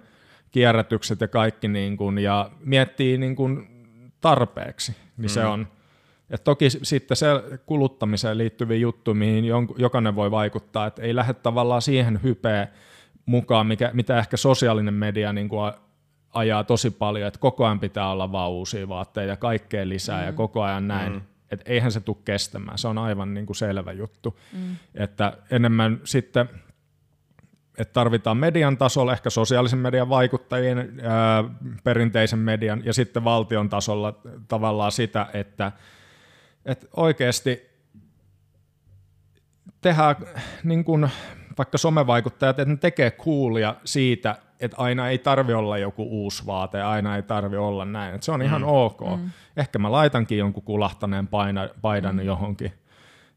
kierrätykset ja kaikki niin kuin, ja miettii niin kuin tarpeeksi, niin mm. se on. Et toki sitten se kuluttamiseen liittyviä juttuja, mihin jokainen voi vaikuttaa, että ei lähde tavallaan siihen hypeen mukaan, mikä, mitä ehkä sosiaalinen media niin kuin ajaa tosi paljon, että koko ajan pitää olla vaan uusia vaatteita ja kaikkea lisää mm. ja koko ajan näin. Mm että eihän se tule kestämään. Se on aivan niin kuin selvä juttu. Mm. Että enemmän sitten, että tarvitaan median tasolla, ehkä sosiaalisen median vaikuttajien, ää, perinteisen median ja sitten valtion tasolla tavallaan sitä, että, että oikeasti tehdään niin kuin, vaikka somevaikuttajat, että ne tekee coolia siitä, että aina ei tarvi olla joku uusi vaate, aina ei tarvi olla näin. Et se on ihan mm. ok. Mm. Ehkä mä laitankin jonkun kulahtaneen paina, paidan mm. johonkin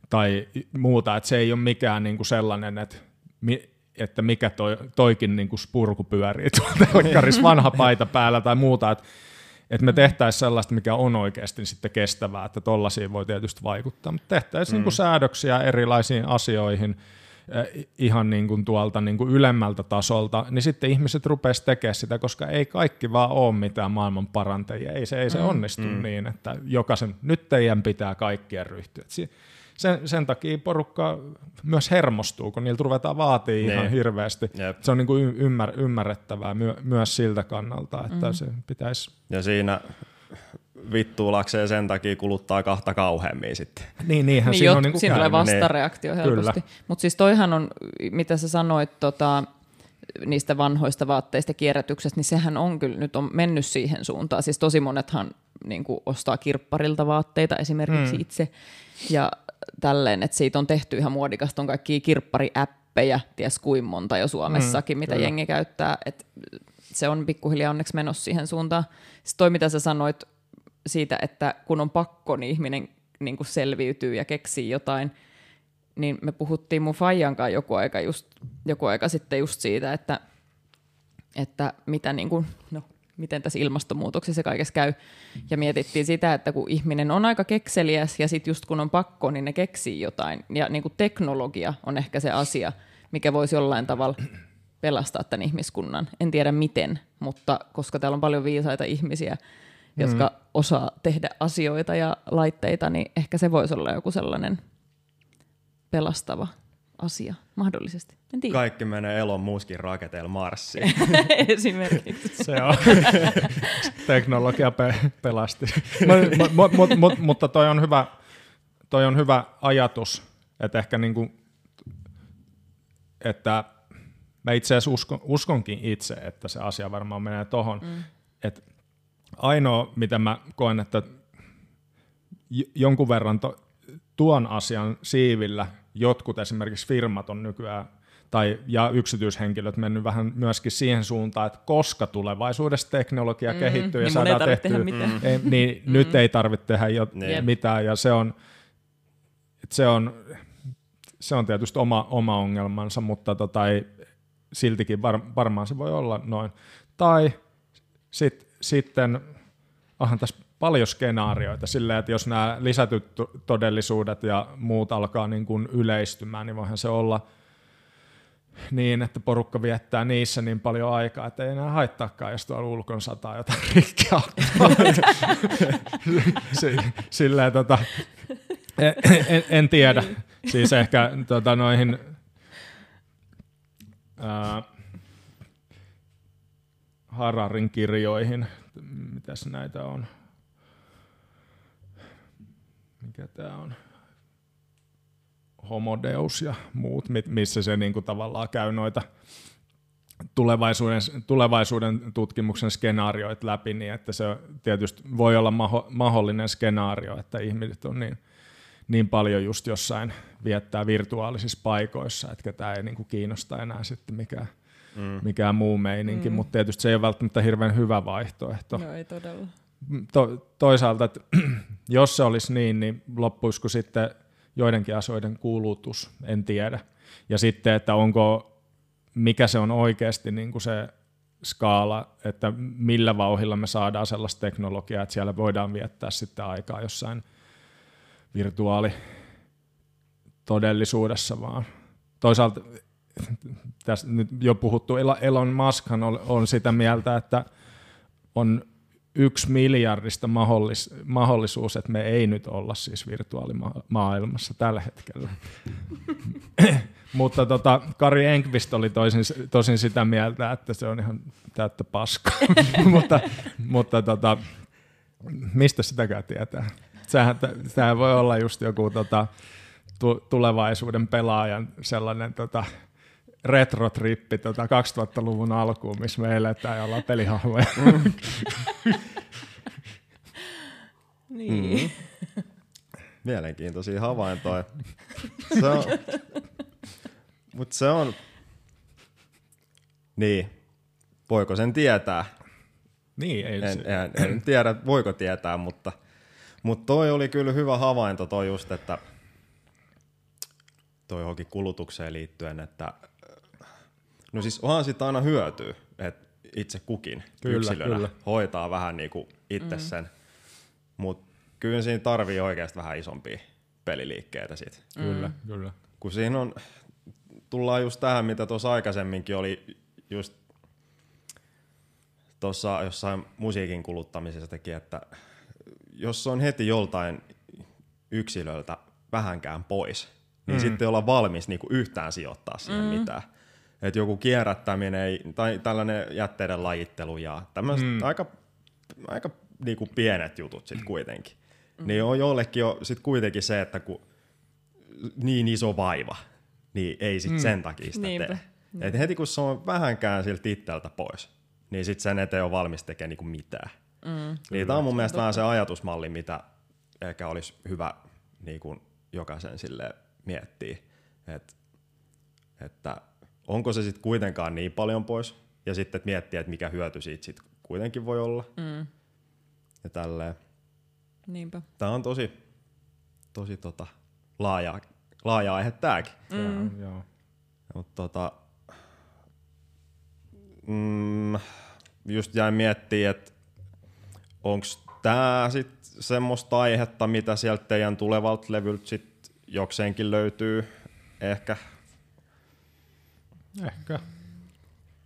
tai muuta, että se ei ole mikään niinku sellainen, että mi, että mikä toi, toikin niinku spurku pyörii tuolta vanha paita päällä tai muuta, että että me tehtäisiin sellaista, mikä on oikeasti sitten kestävää, että tollaisiin voi tietysti vaikuttaa, mutta tehtäisiin mm. niinku säädöksiä erilaisiin asioihin, ihan niin kuin tuolta niin kuin ylemmältä tasolta, niin sitten ihmiset rupesivat tekemään sitä, koska ei kaikki vaan ole mitään maailman parantajia. Ei se, ei se mm. onnistu mm. niin, että jokaisen, nyt teidän pitää kaikkien ryhtyä. sen, sen takia porukka myös hermostuu, kun niiltä ruvetaan vaatii niin. ihan hirveästi. Jep. Se on niin kuin ymmär, ymmärrettävää my, myös siltä kannalta, että mm. se pitäisi... Ja siinä vittuulakseen sen takia kuluttaa kahta kauheammin sitten. Niin, niinhän niin, siinä jot, on niin siinä tulee vastareaktio niin. helposti. Mutta siis toihan on, mitä sä sanoit tota, niistä vanhoista vaatteista kierrätyksestä, niin sehän on kyllä nyt on mennyt siihen suuntaan. Siis tosi monethan niin kuin ostaa kirpparilta vaatteita esimerkiksi mm. itse ja tälleen, että siitä on tehty ihan muodikasta, on kaikki kirppariäppejä, ties kuin monta jo Suomessakin, mm, mitä kyllä. jengi käyttää, että se on pikkuhiljaa onneksi menossa siihen suuntaan. Sitten toi, mitä sä sanoit siitä, että kun on pakko, niin ihminen niin kuin selviytyy ja keksii jotain, niin me puhuttiin mun Fajankaan joku aika, just, joku aika sitten just siitä, että, että mitä niin kuin, no, miten tässä ilmastonmuutoksessa kaikessa käy. Ja mietittiin sitä, että kun ihminen on aika kekseliäs ja sitten just kun on pakko, niin ne keksii jotain. Ja niin kuin teknologia on ehkä se asia, mikä voisi jollain tavalla pelastaa tämän ihmiskunnan. En tiedä miten, mutta koska täällä on paljon viisaita ihmisiä, jotka mm. osaa tehdä asioita ja laitteita, niin ehkä se voisi olla joku sellainen pelastava asia, mahdollisesti. En tiedä. Kaikki menee Elon Muskin raketeilla Marsiin. Esimerkiksi. Se on. Teknologia pe- pelasti. mut, mut, mut, mut, mutta toi on hyvä, toi on hyvä ajatus, että ehkä niinku, että mä itse asiassa uskon, uskonkin itse, että se asia varmaan menee tohon, mm. että ainoa, mitä mä koen, että jonkun verran to, tuon asian siivillä jotkut esimerkiksi firmat on nykyään tai, ja yksityishenkilöt mennyt vähän myöskin siihen suuntaan, että koska tulevaisuudessa teknologia mm, kehittyy ja niin saadaan tehtyä, mm. ei, niin mm. nyt ei tarvitse tehdä jo niin. mitään ja se on, se on, se on tietysti oma, oma ongelmansa, mutta tota ei, siltikin var, varmaan se voi olla noin. Tai sit, sitten, onhan tässä paljon skenaarioita silleen, että jos nämä lisätyt todellisuudet ja muut alkaa niin kuin yleistymään, niin voihan se olla niin, että porukka viettää niissä niin paljon aikaa, että ei enää haittaakaan, jos tuolla ulkon sataa jotain rikkiä. silleen, tota, en, en, tiedä. Siis ehkä tota, noihin ää, Hararin kirjoihin, mitäs näitä on, mikä tämä on, homodeus ja muut, missä se niinku tavallaan käy noita tulevaisuuden, tulevaisuuden tutkimuksen skenaarioita läpi, niin että se tietysti voi olla maho, mahdollinen skenaario, että ihmiset on niin, niin paljon just jossain viettää virtuaalisissa paikoissa, että tämä ei niinku kiinnosta enää sitten mikään, mm. mikään muu meininki, mm. mutta tietysti se ei ole välttämättä hirveän hyvä vaihtoehto. No ei todella to, toisaalta, että jos se olisi niin, niin loppuisiko sitten joidenkin asioiden kulutus, en tiedä. Ja sitten, että onko, mikä se on oikeasti niin kuin se skaala, että millä vauhilla me saadaan sellaista teknologiaa, että siellä voidaan viettää sitten aikaa jossain virtuaali todellisuudessa vaan. Toisaalta tässä nyt jo puhuttu Elon Musk on, on sitä mieltä, että on yksi miljardista mahdollis, mahdollisuus, että me ei nyt olla siis virtuaalimaailmassa tällä hetkellä. Mutta tota, Kari Enqvist oli toisin, tosin sitä mieltä, että se on ihan täyttä paskaa. mutta mutta tota, mistä sitäkään tietää? Sehän, sehän voi olla just joku tota, tulevaisuuden pelaajan sellainen tota, retrotrippi tota 2000-luvun alkuun, missä me eletään ja ollaan pelihahmoja. Mm. niin. Mm. Mielenkiintoisia havaintoja. Se on, mutta se on, niin, voiko sen tietää? Niin, ei en, en, en tiedä, voiko tietää, mutta, mutta toi oli kyllä hyvä havainto toi just, että toi johonkin kulutukseen liittyen, että No siis onhan sitä aina hyötyä, että itse kukin kyllä, yksilönä kyllä. hoitaa vähän niin kuin itse mm. sen, mutta kyllä siinä tarvii oikeasti vähän isompia peliliikkeitä sit. Mm. Kyllä, kyllä. Kun siinä on, tullaan just tähän, mitä tuossa aikaisemminkin oli just tuossa jossain musiikin kuluttamisessa teki, että jos on heti joltain yksilöltä vähänkään pois, niin mm. sitten ei olla valmis niinku yhtään sijoittaa siihen mm. mitään. Että joku kierrättäminen ei, tai tällainen jätteiden lajittelu ja tämmöiset mm. aika, aika niinku pienet jutut sitten kuitenkin. Mm. Niin on jollekin jo sit kuitenkin se, että kun niin iso vaiva, niin ei sit mm. sen takia sitä Niinpä. tee. Niin. Et heti kun se on vähänkään siltä itseltä pois, niin sitten sen eteen on valmis tekemään niinku mitään. Mm. Niin tämä on mun mielestä vähän se ajatusmalli, mitä ehkä olisi hyvä niin kuin jokaisen sille miettiä, Et, että onko se sitten kuitenkaan niin paljon pois, ja sitten miettiä, että mikä hyöty siitä sitten kuitenkin voi olla. Mm. Ja tälleen. Niinpä. Tämä on tosi, tosi tota, laaja, laaja aihe tämäkin. Mm. Joo. Mutta tota, mm, just jäin miettimään, että onko tämä sitten semmoista aihetta, mitä sieltä teidän tulevalta levyltä sitten jokseenkin löytyy ehkä? Ehkä.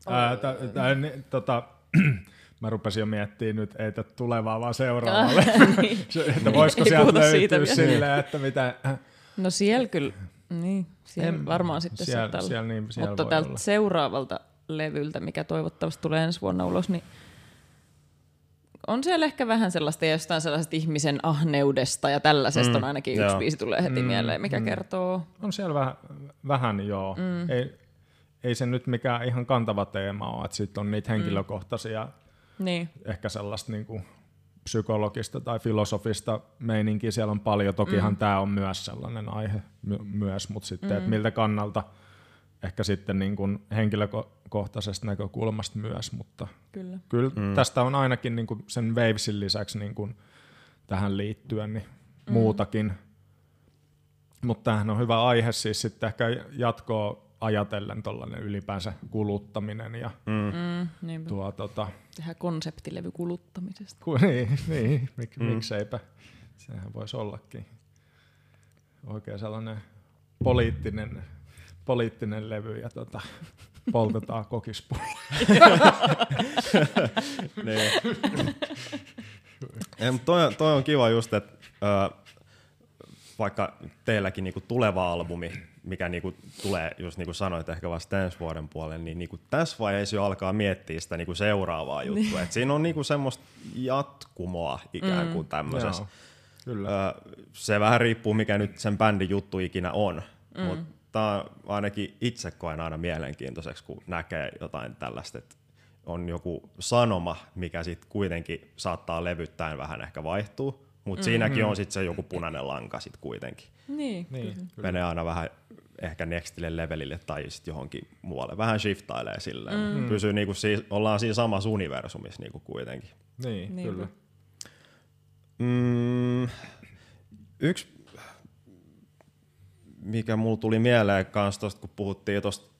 Ää, t- t- tota, mä rupesin jo miettimään nyt, ei tätä tulevaa, vaan seuraavalle. niin. että voisiko sieltä löytyä silleen, että mitä... No siellä kyllä, niin, siellä en, varmaan sitten siellä, se siellä, niin, siellä Mutta tältä olla. seuraavalta levyltä, mikä toivottavasti tulee ensi vuonna ulos, niin on siellä ehkä vähän sellaista jostain sellaisesta ihmisen ahneudesta ja tällaisesta mm, on ainakin yksi joo. biisi tulee heti mm, mieleen, mikä mm. kertoo. On siellä vähän, vähän joo. Mm. Ei, ei se nyt mikään ihan kantava teema ole, että sitten on niitä mm. henkilökohtaisia, mm. niin. ehkä sellaista niin kuin psykologista tai filosofista meininkiä siellä on paljon. Tokihan mm. tämä on myös sellainen aihe my- myös, mutta sitten, mm. että miltä kannalta ehkä sitten niin kuin henkilökohtaisesta näkökulmasta myös, mutta kyllä, kyllä mm. tästä on ainakin niin kuin sen Wavesin lisäksi niin kuin tähän liittyen niin mm. muutakin. Mutta tämähän on hyvä aihe siis sitten ehkä jatkoa ajatellen tuollainen ylipäänsä kuluttaminen ja mm. Mm, tuo, tota, Tehdään konseptilevy kuluttamisesta. Ku, niin, niin mik, mm. mikseipä. Sehän voisi ollakin oikein sellainen poliittinen, poliittinen levy ja tota, poltetaan kokispullo. niin. Toi, toi on kiva just, että vaikka teilläkin niinku tuleva albumi mikä niinku tulee, just niin kuin sanoit, ehkä vasta ensi vuoden puolelle, niin niinku tässä vaiheessa jo alkaa miettiä sitä niinku seuraavaa juttua. Niin. Et siinä on niinku semmoista jatkumoa ikään kuin mm. tämmöisessä. Kyllä. Öö, se vähän riippuu, mikä nyt sen bändin juttu ikinä on, mm. mutta ainakin itse koen aina mielenkiintoiseksi, kun näkee jotain tällaista, että on joku sanoma, mikä sitten kuitenkin saattaa levyttäen vähän ehkä vaihtuu, mutta mm-hmm. siinäkin on sitten se joku punainen lanka sitten kuitenkin. Niin, niin Menee aina vähän ehkä nextille levelille tai sitten johonkin muualle. Vähän shiftailee silleen. Mm. Pysyy niinku si- ollaan siinä samassa universumissa niinku kuitenkin. Niin, niin kyllä. Mm, yksi, mikä mulla tuli mieleen kanssa tosta, kun puhuttiin tosta,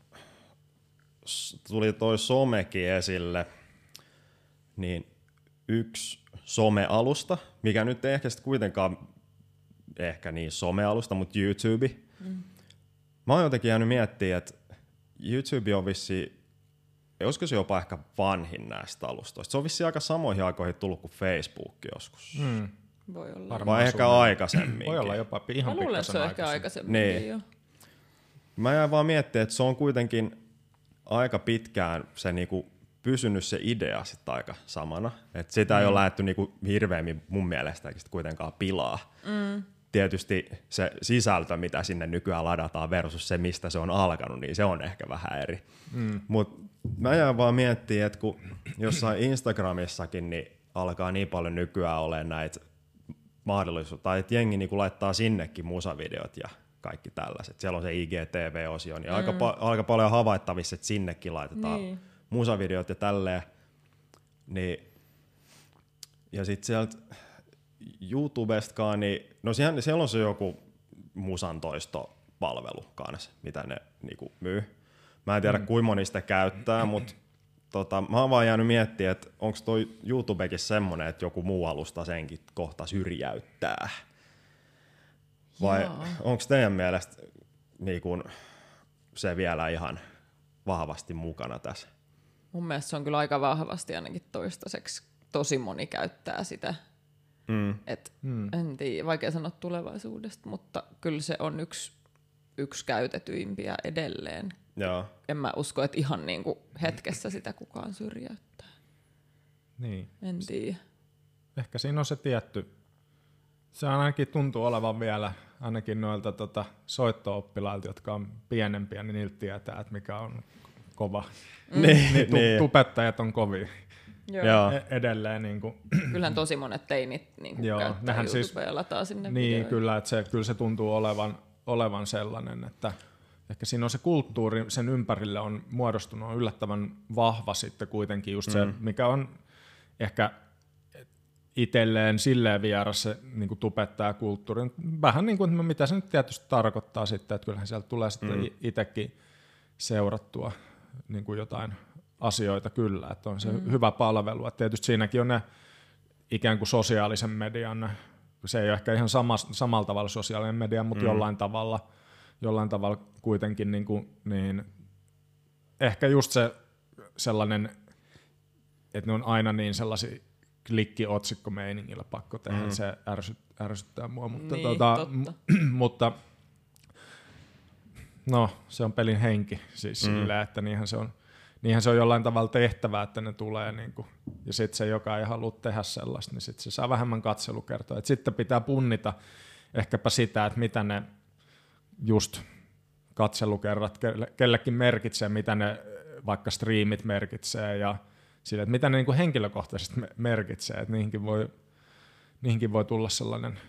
tuli toi somekin esille, niin yksi somealusta, mikä nyt ei ehkä sitten kuitenkaan ehkä niin somealusta, mutta YouTube. Mm. Mä oon jotenkin jäänyt miettimään, että YouTube on vissi, olisiko se jopa ehkä vanhin näistä alustoista. Se on vissi aika samoihin aikoihin tullut kuin Facebook joskus. Mm. Voi olla. Vai ehkä aikaisemmin. Voi olla jopa ihan Mä luulen, että se on ehkä aikaisemmin. Niin. Jo. Mä jäin vaan miettimään, että se on kuitenkin aika pitkään se niinku pysynyt se idea sitten aika samana. Et sitä mm. ei ole mm. lähdetty niinku hirveämmin mun mielestä kuitenkaan pilaa. Mm. Tietysti se sisältö, mitä sinne nykyään ladataan versus se, mistä se on alkanut, niin se on ehkä vähän eri. Mm. Mutta mä jään vaan miettimään, että kun jossain Instagramissakin niin alkaa niin paljon nykyään olemaan näitä mahdollisuutta, tai että jengi niinku laittaa sinnekin musavideot ja kaikki tällaiset. Siellä on se IGTV-osio, niin mm. aika, pa- aika paljon havaittavissa, että sinnekin laitetaan niin musavideot ja tälleen. Niin, ja sitten sieltä YouTubestakaan, niin no siellä, siellä on se joku musan toistopalvelu kanssa, mitä ne niinku myy. Mä en tiedä, mm. kuinka moni sitä käyttää, mutta tota, mä oon vaan jäänyt miettimään, että onko toi YouTubekin semmonen, että joku muu alusta senkin kohta syrjäyttää. Vai onko teidän mielestä niin kun, se vielä ihan vahvasti mukana tässä? Mun mielestä se on kyllä aika vahvasti ainakin toistaiseksi. Tosi moni käyttää sitä. Mm. Et, mm. En tiedä, vaikea sanoa tulevaisuudesta, mutta kyllä se on yksi, yksi käytetyimpiä edelleen. Joo. En mä usko, että ihan niin kuin hetkessä sitä kukaan syrjäyttää. Niin. En tiedä. Ehkä siinä on se tietty, se ainakin tuntuu olevan vielä ainakin noilta tota, soitto-oppilailta, jotka on pienempiä, niin niiltä tietää, että mikä on kova. Mm. Niin, niin, tu- niin. tupettajat on kovia. Joo. E- edelleen. Niin kuin. Kyllähän tosi monet teinit niin kuin Joo, käyttää YouTubea siis, ja lataa sinne Niin, videoja. kyllä, että se, kyllä se tuntuu olevan, olevan sellainen, että ehkä siinä on se kulttuuri, sen ympärille on muodostunut on yllättävän vahva sitten kuitenkin just se, mm. mikä on ehkä itselleen silleen vieras se niin kuin tubettaa kulttuuri. Vähän niin kuin, mitä se nyt tietysti tarkoittaa sitten, että kyllähän sieltä tulee sitten mm. itsekin seurattua niin kuin jotain asioita kyllä, että on se mm. hyvä palvelu. Että tietysti siinäkin on ne ikään kuin sosiaalisen median, se ei ole ehkä ihan sama, samalla tavalla sosiaalinen media, mutta mm. jollain tavalla, jollain tavalla kuitenkin niin, kuin, niin ehkä just se sellainen, että ne on aina niin sellaisia klikki-otsikko-meiningillä pakko tehdä, mm. se ärsyt, ärsyttää mua, mutta, niin, tota, mutta no, se on pelin henki siis mm. sillä, että niinhän se on, niinhän se on jollain tavalla tehtävä, että ne tulee, niin kuin, ja sitten se, joka ei halua tehdä sellaista, niin sitten se saa vähemmän katselukertoa. Et sitten pitää punnita ehkäpä sitä, että mitä ne just katselukerrat kellekin merkitsee, mitä ne vaikka striimit merkitsee, ja sille, että mitä ne niin kuin henkilökohtaisesti merkitsee, että niihinkin voi, niihinkin voi tulla sellainen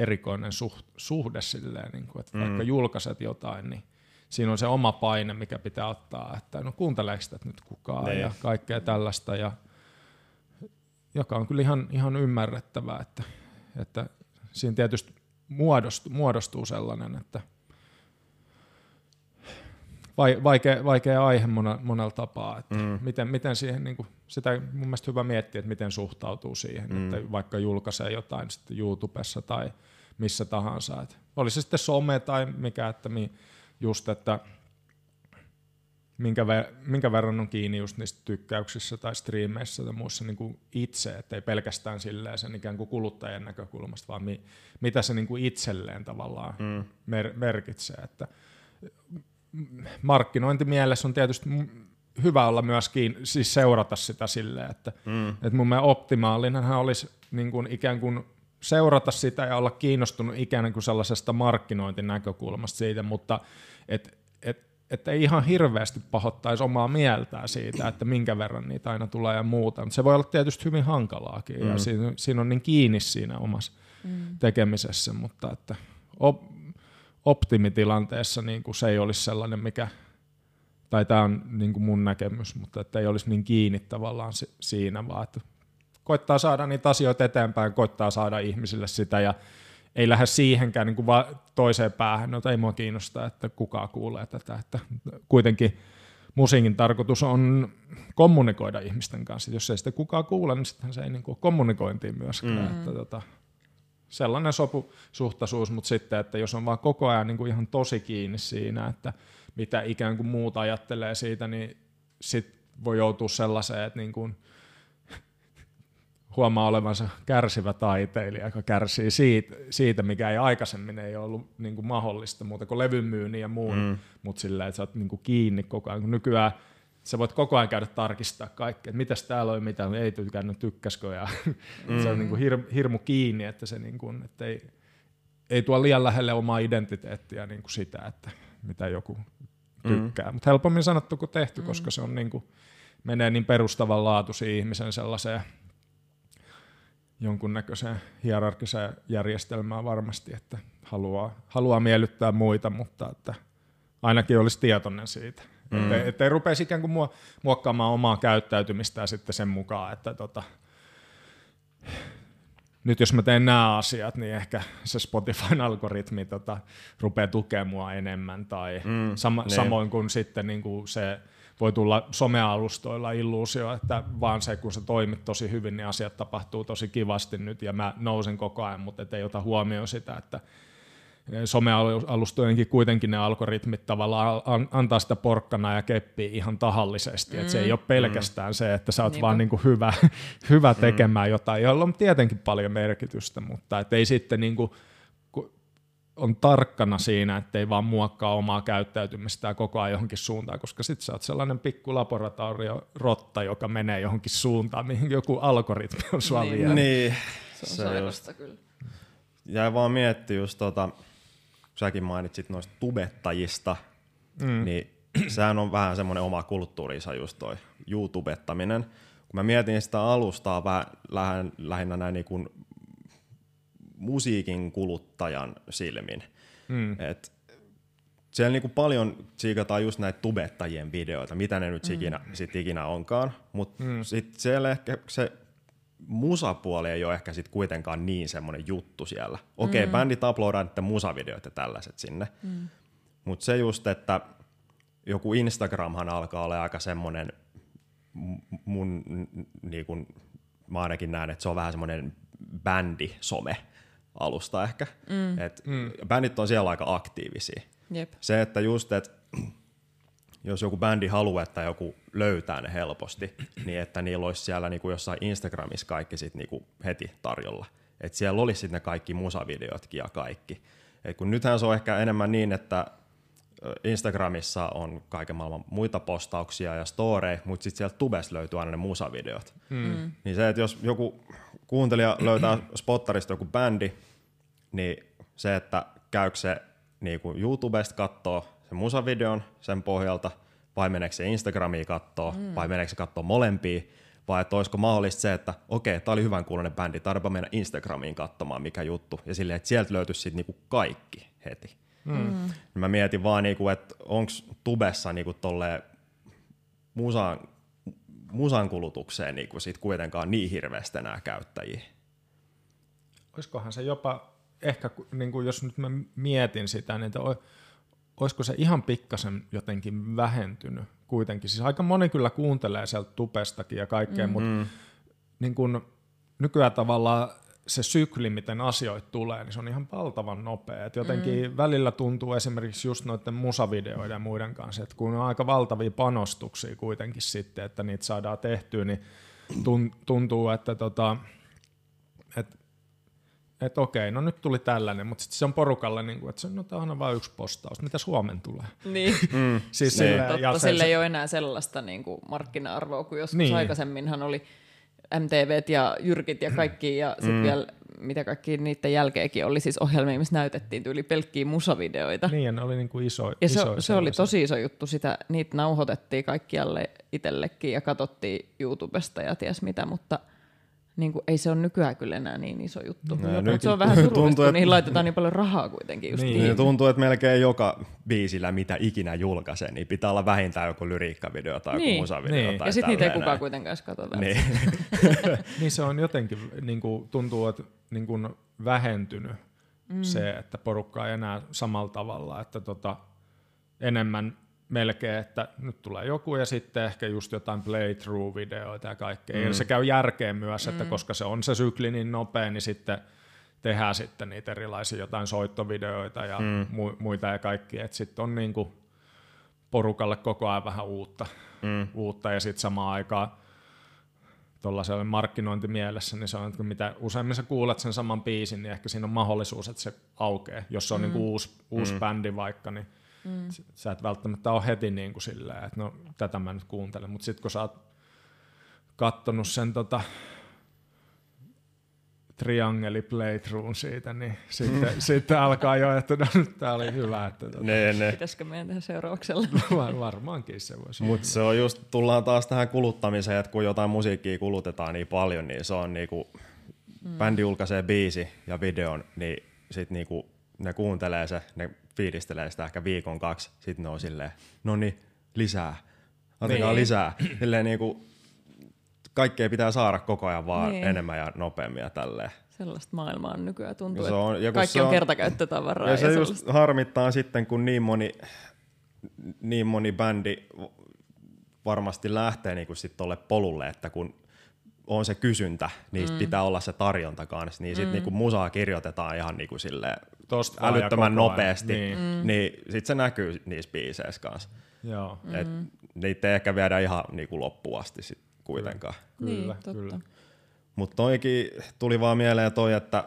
erikoinen suht, suhde silleen, niin kuin, että mm. vaikka julkaiset jotain, niin siinä on se oma paine, mikä pitää ottaa, että no kuunteleeko sitä nyt kukaan ne. Niin. ja kaikkea tällaista, ja, joka on kyllä ihan, ihan ymmärrettävää, että, että siinä tietysti muodostuu, muodostuu sellainen, että vaikea, vaikea aihe monella tapaa, että mm. miten, miten siihen, niin kuin, sitä mun mielestä hyvä miettiä, että miten suhtautuu siihen, mm. että vaikka julkaisee jotain sitten YouTubessa tai missä tahansa, että oli se sitten some tai mikä, että mi, just, että minkä, ver, minkä verran on kiinni just niistä tykkäyksissä tai striimeissä tai muissa niin kuin itse, että ei pelkästään silleen sen ikään kuin kuluttajan näkökulmasta, vaan mi, mitä se niin kuin itselleen tavallaan mm. mer, merkitsee, että markkinointimielessä on tietysti hyvä olla myöskin siis seurata sitä silleen, että, mm. että mun mielestä optimaalisenhan olisi niin kuin ikään kuin seurata sitä ja olla kiinnostunut ikään kuin sellaisesta markkinointinäkökulmasta siitä, mutta et, et, et ei ihan hirveästi pahoittaisi omaa mieltään siitä, että minkä verran niitä aina tulee ja muuta. Mutta se voi olla tietysti hyvin hankalaakin mm. ja siinä, siinä on niin kiinni siinä omassa mm. tekemisessä, mutta että op, optimitilanteessa niin kuin se ei olisi sellainen, mikä, tai tämä on niin kuin mun näkemys, mutta että ei olisi niin kiinni tavallaan siinä, vaan että koittaa saada niitä asioita eteenpäin, koittaa saada ihmisille sitä ja ei lähde siihenkään niin kuin toiseen päähän, no ei mua kiinnosta, että kuka kuulee tätä, että kuitenkin musiikin tarkoitus on kommunikoida ihmisten kanssa. Jos ei sitä kukaan kuule, niin sittenhän se ei niin kuin kommunikointiin myöskään. Mm. Että, tota, sellainen sopusuhtaisuus, mutta sitten, että jos on vaan koko ajan niin kuin ihan tosi kiinni siinä, että mitä ikään kuin muut ajattelee siitä, niin sit voi joutua sellaiseen, että niin kuin huomaa olevansa kärsivä taiteilija, joka kärsii siitä, siitä mikä ei aikaisemmin ei ollut niin kuin mahdollista muuta kuin levyn myynnin ja muun, mm. mutta sillä että sä oot niin kuin kiinni koko ajan. Kun nykyään sä voit koko ajan käydä tarkistaa kaikkea, että mitäs täällä on, mitä ei tykännyt, tykkäskö, ja mm. se on niin kuin hir, hirmu kiinni, että se niin kuin, että ei, ei tuo liian lähelle omaa identiteettiä niin kuin sitä, että mitä joku tykkää. Mm. Mutta helpommin sanottu kuin tehty, mm. koska se on niin kuin, menee niin perustavanlaatuisiin ihmisen sellaiseen jonkunnäköiseen hierarkiseen järjestelmään varmasti, että haluaa, haluaa miellyttää muita, mutta että ainakin olisi tietoinen siitä. Mm. Että, että ei rupeisi ikään kuin muokkaamaan omaa käyttäytymistään sitten sen mukaan, että tota, nyt jos mä teen nämä asiat, niin ehkä se Spotifyn algoritmi tota, rupeaa tukemaan mua enemmän. Tai mm, sama, niin. samoin kuin sitten niin kuin se voi tulla somealustoilla illuusio, että vaan se, kun sä toimit tosi hyvin, niin asiat tapahtuu tosi kivasti nyt ja mä nousen koko ajan, mutta ei ota huomioon sitä, että somealustojenkin kuitenkin ne algoritmit tavallaan antaa sitä porkkana ja keppiä ihan tahallisesti. Mm. Et se ei mm. ole pelkästään mm. se, että sä oot Niinpä. vaan niinku hyvä, hyvä mm. tekemään mm. jotain, jolla on tietenkin paljon merkitystä, mutta et ei sitten niinku, on tarkkana siinä, ettei vaan muokkaa omaa käyttäytymistään koko ajan johonkin suuntaan, koska sitten sä oot sellainen pikku laboratorio-rotta, joka menee johonkin suuntaan, mihin joku algoritmi on sua niin. Niin. Se on se kyllä. Jäi vaan miettiä just tota, säkin mainitsit noista tubettajista, mm. niin sehän on vähän semmoinen oma kulttuurinsa just toi YouTubettaminen. Kun mä mietin sitä alustaa vähän lähin, lähinnä näin niin kuin musiikin kuluttajan silmin, mm. että siellä niinku paljon siikataan just näitä tubettajien videoita, mitä ne nyt mm. ikinä, sit ikinä onkaan, mutta mm. sitten siellä ehkä se musapuoli ei ole ehkä sit kuitenkaan niin semmoinen juttu siellä. Okei, okay, mm. bändit uploadaa niiden musavideoita ja tällaiset sinne, mm. mutta se just, että joku Instagramhan alkaa olla aika semmoinen mun, niin kun, mä ainakin näen, että se on vähän semmoinen bändi-some alusta ehkä. Mm. Et mm. Bändit on siellä aika aktiivisia. Jep. Se, että just, että jos joku bändi haluaa, että joku löytää ne helposti, niin että niillä olisi siellä niinku jossain Instagramissa kaikki sit niinku heti tarjolla. Että siellä olisi sitten ne kaikki musavideotkin ja kaikki. Et kun nythän se on ehkä enemmän niin, että Instagramissa on kaiken maailman muita postauksia ja storeja, mutta sitten sieltä tubes löytyy aina ne musavideot. Mm. Niin se, että jos joku kuuntelija löytää spottarista joku bändi, niin se, että käykö se niin kuin YouTubesta katsoo sen musavideon sen pohjalta, vai meneekö se Instagramiin kattoo, mm. vai meneekö se kattoo molempia, vai että olisiko mahdollista se, että okei, tämä oli hyvän kuulonen bändi, tarvitaan mennä Instagramiin katsomaan, mikä juttu, ja silleen, että sieltä löytyisi sitten niinku kaikki heti. Mm. mm. Mä mietin vaan, niinku, että onko tubessa niinku tolleen musan, musan kulutukseen niinku sit kuitenkaan niin hirveästi enää käyttäjiä. Olisikohan se jopa, ehkä niin kuin jos nyt mä mietin sitä, niin että olisiko se ihan pikkasen jotenkin vähentynyt kuitenkin. Siis aika moni kyllä kuuntelee sieltä tupestakin ja kaikkea, mm. mutta niin kun nykyään tavallaan se sykli, miten asioita tulee, niin se on ihan valtavan nopea. Et jotenkin mm. välillä tuntuu esimerkiksi just noiden musavideoiden ja muiden kanssa, että kun on aika valtavia panostuksia kuitenkin sitten, että niitä saadaan tehtyä, niin tuntuu, että tota, että että okei, no nyt tuli tällainen, mutta sitten se on porukalle, niin kuin, että se, no on vain yksi postaus, mitä Suomen tulee. Niin, mm. siis niin. Sille, Totta, ja sille ei ole enää sellaista niin kuin markkina-arvoa kuin joskus niin. aikaisemminhan oli MTVt ja Jyrkit ja kaikki, ja sitten mm. vielä mitä kaikki niiden jälkeenkin oli siis ohjelmia, missä näytettiin tyyli pelkkiä musavideoita. Niin, ja ne oli niin kuin iso, ja se, se oli tosi iso juttu, sitä, niitä nauhoitettiin kaikkialle itsellekin ja katsottiin YouTubesta ja ties mitä, mutta – niin kuin, ei se ole nykyään kyllä enää niin iso juttu. No, nyt, se on vähän surullista, tuntuu, kun niihin laitetaan niin paljon rahaa kuitenkin. Just niin. niin. Tuntuu, että melkein joka biisillä, mitä ikinä julkaisee, niin pitää olla vähintään joku lyriikkavideo tai niin. joku musavideo. Niin. Tai ja sitten niitä ei kukaan kuitenkaan edes katso. Niin. niin se on jotenkin, niin kuin, tuntuu, että niin kuin vähentynyt mm. se, että porukka ei enää samalla tavalla, että tota, enemmän melkein, että nyt tulee joku ja sitten ehkä just jotain playthrough-videoita ja kaikkea. Mm. Ja se käy järkeen myös, että mm. koska se on se sykli niin nopea, niin sitten tehdään sitten niitä erilaisia jotain soittovideoita ja mm. mu- muita ja kaikkia. Että sitten on niinku porukalle koko ajan vähän uutta, mm. uutta ja sitten samaan aikaan tuollaisella markkinointimielessä, niin se on, että mitä useimmin sä kuulet sen saman biisin, niin ehkä siinä on mahdollisuus, että se aukeaa. Jos se on mm. niinku uusi, uusi mm. bändi vaikka, niin Mm. Sä et välttämättä ole heti niin kuin silleen, että no tätä mä nyt kuuntelen, mutta sitten kun sä oot kattonut sen tota, triangeli playthrough siitä, niin sitten, mm. sitten alkaa jo, että no nyt tää oli hyvä. Että tota. ne, ne. Pitäisikö meidän tehdä seurauksella? Var, varmaankin se voisi. Mutta se on just, tullaan taas tähän kuluttamiseen, että kun jotain musiikkia kulutetaan niin paljon, niin se on niinku, mm. bändi julkaisee biisi ja videon, niin sit niinku ne kuuntelee se, ne fiilistelee sitä ehkä viikon kaksi, sitten ne on silleen, no niin, lisää, antakaa niin. lisää. Silleen niinku, kaikkea pitää saada koko ajan vaan niin. enemmän ja nopeammin ja tälleen. Sellaista maailmaa nykyään tuntuu, se on, ja kaikki on, on kertakäyttötavaraa. Ja, ja se sellaista. just harmittaa sitten, kun niin moni, niin moni bändi varmasti lähtee niinku sit tolle polulle, että kun on se kysyntä, niin mm. pitää olla se tarjonta kanssa, niin sitten mm. niinku musaa kirjoitetaan ihan niinku silleen Tosta älyttömän nopeasti, Niin. niin, niin sit se näkyy niissä biiseissä kanssa. Joo, Mm. Et niitä ei ehkä viedä ihan niinku loppuun asti sit kuitenkaan. kyllä, niin, totta. kyllä. Mutta toikin tuli vaan mieleen toi, että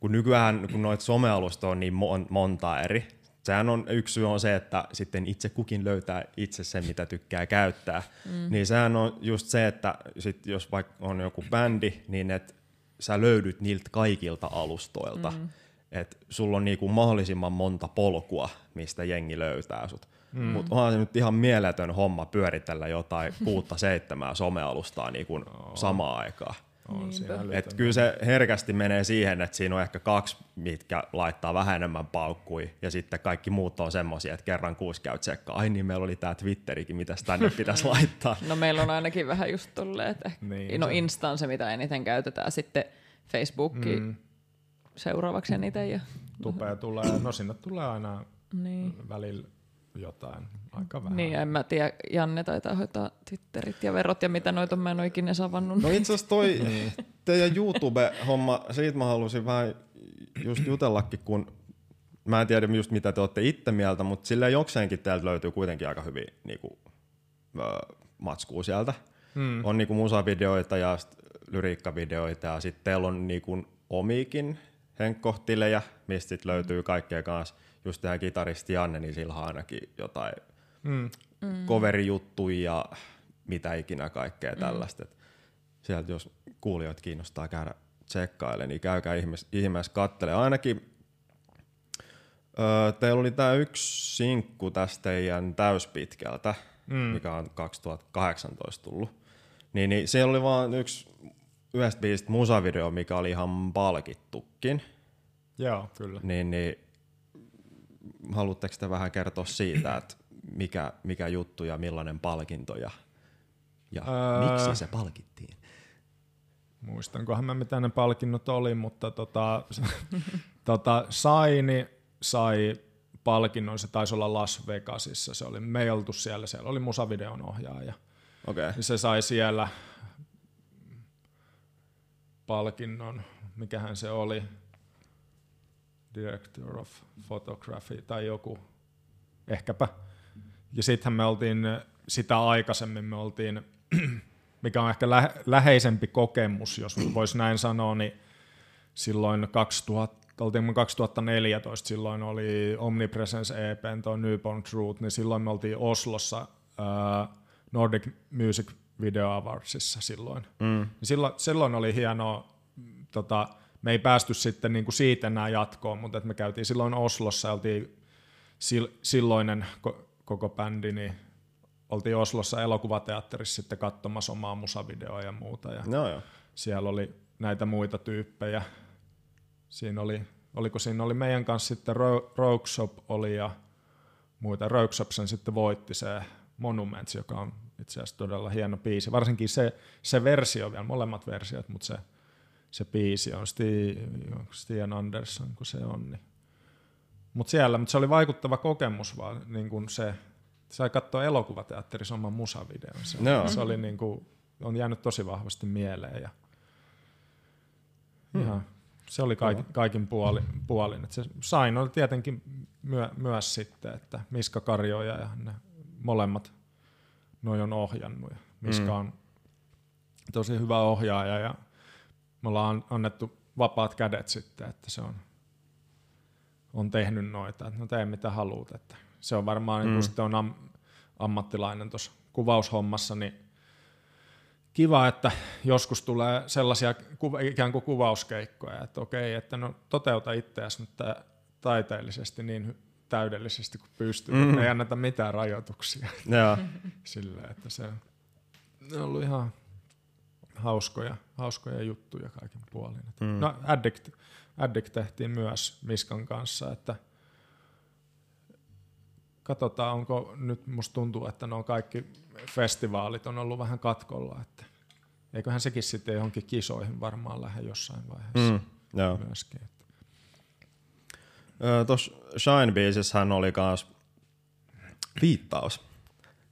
kun nykyään kun noita somealustoja on niin mon, monta eri, sehän on yksi syy on se, että sitten itse kukin löytää itse sen, mitä tykkää käyttää. Mm. Niin sehän on just se, että sit jos vaikka on joku bändi, niin et sä löydyt niiltä kaikilta alustoilta. Mm. Että sulla on niinku mahdollisimman monta polkua, mistä jengi löytää sut. Mm. Mutta onhan se nyt ihan mieletön homma pyöritellä jotain kuutta seitsemää somealustaa niinku samaan aikaan. On älytön. Et kyllä se herkästi menee siihen, että siinä on ehkä kaksi, mitkä laittaa vähän enemmän paukkui, ja sitten kaikki muut on semmoisia, että kerran kuusi käy tsekkaa. Ai niin, meillä oli tämä Twitterikin, mitä tänne pitäisi laittaa. No meillä on ainakin vähän just tolleen, että Niin, no se- Insta on se, mitä eniten käytetään, sitten Facebook mm. seuraavaksi eniten. Ja, Tupea tulee, no sinne tulee aina niin. välillä jotain, aika vähän. niin, en mä tiedä, Janne taitaa hoitaa Twitterit ja verot ja mitä noita mä en ole ikinä savannut. No itse asiassa toi teidän YouTube-homma, siitä mä halusin vähän just jutellakin, kun mä en tiedä just mitä te olette itse mieltä, mutta silleen jokseenkin teiltä löytyy kuitenkin aika hyvin niinku, matskua sieltä. Mm. On niinku musavideoita ja sit lyriikkavideoita ja sitten teillä on niinku omiikin henkkohtilejä, mistä sit löytyy kaikkea kanssa. Just tähän kitaristi Janne, niin sillä on ainakin jotain Mm. coverijuttuja ja mitä ikinä kaikkea tällaista. Et sieltä jos kuulijoita kiinnostaa käydä tsekkailemaan, niin käykää ihmeessä, ihmeessä kattele. Ainakin öö, teillä oli tämä yksi sinkku tästä teidän täyspitkältä, mm. mikä on 2018 tullut. Niin, niin siellä oli vaan yksi yhdestä biisistä musavideo, mikä oli ihan palkittukin. Joo, kyllä. Niin, niin haluatteko te vähän kertoa siitä, että mikä, mikä juttu ja millainen palkinto ja, ja Öö. miksi se palkittiin? Muistankohan mä mitä ne palkinnot oli, mutta tota, tota, Saini sai palkinnon, se taisi olla Las Vegasissa, se oli, me ei oltu siellä, siellä oli musavideon ohjaaja. Okay. Ja se sai siellä palkinnon, mikähän se oli, Director of Photography tai joku, ehkäpä. Ja sittenhän me oltiin sitä aikaisemmin, me oltiin, mikä on ehkä lä- läheisempi kokemus, jos voisi näin sanoa, niin silloin 2000, oltiin me 2014, silloin oli Omnipresence EP, tuo Newborn Truth, niin silloin me oltiin Oslossa ää, Nordic Music Video Awardsissa silloin. Mm. Silloin, silloin oli hienoa, tota, me ei päästy sitten niin kuin siitä enää jatkoon, mutta et me käytiin silloin Oslossa, oltiin sil, silloinen ko, koko bändi, niin oltiin Oslossa elokuvateatterissa sitten katsomassa omaa musavideoa ja muuta. Ja No joo. siellä oli näitä muita tyyppejä. Siinä oli, oliko siinä oli meidän kanssa sitten Ro- Rogue Shop oli ja muita. Rogue Shop sen sitten voitti se Monuments, joka on itse asiassa todella hieno biisi. Varsinkin se, se versio vielä, molemmat versiot, mutta se, se biisi on Steve, Stian Anderson, kun se on. Niin. Mutta siellä, mutta se oli vaikuttava kokemus vaan niin kuin se, sai katsoa elokuvateatterissa oman musavideon. Se, Joo. se oli niin kuin, on jäänyt tosi vahvasti mieleen. Ja, ihan, se oli kaikin, kaikin puoli, puolin. Et se Sain oli tietenkin myö, myös sitten, että Miska Karjoja ja ne molemmat noi on ohjannut. Ja Miska on tosi hyvä ohjaaja ja me ollaan annettu vapaat kädet sitten, että se on, on tehnyt noita, että no tee mitä haluat. Että se on varmaan, mm. kun sitten on am, ammattilainen tuossa kuvaushommassa, niin kiva, että joskus tulee sellaisia kuva, ikään kuin kuvauskeikkoja, että okei, että no toteuta itseäsi nyt tää taiteellisesti niin täydellisesti kuin pystyy, mm. ei anneta mitään rajoituksia Joo. silleen, että se on ollut ihan hauskoja, hauskoja juttuja kaikin puolin. Mm. No Addict, Addict tehtiin myös Miskan kanssa, että katsotaan, onko nyt musta tuntuu, että nuo kaikki festivaalit on ollut vähän katkolla, että eiköhän sekin sitten johonkin kisoihin varmaan lähde jossain vaiheessa Mm. Joo. myöskin. Tuossa Shine-biisissähän oli kans viittaus.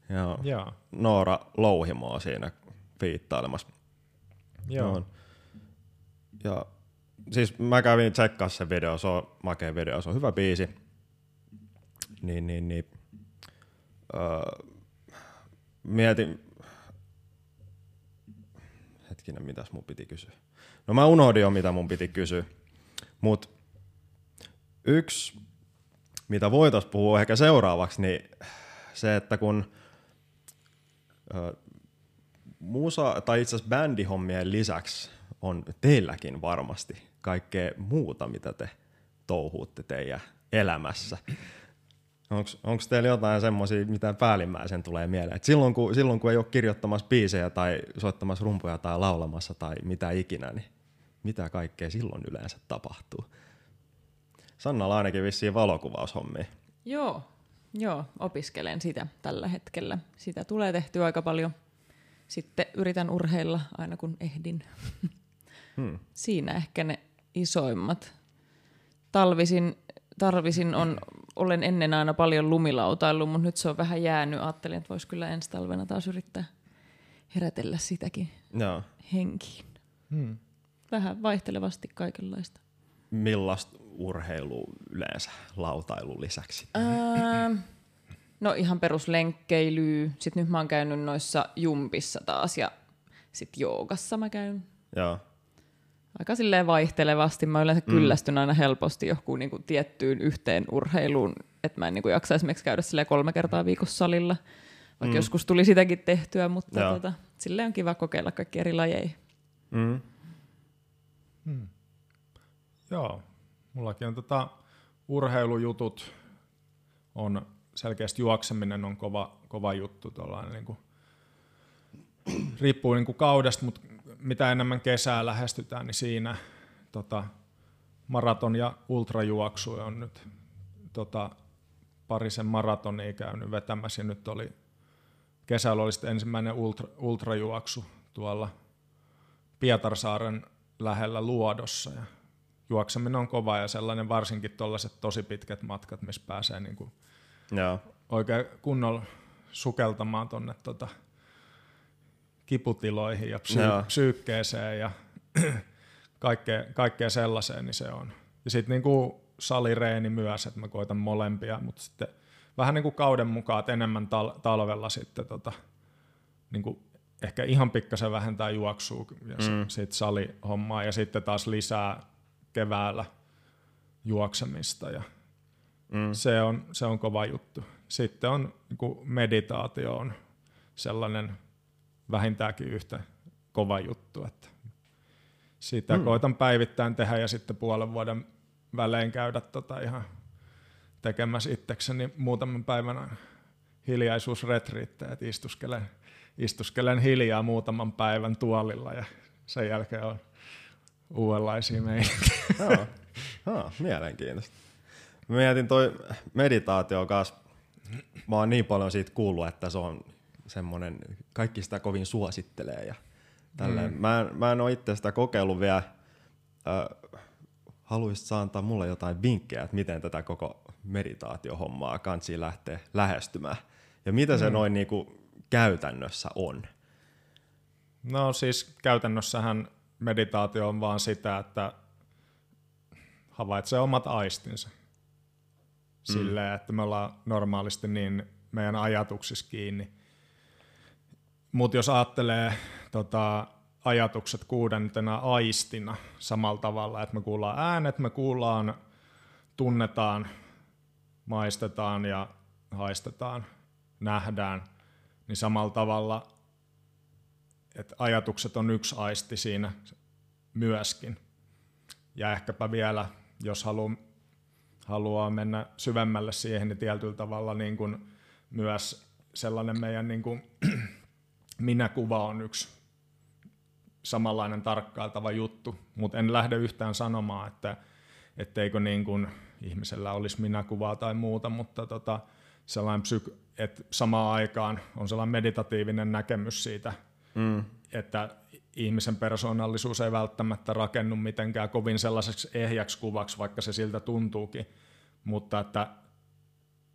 Ja Joo, Noora Louhimoa siinä viittailemassa. joo. On. Ja siis mä kävin tsekkaa sen video, se on makea video, se on hyvä biisi. Niin, niin, niin. Öö, mietin, hetkinen, mitäs mun piti kysyä. No mä unohdin jo, mitä mun piti kysyä. Mut yksi, mitä voitais puhua ehkä seuraavaksi, niin se, että kun ö, musa, tai itse asiassa bändihommien lisäksi on teilläkin varmasti kaikkea muuta, mitä te touhuutte teidän elämässä. Onko teillä jotain semmoisia, mitä päällimmäisen tulee mieleen? Et silloin, kun, silloin kun ei ole kirjoittamassa biisejä tai soittamassa rumpuja tai laulamassa tai mitä ikinä, niin mitä kaikkea silloin yleensä tapahtuu? Sannalla ainakin vissiin valokuvaushommia. Joo, joo, opiskelen sitä tällä hetkellä. Sitä tulee tehtyä aika paljon. Sitten yritän urheilla aina kun ehdin. Hmm. Siinä ehkä ne isoimmat. Talvisin, talvisin on, olen ennen aina paljon lumilautaillut, mutta nyt se on vähän jäänyt. Ajattelin, että voisi kyllä ensi talvena taas yrittää herätellä sitäkin Joo. henkiin. Hmm. Vähän vaihtelevasti kaikenlaista. Millaista urheilu yleensä lautailun lisäksi? Ää, no ihan peruslenkkeilyä. Sitten nyt mä oon käynyt noissa jumpissa taas ja sitten joogassa mä käyn. Joo aika silleen vaihtelevasti. Mä yleensä mm. kyllästyn aina helposti johonkin niin kuin tiettyyn yhteen urheiluun, että mä en niin kuin jaksa esimerkiksi käydä silleen kolme kertaa viikossa salilla, vaikka mm. joskus tuli sitäkin tehtyä, mutta tota, silleen on kiva kokeilla kaikki eri lajeja. Mm. Hmm. Joo, mullakin on tota, urheilujutut on selkeästi juokseminen on kova, kova juttu, niin kuin, riippuu niin kuin kaudesta, mutta mitä enemmän kesää lähestytään, niin siinä tota, maraton- ja ultrajuoksu on nyt tota, parisen maratonia käynyt vetämässä nyt oli kesällä oli ensimmäinen ultra, ultrajuoksu tuolla Pietarsaaren lähellä Luodossa ja juokseminen on kova ja sellainen varsinkin tuollaiset tosi pitkät matkat, missä pääsee niin kuin Joo. oikein kunnolla sukeltamaan tuonne tota, kiputiloihin ja psy- psyykkeeseen ja kaikkea, kaikkea sellaiseen, niin se on. Ja sitten niinku salireeni myös, että mä koitan molempia, mutta sitten vähän niin kuin kauden mukaan, että enemmän tal- talvella sitten tota, niin kuin ehkä ihan pikkasen vähentää juoksua ja mm. sitten salihommaa ja sitten taas lisää keväällä juoksemista ja mm. se, on, se on kova juttu. Sitten on niin kuin meditaatio on sellainen vähintäänkin yhtä kova juttu. Että sitä mm. koitan päivittäin tehdä ja sitten puolen vuoden välein käydä tota ihan tekemässä itsekseni muutaman päivän hiljaisuusretriittejä, että istuskelen, istuskelen hiljaa muutaman päivän tuolilla ja sen jälkeen on uudenlaisia meininkiä. Joo, mielenkiintoista. Mä mietin toi meditaatio kanssa, mä oon niin paljon siitä kuullut, että se on semmoinen, kaikki sitä kovin suosittelee ja tälleen. Mm. Mä, en, mä en ole itse sitä kokeillut vielä. Äh, haluaisit antaa mulle jotain vinkkejä, että miten tätä koko meditaatiohommaa kansi lähtee lähestymään? Ja mitä mm. se noin niinku käytännössä on? No siis käytännössähän meditaatio on vaan sitä, että havaitsee omat aistinsa. Mm. Silleen, että me ollaan normaalisti niin meidän ajatuksissa kiinni. Mutta jos ajattelee tota, ajatukset kuudentena aistina samalla tavalla, että me kuullaan äänet, me kuullaan, tunnetaan, maistetaan ja haistetaan, nähdään, niin samalla tavalla, että ajatukset on yksi aisti siinä myöskin. Ja ehkäpä vielä, jos haluaa, haluaa mennä syvemmälle siihen, niin tietyllä tavalla niin kuin myös sellainen meidän niin kuin minäkuva on yksi samanlainen tarkkailtava juttu, mutta en lähde yhtään sanomaan, että etteikö niin kuin ihmisellä olisi minäkuvaa tai muuta, mutta tota, sellainen psyk- että samaan aikaan on sellainen meditatiivinen näkemys siitä, mm. että ihmisen persoonallisuus ei välttämättä rakennu mitenkään kovin sellaiseksi ehjäksi kuvaksi, vaikka se siltä tuntuukin, mutta että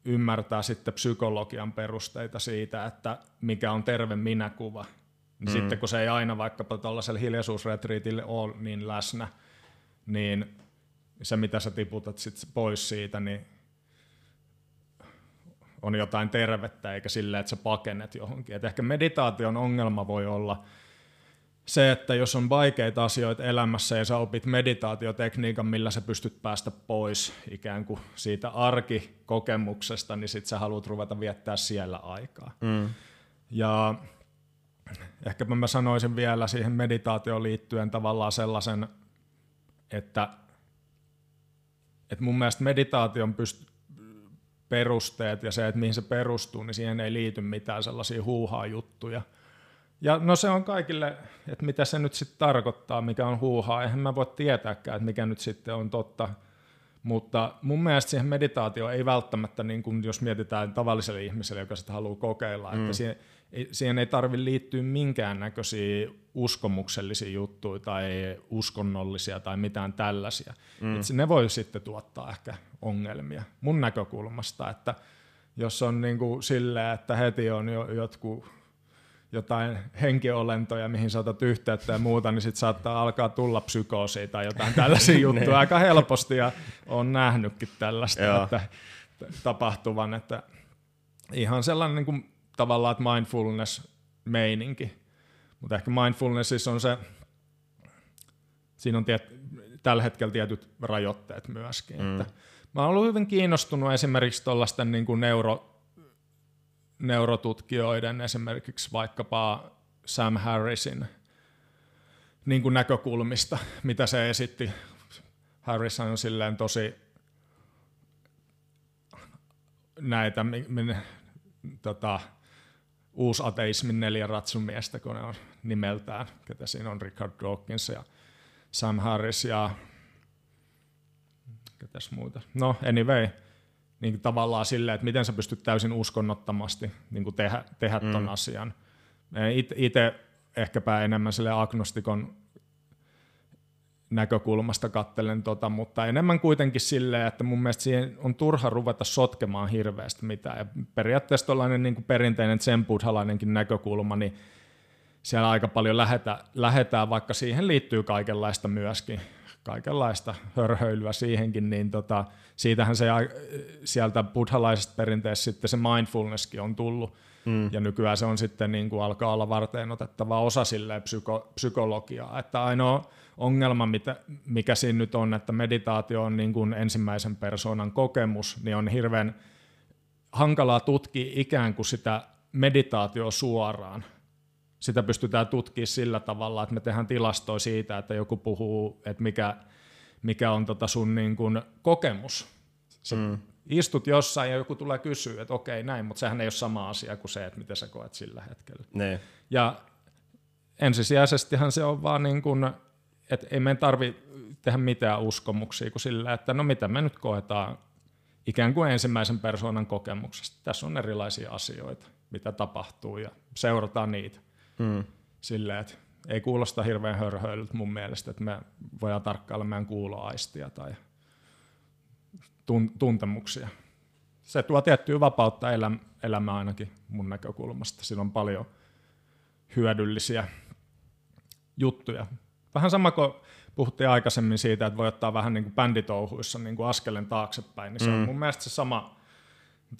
ymmärtää sitten psykologian perusteita siitä, että mikä on terve minäkuva. Niin mm. Sitten kun se ei aina vaikkapa tuollaisella hiljaisuusretriitille ole niin läsnä, niin se mitä sä tiputat sit pois siitä, niin on jotain tervettä, eikä sillä, että sä pakenet johonkin. Et ehkä meditaation ongelma voi olla se, että jos on vaikeita asioita elämässä ja sä opit meditaatiotekniikan, millä sä pystyt päästä pois ikään kuin siitä arkikokemuksesta, niin sit sä haluat ruveta viettää siellä aikaa. Mm. Ja ehkä mä sanoisin vielä siihen meditaatioon liittyen tavallaan sellaisen, että, että mun mielestä meditaation pyst- perusteet ja se, että mihin se perustuu, niin siihen ei liity mitään sellaisia huuhaa juttuja. Ja no se on kaikille, että mitä se nyt sitten tarkoittaa, mikä on huuhaa. Eihän mä voi tietääkään, että mikä nyt sitten on totta. Mutta mun mielestä siihen meditaatio ei välttämättä, niin kuin jos mietitään tavalliselle ihmiselle, joka sitä haluaa kokeilla, mm. että siihen, siihen ei tarvitse liittyä minkäännäköisiä uskomuksellisia juttuja tai uskonnollisia tai mitään tällaisia. Mm. Et ne voi sitten tuottaa ehkä ongelmia mun näkökulmasta, että jos on niin kuin silleen, että heti on jo, jotkut jotain henkiolentoja, mihin saatat yhteyttä ja muuta, niin sitten saattaa alkaa tulla psykoosia tai jotain tällaisia juttuja niin. aika helposti ja on nähnytkin tällaista että, tapahtuvan, että ihan sellainen niin kuin, tavallaan, että mindfulness-meininki, mutta ehkä mindfulnessissa on se, siinä on tiet, tällä hetkellä tietyt rajoitteet myöskin. Mm. Että mä oon ollut hyvin kiinnostunut esimerkiksi tuollaisten niin neuro, neurotutkijoiden, esimerkiksi vaikkapa Sam Harrisin niin kuin näkökulmista, mitä se esitti. Harris on silleen tosi näitä minne, tota, uusateismin neljä ratsumiestä, kun ne on nimeltään, ketä siinä on Richard Dawkins ja Sam Harris ja ketäs muuta. No anyway, niin tavallaan silleen, että miten sä pystyt täysin uskonnottomasti niin tehdä, tehdä mm. ton asian. Itse ehkäpä enemmän sille agnostikon näkökulmasta kattelen tota, mutta enemmän kuitenkin silleen, että mun mielestä siihen on turha ruveta sotkemaan hirveästi mitään. Ja periaatteessa tällainen niin kuin perinteinen zen buddhalainenkin näkökulma, niin siellä aika paljon lähetään, lähetään, vaikka siihen liittyy kaikenlaista myöskin kaikenlaista hörhöilyä siihenkin, niin tota, siitähän se sieltä buddhalaisesta perinteestä sitten se mindfulnesskin on tullut, mm. ja nykyään se on sitten niin kuin alkaa olla varten otettava osa silleen psyko, psykologiaa, että ainoa ongelma, mitä, mikä siinä nyt on, että meditaatio on niin kuin ensimmäisen persoonan kokemus, niin on hirveän hankalaa tutkia ikään kuin sitä meditaatio suoraan, sitä pystytään tutkimaan sillä tavalla, että me tehdään tilastoja siitä, että joku puhuu, että mikä, mikä on tota sun niin kuin kokemus. Sä mm. istut jossain ja joku tulee kysyä, että okei näin, mutta sehän ei ole sama asia kuin se, että miten sä koet sillä hetkellä. Ne. Ja ensisijaisestihan se on vaan niin kuin, että ei meidän tarvi tehdä mitään uskomuksia kuin sillä, että no mitä me nyt koetaan ikään kuin ensimmäisen persoonan kokemuksesta. Tässä on erilaisia asioita, mitä tapahtuu ja seurataan niitä. Mm. Silleen, että ei kuulosta hirveän hörhöilyltä mun mielestä, että me voidaan tarkkailla meidän kuuloaistia tai tuntemuksia. Se tuo tiettyä vapautta elä- elämään ainakin mun näkökulmasta. Siinä on paljon hyödyllisiä juttuja. Vähän sama kuin puhuttiin aikaisemmin siitä, että voi ottaa vähän niin kuin bänditouhuissa niin kuin askeleen taaksepäin, niin se mm. on mun mielestä se sama,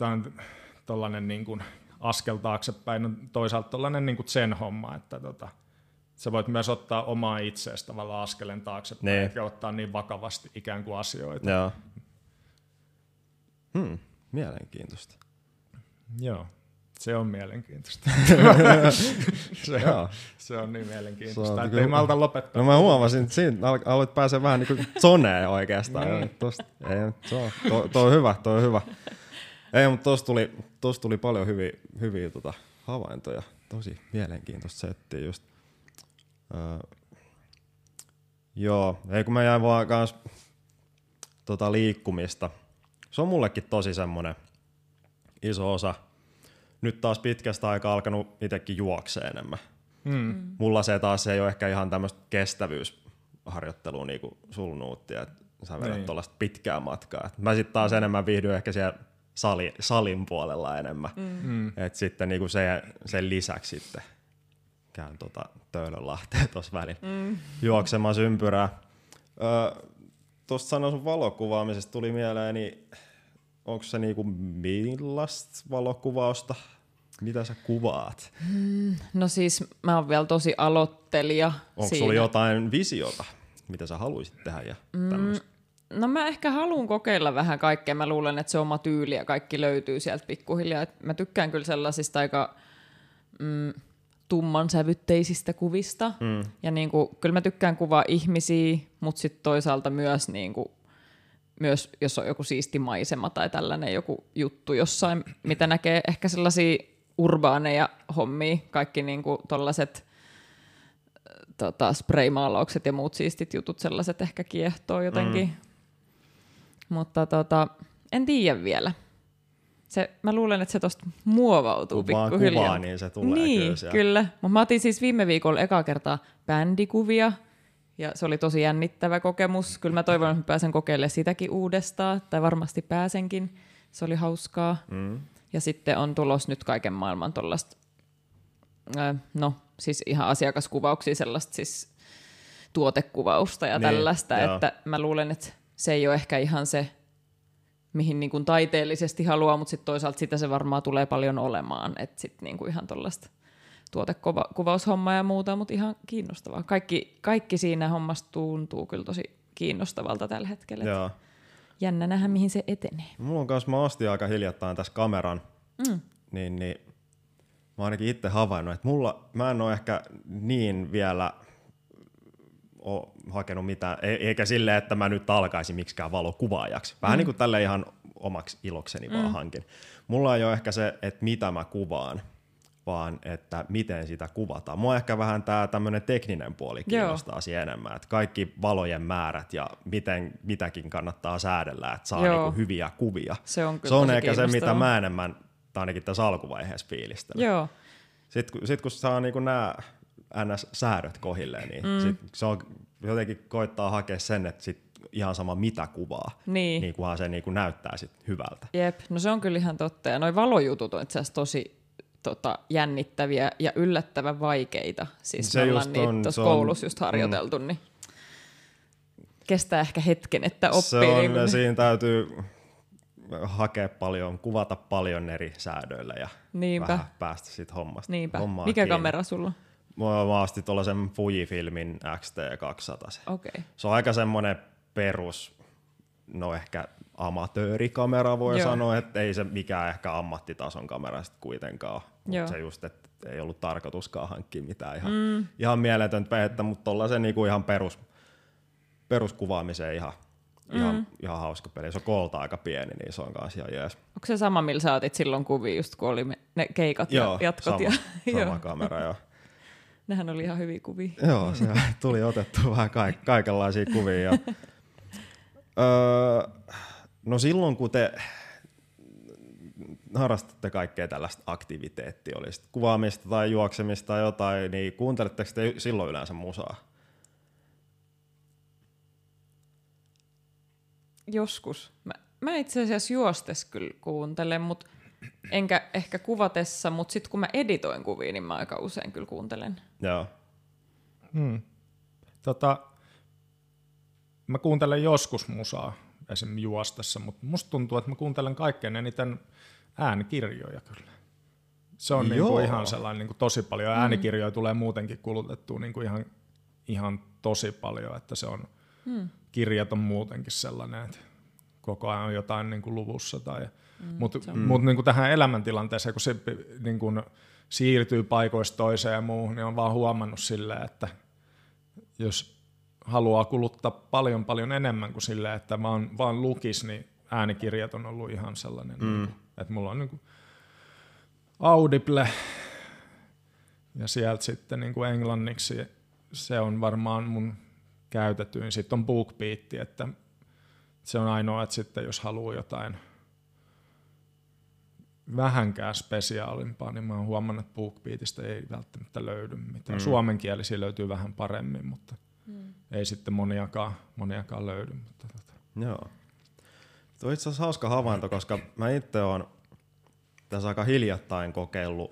on niin kuin askel taaksepäin on toisaalta tällainen niin sen homma, että tota, sä voit myös ottaa omaa itseäsi tavallaan askelen taaksepäin, ne. eikä ottaa niin vakavasti ikään kuin asioita. Joo. Hmm, mielenkiintoista. Joo, se on mielenkiintoista. se, on, se on niin mielenkiintoista, on, että ei malta lopettaa. No mä huomasin, että siinä aloit pääsee vähän niin kuin zoneen oikeastaan. Niin. Tosta, ei, se on, to, to on hyvä, to on hyvä. Ei, mutta tuossa tuli, tossa tuli paljon hyviä, hyviä tota, havaintoja. Tosi mielenkiintoista settiä just. Öö, joo, ei kun mä jäin vaan kans tota liikkumista. Se on mullekin tosi semmonen iso osa. Nyt taas pitkästä aikaa alkanut itsekin juoksee enemmän. Mm. Mulla se taas ei ole ehkä ihan tämmöistä kestävyysharjoittelua niin kuin sul nuutti, että sä vedät niin. tuollaista pitkää matkaa. Et mä sitten taas enemmän viihdyn ehkä siellä sali, salin puolella enemmän. Mm. mm. Et sitten niinku se, sen lisäksi sitten käyn tota Töölönlahteen tuossa välin mm. juoksemassa ympyrää. Öö, tuosta sanoa valokuvaamisesta tuli mieleen, niin onko se niinku millaista valokuvausta? Mitä sä kuvaat? Mm, no siis mä oon vielä tosi aloittelija. Onko sulla jotain visiota, mitä sä haluaisit tehdä ja mm, No mä ehkä haluan kokeilla vähän kaikkea. Mä luulen, että se oma tyyli ja kaikki löytyy sieltä pikkuhiljaa. Et mä tykkään kyllä sellaisista aika mm, tumman sävytteisistä kuvista. Mm. Ja niin kuin, kyllä mä tykkään kuvaa ihmisiä, mutta sitten toisaalta myös, niin kuin, myös jos on joku siisti maisema tai tällainen joku juttu jossain, mitä näkee ehkä sellaisia urbaaneja hommia, kaikki niin kuin tollaset tota, spraymaalaukset ja muut siistit jutut, sellaiset ehkä kiehtoo jotenkin. Mm. Mutta tota, en tiedä vielä. Se, mä luulen, että se tosta muovautuu Kun pikkuhiljaa. Kuvaa, niin se tulee niin, kyllä. kyllä. Mutta mä otin siis viime viikolla eka kertaa bändikuvia, ja se oli tosi jännittävä kokemus. Kyllä mä toivon, että mä pääsen kokeilemaan sitäkin uudestaan, tai varmasti pääsenkin. Se oli hauskaa. Mm. Ja sitten on tulos nyt kaiken maailman tuollaista, no siis ihan asiakaskuvauksia, sellaista siis tuotekuvausta ja niin, tällaista, joo. että mä luulen, että se ei ole ehkä ihan se, mihin niin kuin taiteellisesti haluaa, mutta sitten toisaalta sitä se varmaan tulee paljon olemaan, että sitten niin kuin ihan tuollaista tuotekuvaushommaa ja muuta, mutta ihan kiinnostavaa. Kaikki, kaikki siinä hommassa tuntuu kyllä tosi kiinnostavalta tällä hetkellä. Joo. Jännä nähdä, mihin se etenee. Mulla on kanssa, mä ostin aika hiljattain tässä kameran, mm. niin, niin mä ainakin itse havainnut, että mulla, mä en ole ehkä niin vielä ole hakenut mitään, e- eikä silleen, että mä nyt alkaisin miksikään valokuvaajaksi. Vähän mm. niin kuin tälle ihan omaksi ilokseni mm. vaan hankin. Mulla ei ole ehkä se, että mitä mä kuvaan, vaan että miten sitä kuvataan. Mua ehkä vähän tämä tämmöinen tekninen puoli kiinnostaa enemmän, että kaikki valojen määrät ja miten mitäkin kannattaa säädellä, että saa niinku hyviä kuvia. Se on, se on ehkä se, mitä mä enemmän, tai ainakin tässä alkuvaiheessa fiilistelen. Joo. Sitten, sit kun saa niinku nämä NS-säädöt kohilleen, niin mm. sit se on jotenkin koittaa hakea sen, että sit ihan sama mitä kuvaa, niin, niin kunhan se niin kuin näyttää sit hyvältä. Jep, no se on kyllä ihan totta. Ja noi valojutut on itse asiassa tosi tota, jännittäviä ja yllättävän vaikeita. Siis se me ollaan niitä tuossa koulussa just harjoiteltu, mm. niin kestää ehkä hetken, että oppii. Se on, niin siinä täytyy hakea paljon, kuvata paljon eri säädöillä ja Niinpä. vähän päästä siitä hommasta. Niinpä. Mikä kiinni. kamera sulla on? Mä astin tuollaisen Fujifilmin XT200. Okay. Se on aika semmoinen perus, no ehkä amatöörikamera voi Joo. sanoa, että ei se mikään ehkä ammattitason kamera sitten kuitenkaan ole. Se just, että ei ollut tarkoituskaan hankkia mitään ihan, mm. ihan mieletöntä pehettä, mutta tuollaisen niinku ihan perus, peruskuvaamiseen ihan, mm. ihan, ihan hauska peli. Se on koolta aika pieni, niin se on kanssa ihan jees. Onko se sama, millä sä otit silloin kuvia, just kun oli ne keikat joo, ja jatkot? Sama, ja, sama kamera, joo. Nehän oli ihan hyviä kuvia. Joo, se tuli otettu vähän kaik- kaikenlaisia kuvia. Ja, öö, no silloin kun te harrastatte kaikkea tällaista aktiviteettia, oli kuvaamista tai juoksemista tai jotain, niin kuunteletteko te silloin yleensä musaa? Joskus. Mä, mä itse asiassa juostes kyllä kuuntelen, mutta enkä ehkä kuvatessa, mutta sitten kun mä editoin kuvia, niin mä aika usein kyllä kuuntelen. Joo. Hmm. Tota, mä kuuntelen joskus musaa esim. juostessa, mutta musta tuntuu, että mä kuuntelen kaikkein eniten äänikirjoja kyllä. Se on niinku ihan sellainen niinku tosi paljon. Mm. Äänikirjoja tulee muutenkin kulutettua niinku ihan, ihan tosi paljon, että se on, mm. kirjat on muutenkin sellainen, että koko ajan on jotain niinku luvussa tai Mm, Mutta mut niin tähän elämäntilanteeseen, kun se niin kuin siirtyy paikoista toiseen ja muuhun, niin on vaan huomannut silleen, että jos haluaa kuluttaa paljon paljon enemmän kuin silleen, että vaan, vaan lukis, niin äänikirjat on ollut ihan sellainen, mm. niin kuin, että mulla on niin kuin Audible ja sieltä sitten niin kuin englanniksi se on varmaan mun käytetyin. Sitten on BookBeat, että se on ainoa, että sitten jos haluaa jotain – vähänkään spesiaalimpaa, niin mä oon huomannut, että BookBeatista ei välttämättä löydy mitään. Mm. Suomenkielisiä löytyy vähän paremmin, mutta mm. ei sitten moniakaan, moniakaan löydy. Mutta tota. Joo. Tuo on itse asiassa hauska havainto, koska mä itse oon tässä aika hiljattain kokeillut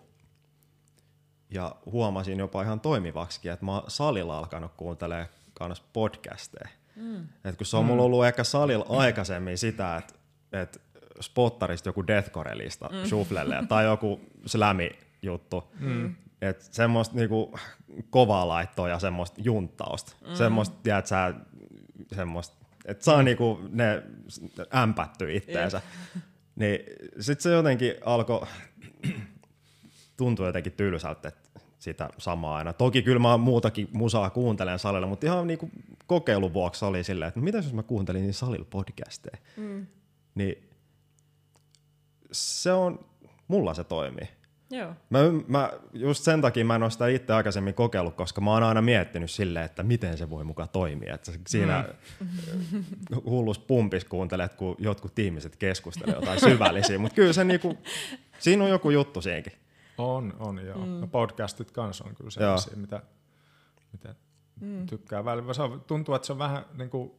ja huomasin jopa ihan toimivaksi, että mä oon salilla alkanut kuuntelemaan kanssa podcasteja. Mm. Et kun se on mm. mulla ollut ehkä salilla aikaisemmin sitä, että et spottarista joku deathcore-lista mm. shufflelle tai joku slämi-juttu, mm. että semmoista niinku kovaa laittoa ja semmoista junttausta, mm. semmoista, tiedät sä, semmoista, että saa mm. niinku ne ämpätty itteensä. Yeah. Niin sit se jotenkin alkoi tuntua jotenkin tylsältä, että sitä samaa aina. Toki kyllä mä muutakin musaa kuuntelen salilla, mutta ihan niinku kokeilun vuoksi oli silleen, että no mitä jos mä kuuntelin niin salilla podcasteja. Mm. Niin se on, mulla se toimii. Joo. Mä, mä, just sen takia mä en ole sitä itse aikaisemmin kokeillut, koska mä oon aina miettinyt silleen, että miten se voi mukaan toimia. Että siinä mm. hullus pumpis kuuntelet, kun jotkut ihmiset keskustelevat jotain syvällisiä, mutta kyllä se niinku, siinä on joku juttu siinkin. On, on joo. Mm. No podcastit kanssa on kyllä sellaisia, mitä, mitä mm. tykkää välillä. Se tuntuu, että se on vähän niin kuin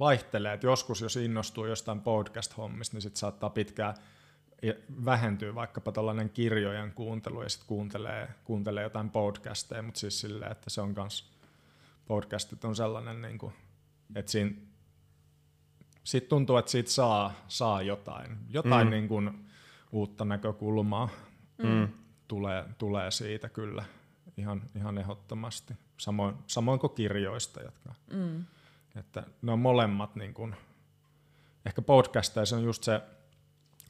vaihtelee, että joskus jos innostuu jostain podcast-hommista, niin sitten saattaa pitkään vähentyy vaikkapa tällainen kirjojen kuuntelu ja sitten kuuntelee, kuuntelee jotain podcasteja, mutta siis silleen, että se on kans, podcastit on sellainen, niin kuin, että siinä sitten tuntuu, että siitä saa, saa jotain, jotain mm. niin kuin uutta näkökulmaa mm. tulee, tulee siitä kyllä ihan, ihan ehdottomasti. Samoin, samoin kuin kirjoista, jotka, mm. että ne on molemmat niin kuin, ehkä podcasteissa on just se,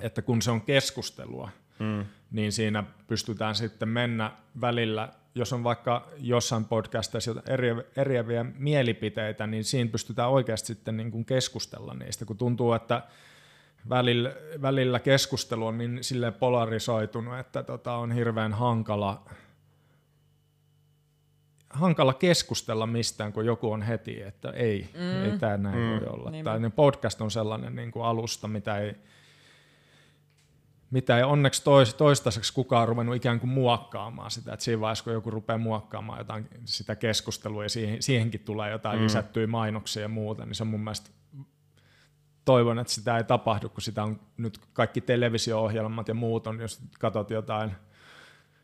että kun se on keskustelua, mm. niin siinä pystytään sitten mennä välillä, jos on vaikka jossain podcastissa eri, eriäviä mielipiteitä, niin siinä pystytään oikeasti sitten niin kuin keskustella niistä, kun tuntuu, että välillä, välillä keskustelu on niin sille polarisoitunut, että tota on hirveän hankala, hankala keskustella mistään, kun joku on heti, että ei, mm. ei tämä näin mm. voi olla. Tai niin podcast on sellainen niin kuin alusta, mitä ei, mitä ei onneksi tois, toistaiseksi kukaan ruvennut ikään kuin muokkaamaan sitä, että siinä vaiheessa kun joku rupeaa muokkaamaan jotain sitä keskustelua ja siihen, siihenkin tulee jotain mm. lisättyjä mainoksia ja muuta, niin se on mun mielestä toivon, että sitä ei tapahdu, kun sitä on nyt kaikki televisio-ohjelmat ja muut on, jos katsot jotain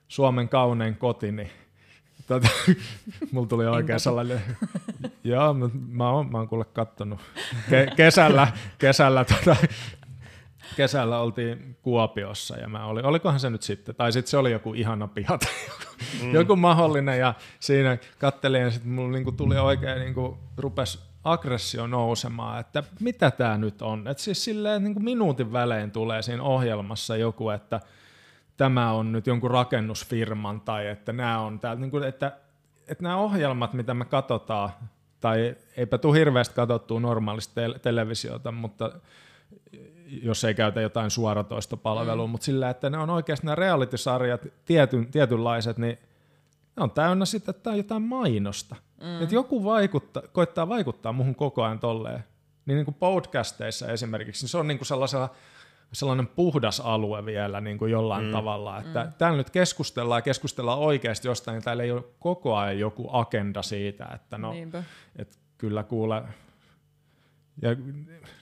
Suomen kaunein koti, niin Tota, mulla tuli oikein sellainen, joo, mä, mä, oon, mä oon kuule kattonut Ke, kesällä, kesällä tota, kesällä oltiin Kuopiossa ja mä olin, olikohan se nyt sitten, tai sitten se oli joku ihana piha tai joku, mm. joku mahdollinen ja siinä kattelin ja sitten mulla niinku tuli oikein, niinku, rupes aggressio nousemaan, että mitä tämä nyt on. Että siis silleen niinku minuutin välein tulee siinä ohjelmassa joku, että tämä on nyt jonkun rakennusfirman tai että nämä on täällä, niinku, että, että nämä ohjelmat, mitä me katsotaan, tai eipä tule hirveästi katsottua normaalista te- televisiota, mutta jos ei käytä jotain suoratoistopalvelua, mm. mutta sillä, että ne on oikeasti nämä reality-sarjat tietyn, tietynlaiset, niin ne on täynnä sitä, että tämä on jotain mainosta. Mm. Että joku vaikuttaa, koittaa vaikuttaa muuhun koko ajan tolleen. Niin, niin kuin podcasteissa esimerkiksi, niin se on niin kuin sellaisella, sellainen puhdas alue vielä niin kuin jollain mm. tavalla, että mm. täällä nyt keskustellaan ja keskustellaan oikeasti jostain, niin täällä ei ole koko ajan joku agenda siitä, että no, että kyllä kuule, ja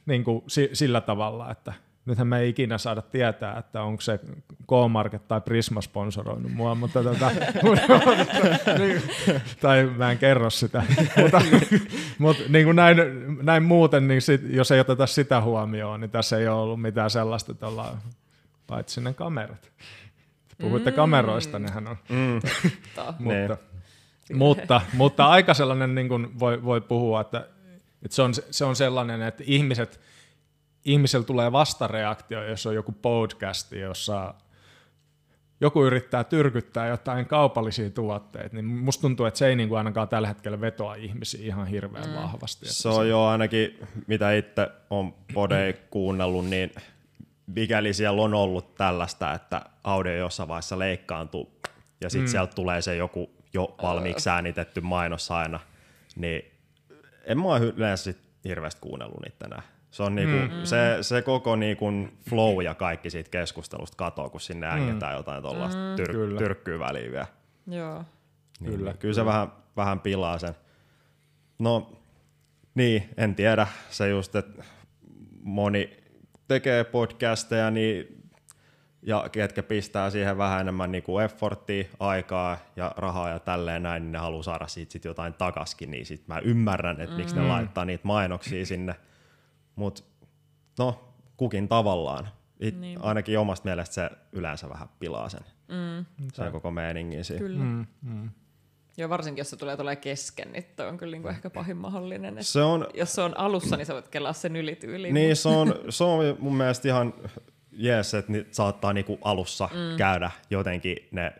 niin kuin sillä tavalla, että nythän me ei ikinä saada tietää, että onko se K-Market tai Prisma sponsoroinut mua, mutta tota, niin, tai mä en kerro sitä. mutta, mutta niin kuin näin, näin muuten, niin sit, jos ei oteta sitä huomioon, niin tässä ei ole ollut mitään sellaista, että ollaan, paitsi ne kamerat. Puhuitte mm. kameroista, nehän on. Mm. mutta, mutta, mutta aika sellainen niin kuin voi, voi puhua, että et se, on, se on sellainen, että ihmiset, ihmisellä tulee vastareaktio, jos on joku podcast, jossa joku yrittää tyrkyttää jotain kaupallisia tuotteita, niin musta tuntuu, että se ei niin kuin ainakaan tällä hetkellä vetoa ihmisiä ihan hirveän mm. vahvasti. Se on se... jo ainakin, mitä itse on podei kuunnellut, niin mikäli siellä on ollut tällaista, että audio jossain vaiheessa leikkaantuu ja sitten mm. sieltä tulee se joku jo valmiiksi äänitetty mainos aina, niin en mä yleensä sit hirveästi kuunnellut niitä enää. Se, on niinku, mm. se, se koko niinku flow ja kaikki siitä keskustelusta katoo, kun sinne mm. ängetään jotain tuollaista mm. tyr- tyrkkyä väliin vielä. Joo. Niin, kyllä, kyllä se vähän, vähän pilaa sen. No, niin, en tiedä. Se just, että moni tekee podcasteja, niin ja ketkä pistää siihen vähän enemmän niin kuin efforttia, aikaa ja rahaa ja tälleen näin, niin ne haluaa saada siitä sit jotain takaskin, niin sit mä ymmärrän, että mm. miksi ne laittaa niitä mainoksia sinne. Mutta no, kukin tavallaan. It, niin. Ainakin omasta mielestä se yleensä vähän pilaa sen, mm. sen koko meiningin siinä. Kyllä. Mm, mm. Joo, varsinkin jos se tulee tulee kesken, niin toi on kyllä niin kuin ehkä pahin mahdollinen. Se on, jos se on alussa, niin sä voit kelaa sen yli Niin, se on, se on mun mielestä ihan jees, että ni, saattaa niinku alussa mm. käydä jotenkin ne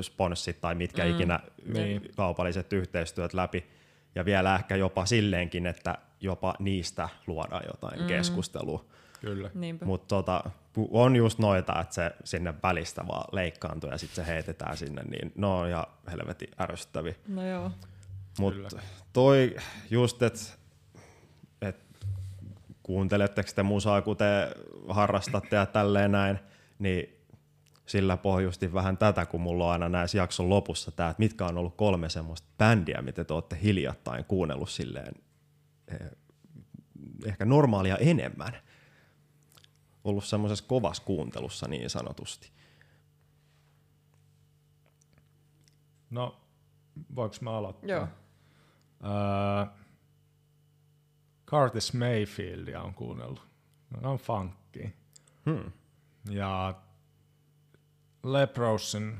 sponssit tai mitkä mm. ikinä niin. kaupalliset yhteistyöt läpi. Ja vielä ehkä jopa silleenkin, että jopa niistä luodaan jotain mm. keskustelua. Kyllä. Mutta tota, on just noita, että se sinne välistä vaan leikkaantuu ja sitten se heitetään sinne, niin no on ihan helvetin ärsyttäviä. No joo. Mutta toi just, että et, kuunteletteko te musaa, kuten harrastatte ja tälleen näin, niin sillä pohjusti vähän tätä, kun mulla on aina näissä jakson lopussa tämä, että mitkä on ollut kolme semmoista bändiä, mitä te olette hiljattain kuunnellut silleen eh, ehkä normaalia enemmän ollut semmoisessa kovassa kuuntelussa niin sanotusti? No, voiko mä aloittaa? Joo. Uh, Curtis Mayfieldia on kuunnellut. Ne on funkki. Hmm. Ja Leprosin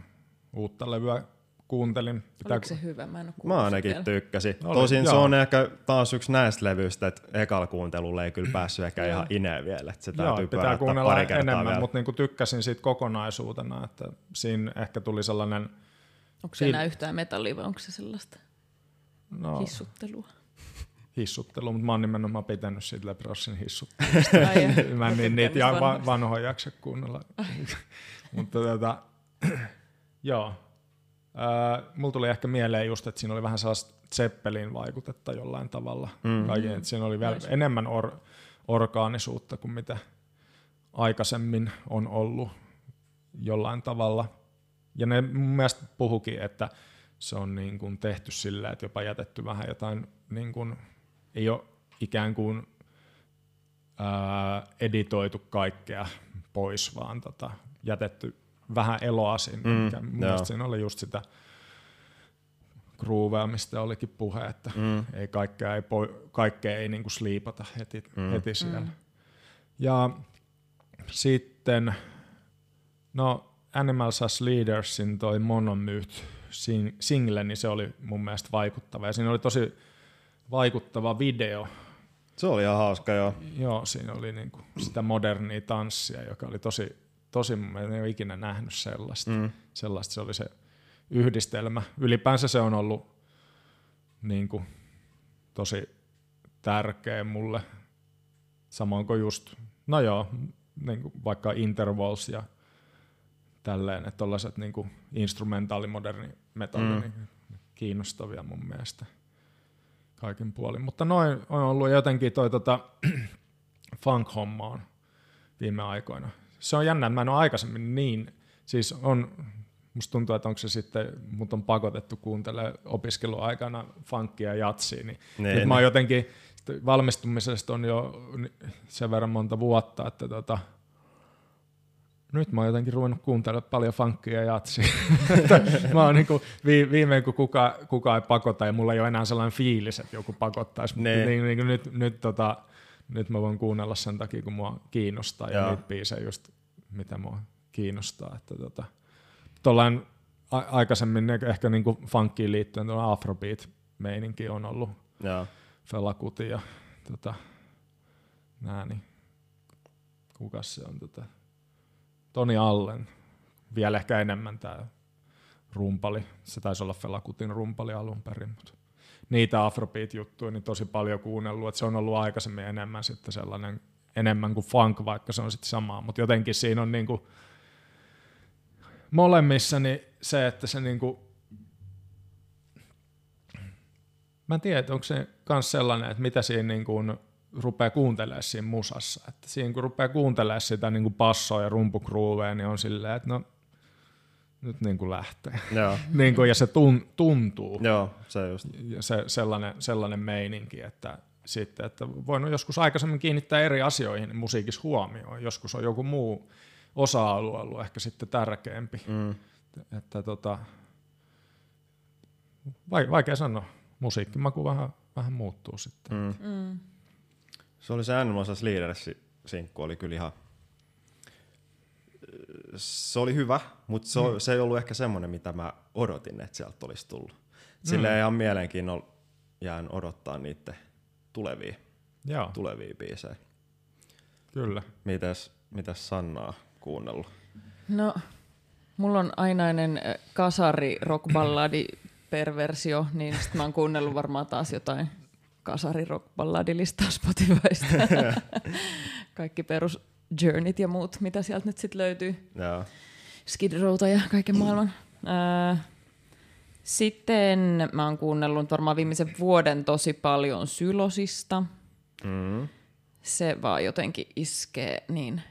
uutta levyä kuuntelin. Pitää... Oliko se hyvä? Mä, en Mä ainakin vielä. tykkäsin. Oli, Tosin joo. se on ehkä taas yksi näistä levyistä, että ekalla kuuntelulla ei kyllä päässyt ehkä ihan ineen vielä. Että se joo, pitää kuunnella pari enemmän, vielä. mutta niinku tykkäsin siitä kokonaisuutena, että siinä ehkä tuli sellainen... Onko se enää yhtään metallia vai onko se sellaista no, hissuttelua? Hissuttelu, mutta mä oon nimenomaan pitänyt siitä Leprosin hissuttelusta. mä en niin niitä ihan vanhoja jaksa kuunnella. mutta tota, joo, Äh, mulla tuli ehkä mieleen just, että siinä oli vähän sellaista Zeppelin vaikutetta jollain tavalla. Mm. Kaiken, että siinä oli vielä enemmän or, orgaanisuutta kuin mitä aikaisemmin on ollut jollain tavalla. Ja ne mun mielestä puhukin, että se on niin kuin tehty sillä, että jopa jätetty vähän jotain, niin kuin, ei ole ikään kuin ää, editoitu kaikkea pois, vaan tota, jätetty vähän eloa sinne. Mm, mikä mun siinä oli just sitä groovea, mistä olikin puhe, että mm. ei kaikkea ei, po, kaikkea ei niinku sliipata heti, mm. heti siellä. Mm. Ja sitten, no Animals as Leadersin toi Monomyth single, niin se oli mun mielestä vaikuttava. Ja siinä oli tosi vaikuttava video. Se oli ihan hauska, joo. Joo, siinä oli niinku sitä modernia tanssia, joka oli tosi tosi, mä en ole ikinä nähnyt sellaista. Mm. Sellaista se oli se yhdistelmä. Ylipäänsä se on ollut niin kuin, tosi tärkeä mulle. Samoin kuin just, no joo, niin kuin vaikka Intervals ja tälleen, että tollaiset niin kuin instrumentaalimoderni metalli, mm. niin kiinnostavia mun mielestä kaikin puolin. Mutta noin on ollut jotenkin toi tota, funk-homma viime aikoina se on jännä, että mä en ole aikaisemmin niin, siis on, musta tuntuu, että onko se sitten, mut on pakotettu kuuntelemaan opiskeluaikana funkia ja jatsia, niin, niin nyt mä oon jotenkin, valmistumisesta on jo sen verran monta vuotta, että tota, nyt mä oon jotenkin ruvennut kuuntelemaan paljon funkia ja jatsia. mä oon niinku, vi, viimein kun kuka, kuka ei pakota ja mulla ei ole enää sellainen fiilis, että joku pakottaisi, mutta niin, niin, niin, nyt, nyt tota, nyt mä voin kuunnella sen takia, kun mua kiinnostaa ja, ja niitä biisejä just, mitä mua kiinnostaa. Että tota, tollain a- aikaisemmin ehkä niinku funkiin liittyen tuolla afrobeat-meininki on ollut ja. Fela Kuti ja tota, nää, niin kuka se on tota, Toni Allen, vielä ehkä enemmän tämä rumpali, se taisi olla Fela Kutin rumpali alun perin, mutta niitä afrobeat-juttuja niin tosi paljon kuunnellut, että se on ollut aikaisemmin enemmän sitten sellainen, enemmän kuin funk, vaikka se on sitten samaa, mutta jotenkin siinä on niinku molemmissa niin se, että se niinku, mä en tiedä, onko se myös sellainen, että mitä siinä niinku rupeaa kuuntelemaan siinä musassa, että siinä kun rupeaa kuuntelemaan sitä niinku passoa ja rumpukruuveja, niin on silleen, että no nyt niin kuin lähtee. Joo. niin kuin, ja se tun, tuntuu. Joo, se just. Ja se, sellainen, sellainen meininki, että sitten, että voin joskus aikaisemmin kiinnittää eri asioihin musiikissa huomioon. Joskus on joku muu osa-alue ollut ehkä sitten tärkeämpi. Mm. Että tota, vaikea sanoa. Musiikkimaku vähän, vähän muuttuu sitten. Mm. Mm. Se oli se Animals Leaders-sinkku, oli kyllä ihan se oli hyvä, mutta se, mm. se ei ollut ehkä semmoinen, mitä mä odotin, että sieltä olisi tullut. Sillä mm. ihan mielenkiinnolla jään odottaa niitä tulevia, Joo. tulevia biisejä. Kyllä. Mites, mites Sannaa kuunnellut? No, mulla on ainainen kasari rockballadi perversio, niin sit mä oon kuunnellut varmaan taas jotain kasari rockballadilistaa Spotifysta. Kaikki perus Journeyt ja muut, mitä sieltä nyt sitten löytyy. Joo. Skid Rowta ja kaiken maailman. sitten mä oon kuunnellut varmaan viimeisen vuoden tosi paljon Sylosista. Mm. Se vaan jotenkin iskee niin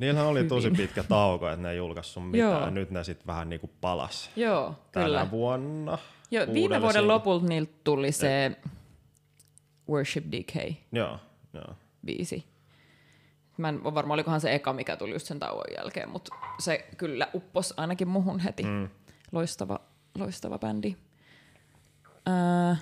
Niillähän oli tosi pitkä tauko, että ne ei julkaissut mitään. Joo. Nyt ne sitten vähän niinku palas. Joo, Tänä kyllä. vuonna. Joo, viime vuoden lopulta niiltä tuli se Worship Decay joo, joo. biisi. Mä en ole varma, olikohan se eka, mikä tuli just sen tauon jälkeen, mutta se kyllä uppos ainakin muhun heti. Mm. Loistava, loistava bändi. Öö,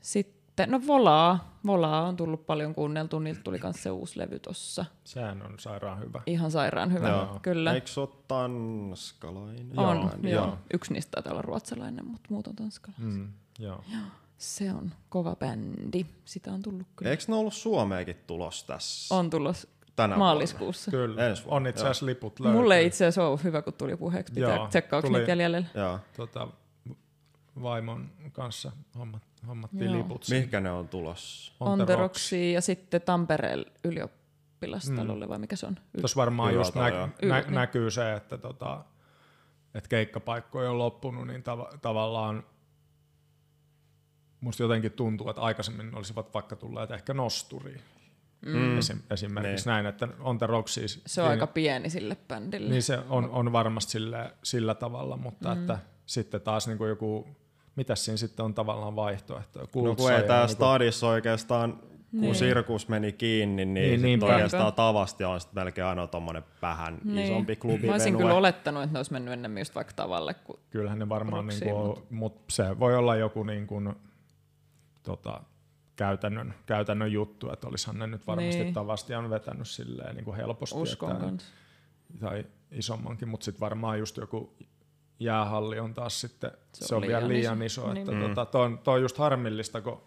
sitten, no Volaa. Volaa on tullut paljon kuunneltu, niiltä tuli myös se uusi levy tossa. Sehän on sairaan hyvä. Ihan sairaan hyvä, joo. kyllä. Eikö se ole tanskalainen? On, joo. joo. Yksi niistä taitaa olla ruotsalainen, mutta muut on tanskalainen. Mm, joo. joo. Se on kova bändi. Sitä on tullut kyllä. Eikö ne ollut Suomeenkin tulos tässä? On tulos tänä maaliskuussa. Vuonna. Kyllä, Ensi on itse asiassa liput löytyy. Mulle ei itse asiassa ole hyvä, kun tuli puheeksi. Pitää tsekkaa, onko niitä jäljellä. Joo. Tota, vaimon kanssa hommat, hommattiin Joo. liput. Mihinkä ne on tulossa? On the ja sitten Tampereen ylioppilastalolle, mm. vai mikä se on? Tuossa varmaan just nä- nä- niin. näkyy se, että tota, et keikkapaikkoja on loppunut, niin tav- tavallaan musta jotenkin tuntuu, että aikaisemmin olisivat vaikka tulleet ehkä nosturiin Mm. Esim, esimerkiksi niin. näin, että On The Rock siis, Se on niin, aika pieni sille bändille. Niin se on, on varmasti sille, sillä tavalla, mutta mm. että sitten taas niin kuin joku, mitä siinä sitten on tavallaan vaihtoehto? No kun ei tämä niin Stadissa oikeastaan, kun niin. sirkus meni kiinni, niin, niin oikeastaan tavasti on sitten melkein ainoa tuommoinen vähän niin. isompi klubi. Mä olisin kyllä olettanut, että ne olisi mennyt enemmän just vaikka tavalle. Kuin Kyllähän ne varmaan, niin kuin, mutta... mutta se voi olla joku niin kuin, tota, käytännön, käytännön juttu, että olisihan ne nyt varmasti niin. tavasti on vetänyt silleen niin kuin helposti. Uskon että, Tai isommankin, mutta sitten varmaan just joku jäähalli on taas sitten, se, se on, vielä liian iso. iso niin. että mm. tota, toi, on, toi on just harmillista, kun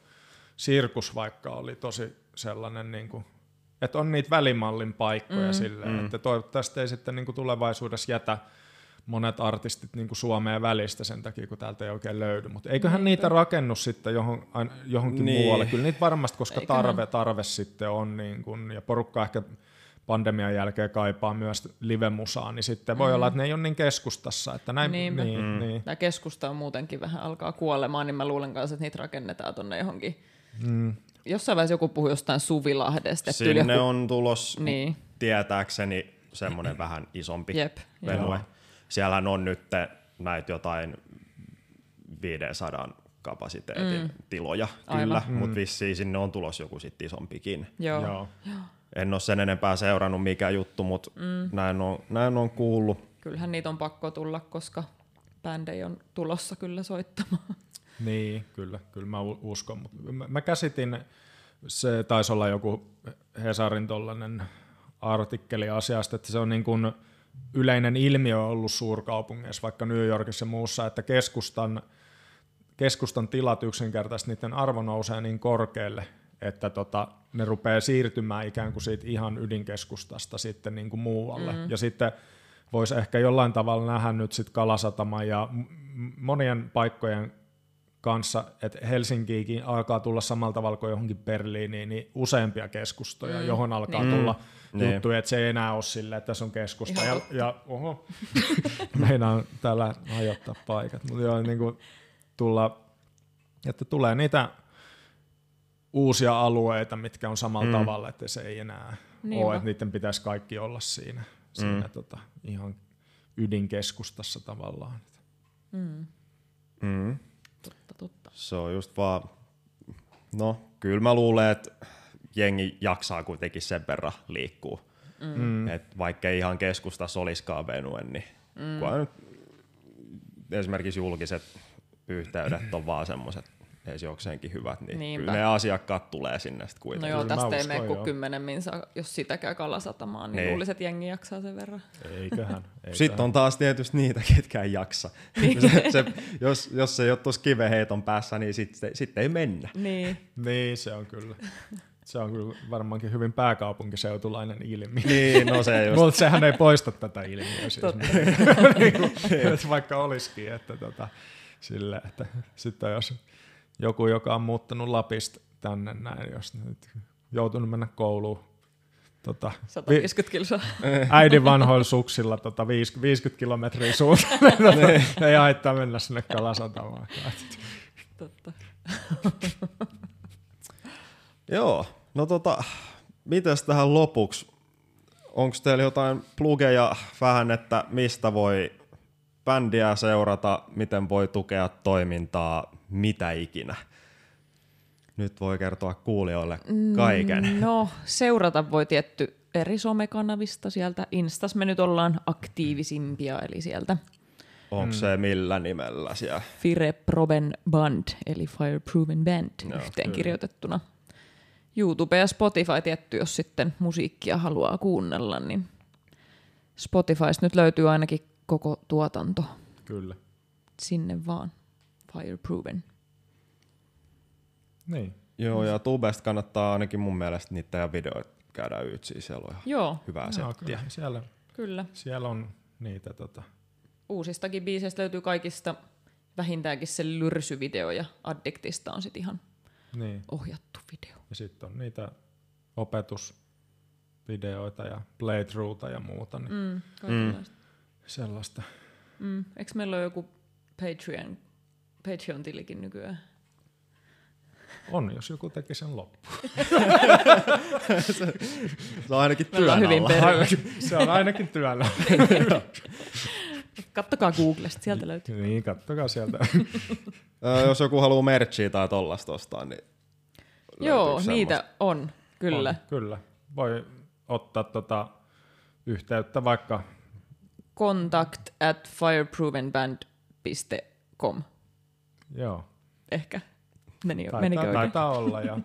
sirkus vaikka oli tosi sellainen, niin kuin, että on niitä välimallin paikkoja mm. silleen, mm. että toivottavasti ei sitten niin kuin tulevaisuudessa jätä monet artistit niin kuin Suomeen välistä sen takia, kun täältä ei oikein löydy. Mutta eiköhän Niinpä. niitä rakennu sitten johon, johonkin niin. muualle. Kyllä niitä varmasti, koska tarve, tarve sitten on, niin kuin, ja porukka ehkä pandemian jälkeen kaipaa myös live-musaa, niin sitten voi mm. olla, että ne ei ole niin keskustassa. Että näin, Niinpä. niin, mm. niin. Tämä keskusta on muutenkin vähän alkaa kuolemaan, niin mä luulen kanssa, että niitä rakennetaan tuonne johonkin. Mm. Jossain vaiheessa joku puhui jostain Suvilahdesta. Sinne joku... on tulos niin. tietääkseni semmoinen vähän isompi Jep, venue. Siellä on nyt näitä jotain 500 kapasiteetin mm. tiloja, Aivan. kyllä, mm. mutta vissiin sinne on tulos joku sitten isompikin. Joo. Joo. En ole sen enempää seurannut mikä juttu, mutta mm. näin, on, näin on kuullut. Kyllähän niitä on pakko tulla, koska bändejä on tulossa kyllä soittamaan. Niin, kyllä, kyllä mä uskon. Mä, mä käsitin, se taisi olla joku Hesarin tollainen artikkeli asiasta, että se on niin kuin – yleinen ilmiö ollut suurkaupungeissa, vaikka New Yorkissa ja muussa, että keskustan, keskustan tilat yksinkertaisesti, niiden arvo nousee niin korkealle, että tota, ne rupeaa siirtymään ikään kuin siitä ihan ydinkeskustasta sitten niin kuin muualle. Mm. Ja sitten voisi ehkä jollain tavalla nähdä nyt sitten Kalasatama ja monien paikkojen kanssa, että Helsinkiinkin alkaa tulla samalla tavalla kuin johonkin Berliiniin, niin useampia keskustoja, mm. johon alkaa niin. tulla mm. juttuja, että se ei enää ole silleen, että tässä on keskusta. ja, ja oho, meinaan täällä hajottaa paikat, mutta joo, niin kuin tulla, että tulee niitä uusia alueita, mitkä on samalla mm. tavalla, että se ei enää niin ole, että niiden pitäisi kaikki olla siinä, siinä mm. tota, ihan ydinkeskustassa tavallaan. Mm. Mm. Totta, totta. Se on just vaan, no kyllä mä luulen, että jengi jaksaa kuitenkin sen verran liikkuu Mm. Et vaikka ei ihan keskustassa olisikaan venue, niin mm. kun nyt esimerkiksi julkiset yhteydet on vaan semmoiset edes jokseenkin hyvät, niin Niinpä. kyllä ne asiakkaat tulee sinne sitten kuitenkin. No joo, tästä ei mene kuin kymmenen minsa, jos sitä käy kalasatamaan, niin, niin. luulisin, että jengi jaksaa sen verran. Eiköhän. eiköhän. Sitten on taas tietysti niitä, ketkä ei jaksa. Niin. se, se, jos, jos se ei ole tuossa kiveheiton päässä, niin sitten sit ei mennä. Niin. niin, se on kyllä. Se on kyllä varmaankin hyvin pääkaupunkiseutulainen ilmiö. Niin, no se just. Mutta sehän ei poista tätä ilmiöä siis. niin, vaikka olisikin, että tota, sille, että sitten jos joku, joka on muuttanut Lapista tänne näin, jos nyt joutunut mennä kouluun Tota, 150 kilsaa. Äidin vanhoilla suksilla tota, 50, 50 kilometriä suuntaan. tota, ei haittaa mennä sinne kalasatamaan. Totta. Joo, no tota, mitäs tähän lopuksi? Onko teillä jotain plugeja vähän, että mistä voi bändiä seurata, miten voi tukea toimintaa, mitä ikinä? Nyt voi kertoa kuulijoille kaiken. Mm, no, seurata voi tietty eri somekanavista sieltä. Instas me nyt ollaan aktiivisimpia, eli sieltä. Onko mm. se millä nimellä siellä? Fire Proben Band, eli Fireproven Band Joo, yhteen kyllä. kirjoitettuna. YouTube ja Spotify tietty, jos sitten musiikkia haluaa kuunnella, niin Spotifysta nyt löytyy ainakin koko tuotanto. Kyllä. Sinne vaan. Fireproven. Niin. Joo, ja Tubesta kannattaa ainakin mun mielestä niitä ja videoita käydä ytsiä. Siellä on Joo. hyvää Joo, settiä. Kyllä. Siellä, kyllä. siellä on niitä tota... Uusistakin biiseistä löytyy kaikista vähintäänkin se lyrsyvideo ja Addiktista on sitten ihan niin. ohjattu video. Ja sitten on niitä opetusvideoita ja playthroughta ja muuta. Niin mm, mm. Sellaista. Mm. Eikö meillä ole joku Patreon, Patreon-tilikin nykyään? On, jos joku teki sen loppu. se, se on ainakin työn hyvin Se on ainakin työllä. Kattokaa Googlesta, sieltä löytyy. Niin, kattokaa sieltä. jos joku haluaa merchia tai tollasta ostaa, niin Joo, niitä on, kyllä. On, kyllä. Voi ottaa tota yhteyttä vaikka contact at fireprovenband.com. Joo. Ehkä. Meni, taitaa, menikö oikein? Taitaa olla ja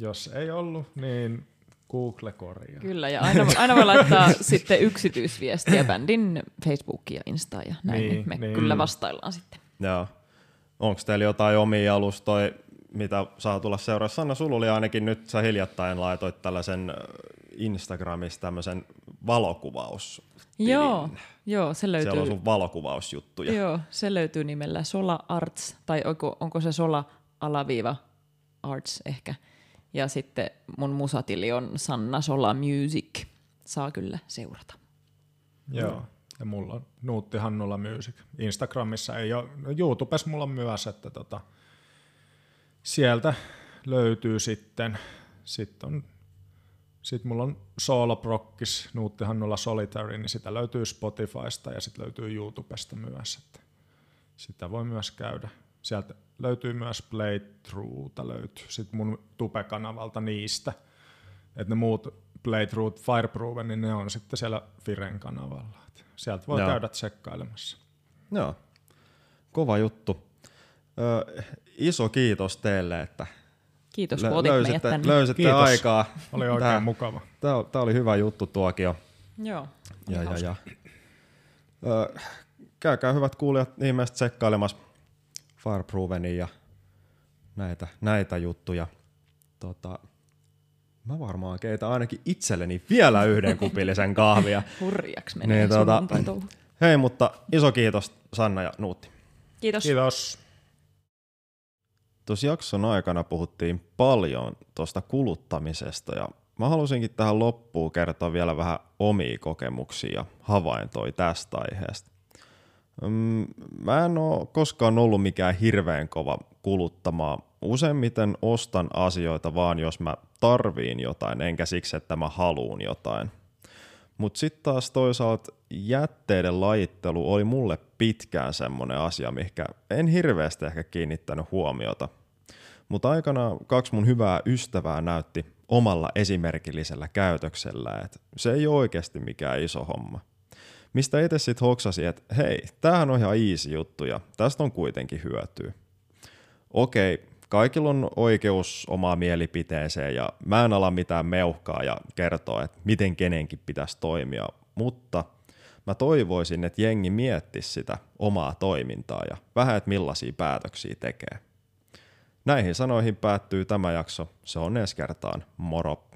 jos ei ollut, niin Google korjaa. Kyllä, ja aina, aina voi laittaa sitten yksityisviestiä bändin Facebookiin ja Instaan ja näin, niin, niin me niin. kyllä vastaillaan sitten. Joo. Onko teillä jotain omia alustoja, mitä saa tulla seurassa? Sanna Sululi ainakin nyt, sä hiljattain laitoit tällaisen Instagramissa tämmöisen valokuvaus. Joo, joo, se löytyy. Siellä on sun valokuvausjuttuja. Joo, se löytyy nimellä Sola Arts, tai onko, onko se Sola alaviiva Arts ehkä. Ja sitten mun musatili on Sanna Sola Music. Saa kyllä seurata. Joo, ja mulla on Nuutti Hannulla Music. Instagramissa ei ole, no YouTubessa mulla on myös, että tota, sieltä löytyy sitten, sitten on sitten mulla on Solo Prokkis, Nuutti Hannulla Solitary, niin sitä löytyy Spotifysta ja sitten löytyy YouTubesta myös. Että sitä voi myös käydä. Sieltä löytyy myös Playthroughta löytyy. Sitten mun Tupe-kanavalta niistä. Että ne muut Playthrough, Fireproven, niin ne on sitten siellä Firen kanavalla. Et sieltä voi Joo. käydä tsekkailemassa. Joo, kova juttu. Ö, iso kiitos teille, että Kiitos, kun otit löysitte, meidät tänne. Löysitte Kiitos. aikaa. Oli oikein tää, mukava. Tämä, tämä oli hyvä juttu tuokio. Joo. Ja, ja, ja. Ö, käykää hyvät kuulijat ihmiset tsekkailemassa Fireprovenin ja näitä, näitä juttuja. Tota, mä varmaan keitä ainakin itselleni vielä yhden kupillisen kahvia. Hurjaksi menee niin, tota, Hei, mutta iso kiitos Sanna ja Nuutti. Kiitos. Kiitos. Tuossa jakson aikana puhuttiin paljon tuosta kuluttamisesta ja mä halusinkin tähän loppuun kertoa vielä vähän omia kokemuksia ja havaintoja tästä aiheesta. Mm, mä en ole koskaan ollut mikään hirveän kova kuluttamaan. Useimmiten ostan asioita vaan, jos mä tarviin jotain, enkä siksi, että mä haluun jotain. Mutta sitten taas toisaalta jätteiden lajittelu oli mulle pitkään semmoinen asia, mikä en hirveästi ehkä kiinnittänyt huomiota. Mutta aikana kaksi mun hyvää ystävää näytti omalla esimerkillisellä käytöksellä, että se ei ole oikeasti mikään iso homma. Mistä itse sitten hoksasi, että hei, tämähän on ihan easy juttu ja tästä on kuitenkin hyötyä. Okei, kaikilla on oikeus omaa mielipiteeseen ja mä en ala mitään meuhkaa ja kertoa, että miten kenenkin pitäisi toimia, mutta mä toivoisin, että jengi miettisi sitä omaa toimintaa ja vähän, että millaisia päätöksiä tekee. Näihin sanoihin päättyy tämä jakso. Se on ensi kertaan. Moro!